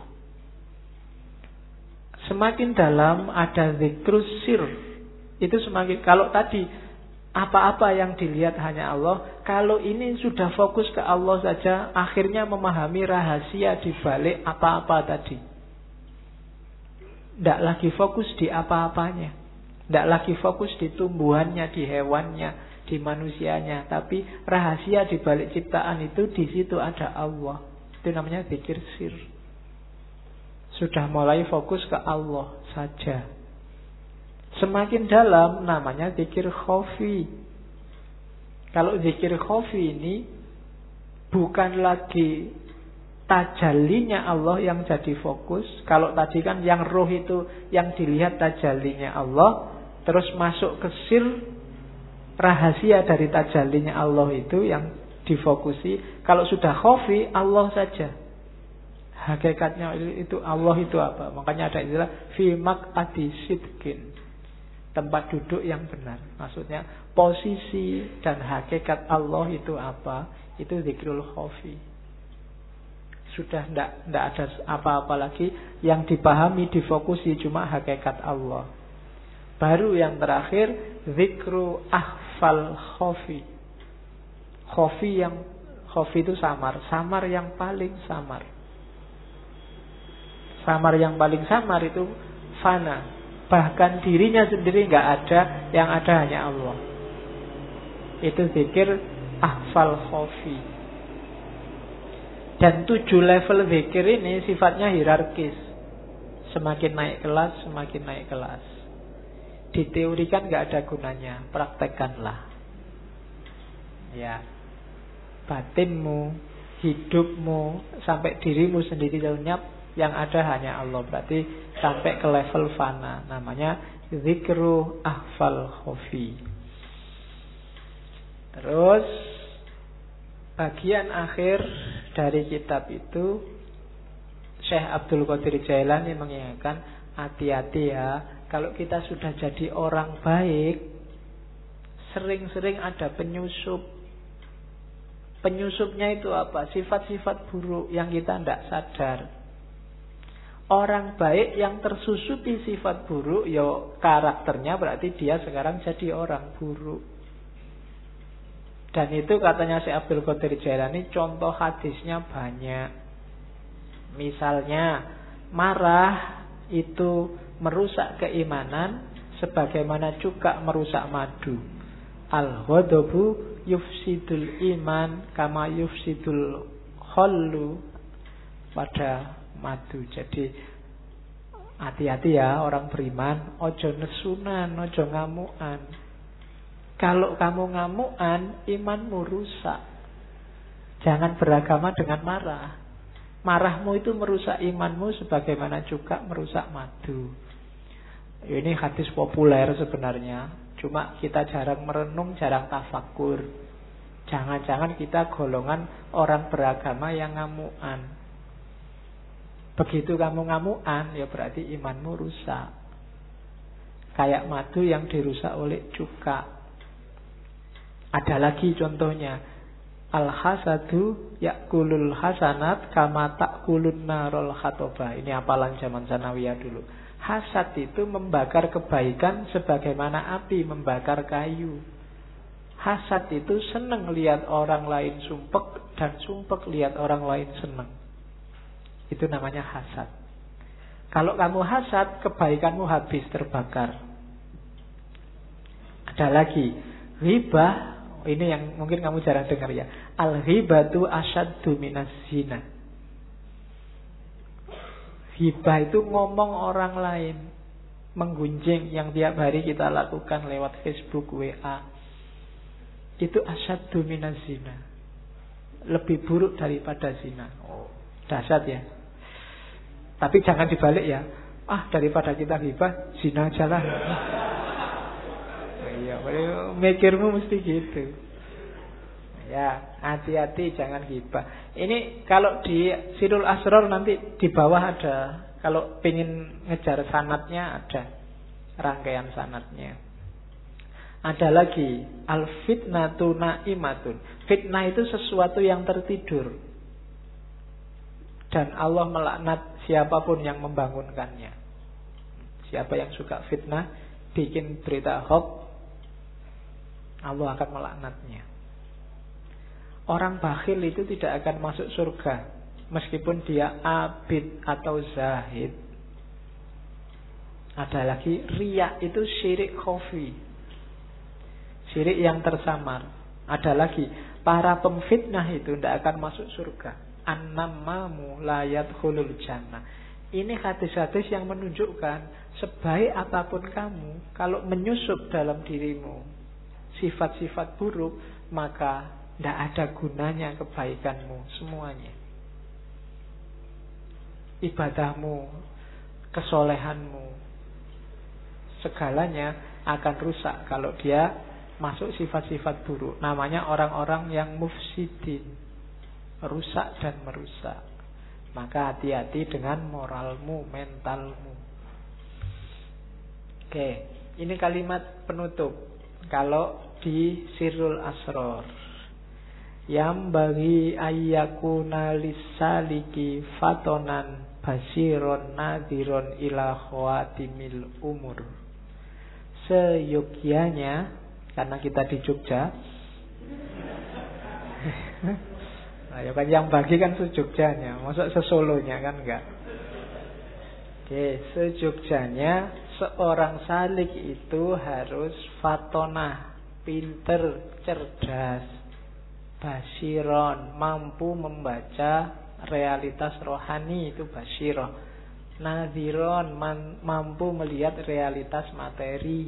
Semakin dalam ada zikrus sir. Itu semakin kalau tadi apa-apa yang dilihat hanya Allah, kalau ini sudah fokus ke Allah saja, akhirnya memahami rahasia di balik apa-apa tadi. Tidak lagi fokus di apa-apanya. Tidak lagi fokus di tumbuhannya, di hewannya, di manusianya, tapi rahasia di balik ciptaan itu di situ ada Allah. Itu namanya zikir sir. Sudah mulai fokus ke Allah saja. Semakin dalam namanya zikir khofi. Kalau zikir khofi ini bukan lagi tajalinya Allah yang jadi fokus. Kalau tadi kan yang roh itu yang dilihat tajalinya Allah, terus masuk ke sir rahasia dari tajalinya Allah itu yang difokusi. Kalau sudah khofi, Allah saja. Hakikatnya itu Allah itu apa? Makanya ada istilah fimak adisitkin. Tempat duduk yang benar. Maksudnya posisi dan hakikat Allah itu apa? Itu zikrul khofi. Sudah tidak ada apa-apa lagi yang dipahami, difokusi cuma hakikat Allah. Baru yang terakhir zikru ahfal khofi. Khofi yang khofi itu samar, samar yang paling samar. Samar yang paling samar itu fana, Bahkan dirinya sendiri nggak ada, yang ada hanya Allah. Itu zikir ahfal khofi. Dan tujuh level zikir ini sifatnya hierarkis. Semakin naik kelas, semakin naik kelas. Diteorikan nggak ada gunanya, praktekkanlah. Ya, batinmu, hidupmu, sampai dirimu sendiri lenyap, yang ada hanya Allah. Berarti sampai ke level fana. Namanya zikru ahfal khofi. Terus bagian akhir dari kitab itu Syekh Abdul Qadir Jailani mengingatkan hati-hati ya kalau kita sudah jadi orang baik sering-sering ada penyusup. Penyusupnya itu apa? Sifat-sifat buruk yang kita tidak sadar. Orang baik yang tersusupi sifat buruk ya karakternya berarti dia sekarang jadi orang buruk. Dan itu katanya si Abdul Qadir Jailani contoh hadisnya banyak. Misalnya marah itu merusak keimanan sebagaimana juga merusak madu. Al-ghadabu yufsidul iman kama yufsidul khallu pada madu. Jadi hati-hati ya orang beriman, ojo nesunan, ojo ngamuan. Kalau kamu ngamuan, imanmu rusak. Jangan beragama dengan marah. Marahmu itu merusak imanmu sebagaimana juga merusak madu. Ini hadis populer sebenarnya. Cuma kita jarang merenung, jarang tafakur. Jangan-jangan kita golongan orang beragama yang ngamuan. Begitu kamu ngamuan, ya berarti imanmu rusak. Kayak madu yang dirusak oleh cuka. Ada lagi contohnya. Al-hasadu yakulul hasanat kama takulun narol khatoba. Ini apalan zaman sanawiyah dulu. Hasad itu membakar kebaikan sebagaimana api membakar kayu. Hasad itu senang lihat orang lain sumpek dan sumpek lihat orang lain senang. Itu namanya hasad. Kalau kamu hasad, kebaikanmu habis terbakar. Ada lagi, ribah ini yang mungkin kamu jarang dengar ya. Al-ghibatu asyaddu minas zina. Hibah itu ngomong orang lain. Menggunjing yang tiap hari kita lakukan lewat Facebook, WA. Itu asyaddu minas zina. Lebih buruk daripada zina. Oh, dahsyat ya. Tapi jangan dibalik ya. Ah, daripada kita hibah, zina jalan. Iya, mikirmu mesti gitu. Ya, hati-hati jangan gibah. Ini kalau di Sirul Asror nanti di bawah ada. Kalau pengen ngejar sanatnya ada rangkaian sanatnya. Ada lagi al fitnatu naimatun. Fitnah itu sesuatu yang tertidur. Dan Allah melaknat siapa pun yang membangunkannya. Siapa yang suka fitnah, bikin berita hoax, Allah akan melaknatnya. Orang bakhil itu tidak akan masuk surga meskipun dia abid atau zahid. Ada lagi riak itu syirik khofi. Syirik yang tersamar. Ada lagi para pemfitnah itu tidak akan masuk surga. An-namamu layat khulul jannah. Ini hadis-hadis yang menunjukkan sebaik apa pun kamu, kalau menyusup dalam dirimu sifat-sifat buruk, maka tidak ada gunanya kebaikanmu semuanya. Ibadahmu, kesolehanmu, segalanya akan rusak kalau dia masuk sifat-sifat buruk. Namanya orang-orang yang mufsidin, rusak dan merusak. Maka hati-hati dengan moralmu, mentalmu. Oke, ini kalimat penutup. Kalau di Sirul Asror yang bagi ayyakuna lisaliki fatonan basiron nadiron ila khawatimil umur. Seyogianya karena kita di Jogja nah, ya kan yang bagi kan sejogjanya masuk sesolonya kan enggak? Oke, sejogjanya seorang salik itu harus fatonah, pinter, cerdas, basiron, mampu membaca realitas rohani itu basiroh. Nadiron mampu melihat realitas materi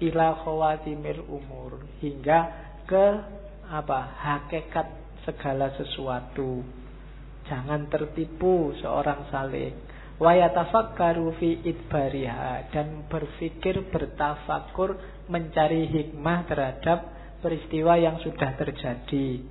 ila khawatimil umur hingga ke apa hakikat segala sesuatu. Jangan tertipu seorang idbariha dan berpikir bertafakur mencari hikmah terhadap peristiwa yang sudah terjadi.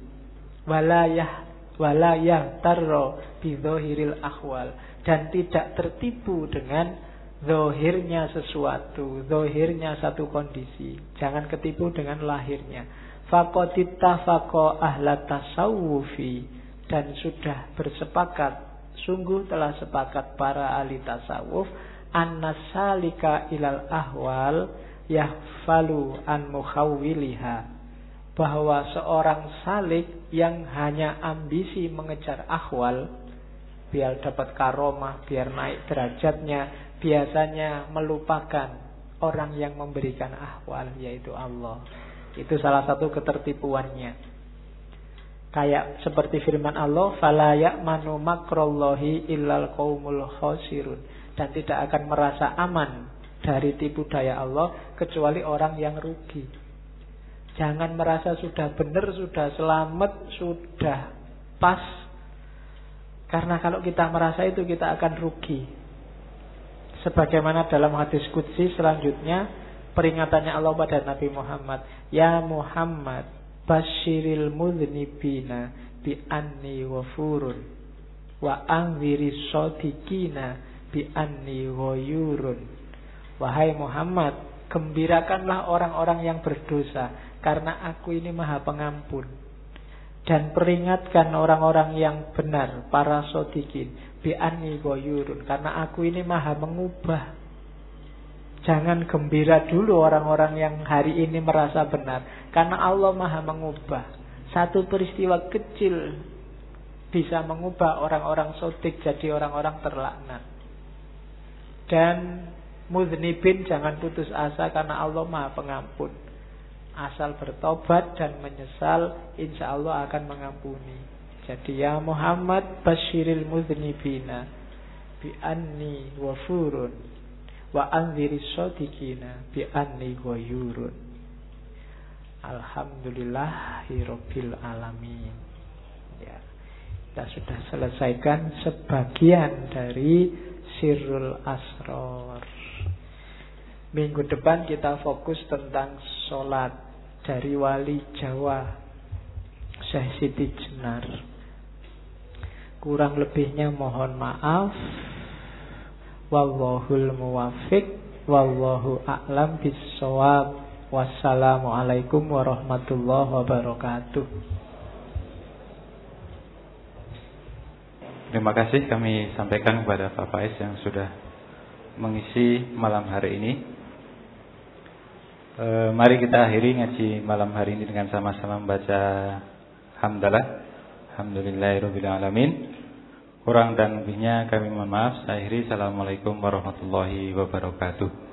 Walayah walayah tarro bidhohiril akhwal dan tidak tertipu dengan zohirnya sesuatu, zohirnya satu kondisi. Jangan ketipu dengan lahirnya. Fakotittafako ahlat tasawufi dan sudah bersepakat, sungguh telah sepakat para ahli tasawuf annasalika ilal ahwal yahfalu an mukhawwiliha bahwa seorang salik yang hanya ambisi mengejar ahwal biar dapat karomah, biar naik derajatnya, biasanya melupakan orang yang memberikan ahwal yaitu Allah. Itu salah satu ketertipuannya. Kayak seperti firman Allah, "Fala ya'manu makrallahi illal qaumul khasirun." Dan tidak akan merasa aman dari tipu daya Allah kecuali orang yang rugi. Jangan merasa sudah benar, sudah selamat, sudah pas. Karena kalau kita merasa itu kita akan rugi. Sebagaimana dalam hadis Qudsi selanjutnya peringatannya Allah pada Nabi Muhammad, "Ya Muhammad, Bashiril mudhnibina bi anni wafurun wa anziri sodikina bi anni ghayurun. Wahai Muhammad, gembirakanlah orang-orang yang berdosa karena aku ini maha pengampun. Dan peringatkan orang-orang yang benar, para sodikin, bi anni ghayurun karena aku ini maha mengubah Jangan gembira dulu orang-orang yang hari ini merasa benar. Karena Allah maha mengubah. Satu peristiwa kecil bisa mengubah orang-orang sotik jadi orang-orang terlaknat. Dan mudnibin jangan putus asa karena Allah maha pengampun. Asal bertobat dan menyesal, insya Allah akan mengampuni. Jadi ya Muhammad basyiril mudnibina bi anni wafurun wa anziri sodikina bi anni goyurun Alhamdulillahirabbil alamin. Ya kita sudah selesaikan sebagian dari sirrul asror minggu depan kita fokus tentang sholat dari wali Jawa Syekh Siti Jenar. Kurang lebihnya mohon maaf. Wallahul muwafiq Wallahu a'lam bisawab Wassalamualaikum warahmatullahi wabarakatuh. Terima kasih kami sampaikan kepada Pak Faiz yang sudah mengisi malam hari ini. E, mari kita akhiri ngaji malam hari ini dengan sama-sama membaca hamdalah. Alhamdulillahirobbilalamin. Kurang dan lebihnya kami mohon maaf. Saya akhiri. Assalamualaikum warahmatullahi wabarakatuh.